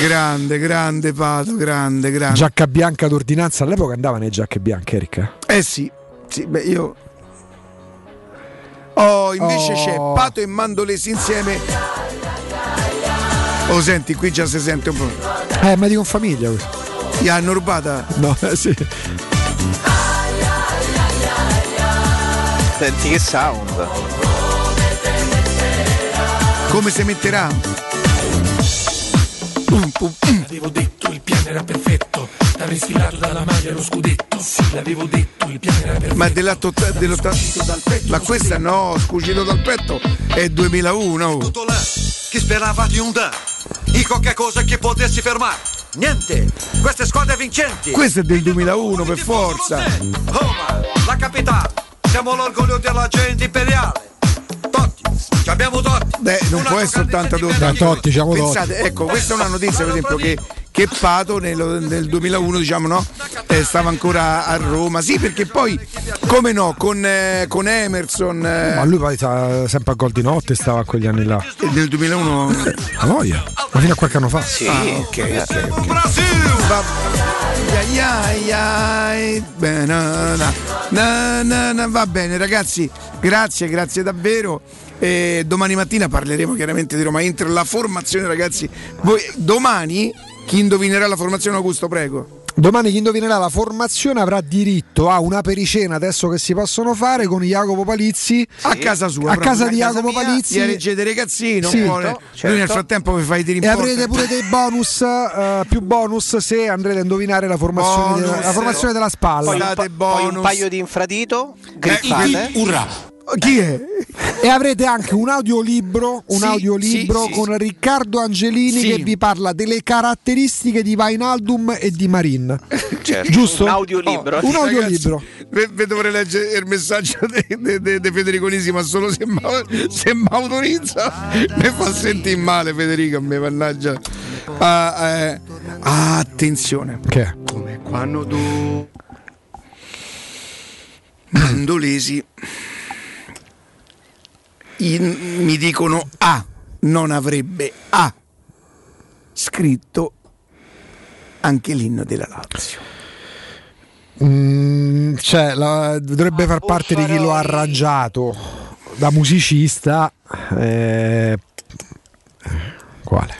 S1: Grande, grande Pato, grande, grande.
S6: Giacca bianca d'ordinanza, all'epoca andava nei giacche bianche, Erika.
S1: Eh sì, sì, beh io. Oh, invece
S6: Oh.
S1: c'è Pato e Mandolesi insieme. Oh, senti, qui già si sente un po'.
S6: Eh, ma dico in famiglia questo.
S1: Gli hanno rubata?
S6: No, eh, sì.
S5: Senti che sound.
S1: Come si metterà?
S58: L'avevo detto, il piano era perfetto. T'avrei sfilato dalla maglia lo scudetto. Sì, l'avevo detto, il piano era perfetto.
S1: Ma dell'atto- dell'80 Ma questa no, scucito dal petto è 2001. oh.
S57: Tutto là Chi sperava di un da E qualche cosa che potessi fermare Niente Queste squadre vincenti
S1: Questo è del 2001 per forza.
S57: Roma La capitale Siamo l'orgoglio della gente imperiale abbiamo Totti
S1: Beh, non può essere 82
S6: Da Totti, diciamo
S1: Pensate, ecco, questa è una notizia per esempio che, che Pato nel, nel 2001 diciamo no, eh, stava ancora a Roma. Sì, perché poi, come no, con, eh, con Emerson eh,
S6: Ma lui poi sta sempre a gol di notte, stava a quegli anni là.
S1: nel 2001.
S6: A voglia, ma fino a qualche anno fa.
S5: Sì.
S1: Ah, ok, ok, ok. Va- ai, ai, ai. Beh, na, na, na, na, na. Va bene, ragazzi, grazie, grazie davvero. E domani mattina parleremo chiaramente di Roma Inter. La formazione, ragazzi. Voi, domani chi indovinerà la formazione, Augusto, prego.
S6: Domani chi indovinerà la formazione avrà diritto a una pericena adesso che si possono fare con Jacopo Palizzi
S1: A casa sua,
S6: a
S1: proprio,
S6: casa
S1: a
S6: di
S1: casa
S6: Jacopo
S1: mia,
S6: Palizzi
S1: gli reggete ragazzini, non
S6: Sì.
S1: vuole. Lui nel
S5: certo.
S1: frattempo vi fa i tiri in
S6: e avrete pure dei bonus eh, più bonus se andrete a indovinare la formazione,
S1: Bonus.
S6: della, la formazione della spalla
S5: Poi un, pa- poi un paio di infradito, griffate.
S59: Urrà!
S1: Chi è?
S6: e avrete anche un audiolibro, un
S1: Sì,
S6: audiolibro
S1: sì, sì,
S6: con Riccardo Angelini
S1: Sì.
S6: che vi parla delle caratteristiche di Vainaldum e di Marin.
S5: Certo.
S6: Giusto?
S5: Un audiolibro.
S6: Un audiolibro.
S1: Ve, ve dovrei leggere il messaggio di Federico Nisi, ma solo se mi autorizza. Mi fa sentire male Federico, a me mannaggia. Ah, eh, ah, attenzione.
S6: Che?
S1: Come quando tu Mandolesi in- mi dicono A, non avrebbe A scritto anche l'inno della Lazio.
S6: Mm, cioè, la- dovrebbe far parte di chi lo ha arrangiato da musicista. eh, quale?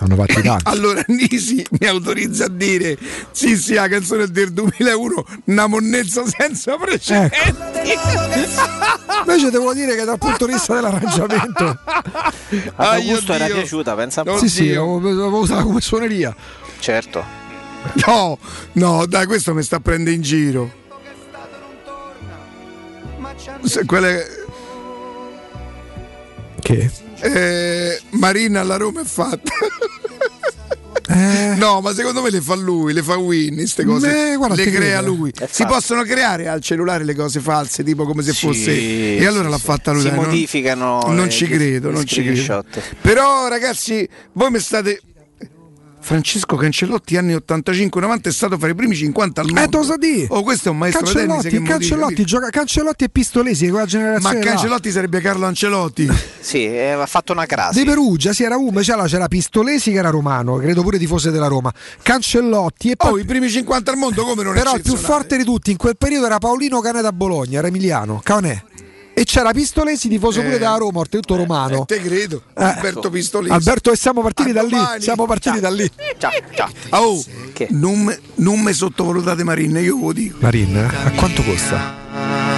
S6: Hanno fatti tanti.
S1: Allora Nisi mi autorizza a dire sì sì la canzone del 2001 una monnezza senza precedenti
S6: Invece devo dire che dal punto di vista dell'arrangiamento,
S5: A Augusto era piaciuta, pensa un po'.
S6: Sì, sì, l'avevo usata come suoneria.
S5: Certo.
S1: no no dai questo mi sta prendendo in giro Se quelle
S6: Che?
S1: Eh, Marina alla Roma è fatta
S6: Eh,
S1: No, ma secondo me le fa lui, le fa Winnie queste cose.
S6: Beh, guarda,
S1: le crea
S6: credo.
S1: lui. Si possono creare al cellulare le cose false, tipo come se
S5: Sì,
S1: fosse. E allora
S5: sì,
S1: l'ha fatta lui.
S5: Si
S1: dai, non-
S5: modificano
S1: Non,
S5: le-
S1: ci credo, non ci credo. Però, ragazzi, voi mi state. Francesco Cancellotti, anni 85-90, è stato fra i primi 50 al mondo.
S6: Eh, te lo so dire.
S1: Oh, questo è un maestro tennis
S6: Cancellotti,
S1: che modifica.
S6: Cancellotti, gioca, Cancellotti e Pistolesi, quella
S1: Ma
S6: generazione. là.
S1: Cancellotti sarebbe Carlo Ancelotti.
S5: Sì, eh, ha fatto una crasi.
S6: Di Perugia, sì, era uno, c'era, c'era Pistolesi che era romano, credo pure tifoso della Roma. Cancellotti e poi.
S1: Oh, i primi 50 al mondo come non
S6: però il più forte di tutti in quel periodo era Paolino Cane da Bologna, era Emiliano, Canè. E c'era Pistolesi, tifoso pure
S1: Eh.
S6: della Roma, oltretutto romano.
S1: Eh, te credo.
S6: Eh.
S1: Alberto Pistolesi.
S6: Alberto, e siamo partiti da lì. Siamo partiti da lì.
S5: Ciao, ciao.
S1: Oh,
S5: Che?
S1: non, non me sottovalutate Marine, io ve lo dico.
S6: Marin, a quanto costa?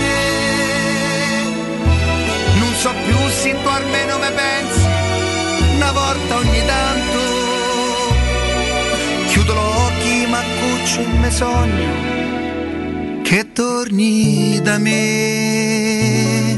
S1: Te. Non so più se tu almeno me pensi una volta ogni tanto. Chiudo gli occhi ma cuccio e me sogno che torni da me.